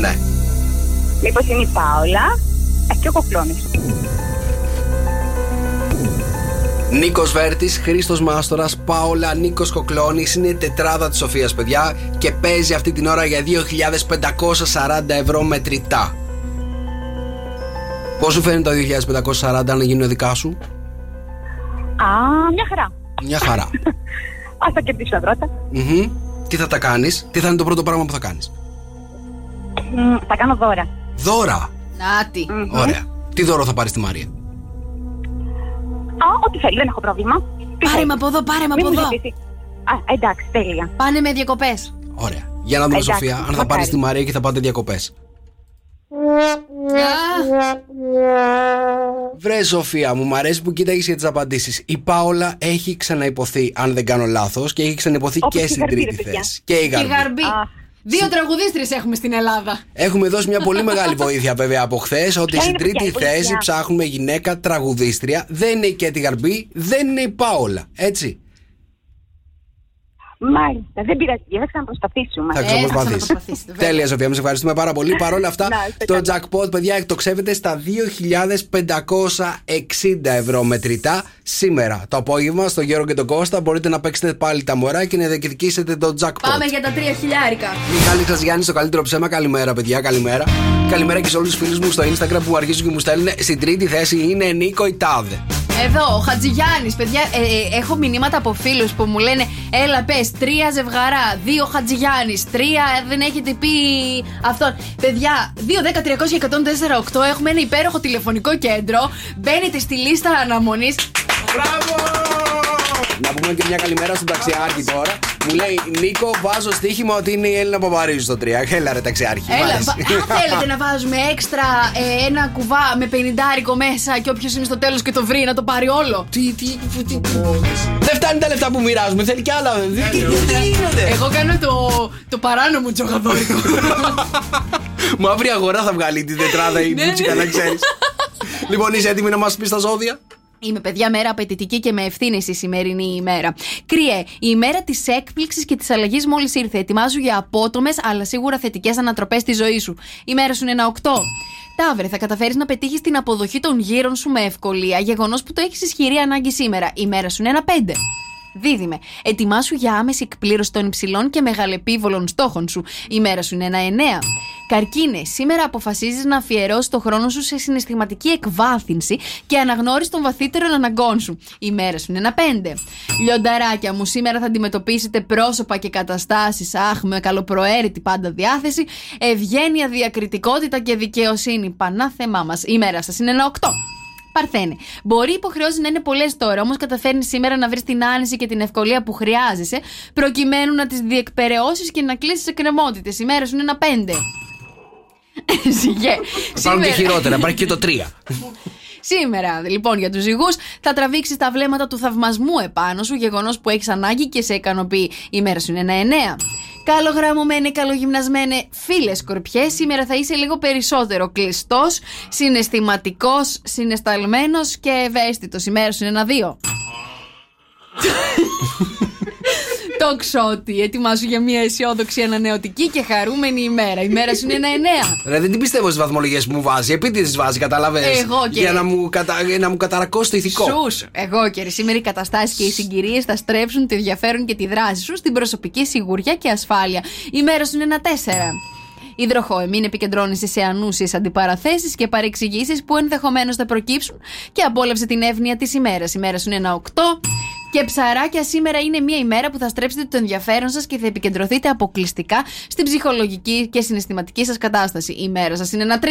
ναι. μήπως είναι η Πάολα ε, και ο Κοκλώνης. Νίκος Βέρτης, Χρήστος Μάστορας, Πάολα, Νίκος Κοκλώνης. Είναι η τετράδα της Σοφίας, παιδιά. Και παίζει αυτή την ώρα για 2.540 ευρώ μετρητά. Πώς σου φαίνεται τα 2.540 αν γίνουν δικά σου, Α, μια χαρά. Μια χαρά. Α τα κερδίσω πρώτα. Μμμ. Τι θα τα κάνεις, τι θα είναι το πρώτο πράγμα που θα κάνεις; Μ, Θα κάνω δώρα. Δώρα. Νάτι. Ωραία. Τι δώρο θα πάρεις στη Μαρία; Α, ό,τι θέλει, δεν έχω πρόβλημα. Τι Πάρε θέλεις; με από εδώ, πάρε με Μην από μου εδώ. ζητήσεις. Α, εντάξει, τέλεια. Πάνε με διακοπές. Ωραία. Για να δούμε, Εντάξει, Σοφία, αν θα μακάρι. πάρει τη Μαρία και θα πάτε διακοπές. Βρε, Σοφία, μου μ' αρέσει που κοίταγες για τις απαντήσεις. Η Πάολα έχει ξαναυποθεί, αν δεν κάνω λάθος, και έχει ξαναυποθεί Όπως και η στην Γαρμπή, τρίτη ρε παιδιά. θέση. Και η Η Γαρμπή. γαρμπή. Δύο τραγουδίστρες έχουμε στην Ελλάδα. Έχουμε δώσει μια πολύ μεγάλη βοήθεια βέβαια από χθες ότι Ποια στην είναι, παιδιά, τρίτη η βοήθεια; θέση ψάχνουμε γυναίκα τραγουδίστρια. Δεν είναι και τη Γαρμπή, δεν είναι η Πάολα. Έτσι. Μάλιστα, δεν πειράζει, θα ξαναπροσπαθήσουμε. Θα Ε, ξαναπροσπαθήσεις. ξαναπροσπαθήσετε, βέβαια. Τέλεια, Σοφία, μας ευχαριστούμε πάρα πολύ. Παρ' όλα αυτά, Να είστε το καλά. jackpot, παιδιά, εκτοξεύεται στα 2.560 ευρώ μετρητά σήμερα το απόγευμα στο Γιώργο και τον Κώστα. Μπορείτε να παίξετε πάλι τα μωρά και να διεκδικήσετε το jackpot. Πάμε για τα τρία χιλιάρικα. Μιχάλη Χατζηγιάννη, το καλύτερο ψέμα. Καλημέρα, παιδιά, καλημέρα. Καλημέρα και σε όλους τους φίλους μου στο Instagram που αρχίζουν και μου στέλνουν. Στην τρίτη θέση είναι Νίκο Ιτάδε. Εδώ, ο Χατζηγιάννης, παιδιά, ε, ε, έχω μηνύματα από φίλους που μου λένε Έλα, πες, τρία ζευγαρά, δύο Χατζηγιάννης, τρία ε, δεν έχετε πει αυτόν. Παιδιά, 2, 10, 300 και 104, 8 έχουμε ένα υπέροχο τηλεφωνικό κέντρο. Μπαίνετε στη λίστα αναμονής. Μπράβο! Να πούμε και μια καλημέρα στον ταξιάρχη τώρα. Μου λέει Νίκο, βάζω στοίχημα ότι είναι η Έλληνα Παπαρίζου στο 3. Έλα ρε ταξιάρχη. μ' Έλα, αρέσει. βα- αν θέλετε να βάζουμε έξτρα ε, ένα κουβά με πενιντάρικο μέσα και όποιος είναι στο τέλος και το βρει να το πάρει όλο. Τι, τι, τι, τι, Δεν φτάνει τα λεφτά που μοιράζουμε, θέλει κι άλλα. Τι, τι, τι γίνεται; Εγώ κάνω το, το παράνομο τζογαδόρικο. Μαύρη αγορά θα βγάλει την τετράδα η Ναι, Μπούτσικα, ναι. να ξέρεις. Λοιπόν, είσαι έτοιμη να μας πεις τα ζώδια; Είμαι παιδιά μέρα απαιτητική και με ευθύνε η σημερινή ημέρα. Κρύε, η ημέρα της έκπληξης και της αλλαγής μόλις ήρθε. Ετοιμάζω για απότομες αλλά σίγουρα θετικές ανατροπές στη ζωή σου. Η μέρα σου είναι ένα 8. Ταύρε, θα καταφέρεις να πετύχεις την αποδοχή των γύρων σου με ευκολία, γεγονός που το έχεις ισχυρή ανάγκη σήμερα. Η μέρα σου είναι ένα 5. Δίδυμε, ετοιμάσου για άμεση εκπλήρωση των υψηλών και μεγαλεπίβολων στόχων σου. Η μέρα σου είναι ένα 9. Καρκίνε, σήμερα αποφασίζεις να αφιερώσεις το χρόνο σου σε συναισθηματική εκβάθυνση και αναγνώριση των βαθύτερων αναγκών σου. Η μέρα σου είναι ένα 5. Λιονταράκια μου, σήμερα θα αντιμετωπίσετε πρόσωπα και καταστάσεις. Αχ, με καλοπροαίρετη πάντα διάθεση, ευγένεια, διακριτικότητα και δικαιοσύνη. Πανάθεμά μας. Η μέρα σας είναι ένα 8. Παρθένε. Μπορεί οι υποχρεώσει να είναι πολλές τώρα, όμως καταφέρνεις σήμερα να βρεις την άνεση και την ευκολία που χρειάζεσαι, προκειμένου να τις διεκπαιρεώσεις και να κλείσεις εκκρεμότητες. Η μέρα σου είναι ένα πέντε. Ζυγέ. Υπάρχουν και Σήμερα- χειρότερα, υπάρχει και το 3. Σήμερα, λοιπόν, για τους ζυγούς, θα τραβήξεις τα βλέμματα του θαυμασμού επάνω σου, γεγονός που έχεις ανάγκη και σε ικανοποιεί. Η μέρα σου είναι ένα εννέα. Καλογραμμωμένε, καλογυμνασμένε φίλες σκορπιές, σήμερα θα είσαι λίγο περισσότερο κλειστός, συναισθηματικός, συναισθαλμένο και ευαίσθητος. Η μέρα σου είναι ένα δύο. Το ξότι, ετοιμάσου για μια αισιόδοξη, ανανεωτική και χαρούμενη ημέρα. Η μέρα σου είναι ένα εννέα. Ρε, δεν την πιστεύω στις βαθμολογίες που μου βάζει. Επίτηδε τις βάζει, καταλαβαίνεις Εγώ και- Για να μου, κατα... να μου καταρακώσει το ηθικό. Σου, εγώ και σήμερα οι καταστάσεις και οι συγκυρίες θα στρέψουν το ενδιαφέρον και τη δράση σου στην προσωπική σιγουριά και ασφάλεια. Η μέρα σου είναι ένα τέσσερα. Υδροχόε, μην επικεντρώνεσαι σε ανούσιες αντιπαραθέσεις και παρεξηγήσεις που ενδεχομένως θα προκύψουν και απόλαυσε την εύνοια της ημέρας. Η μέρα σου είναι ένα 8. Και ψαράκια, σήμερα είναι μια ημέρα που θα στρέψετε το ενδιαφέρον σας και θα επικεντρωθείτε αποκλειστικά στην ψυχολογική και συναισθηματική σας κατάσταση. Η μέρα σας είναι ένα 3.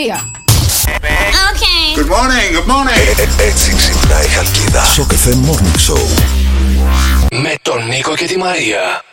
Good morning, good morning. έτσι ξυπνάει η Χαλκίδα. Σοκ FM Morning Show. Με τον Νίκο και τη Μαρία.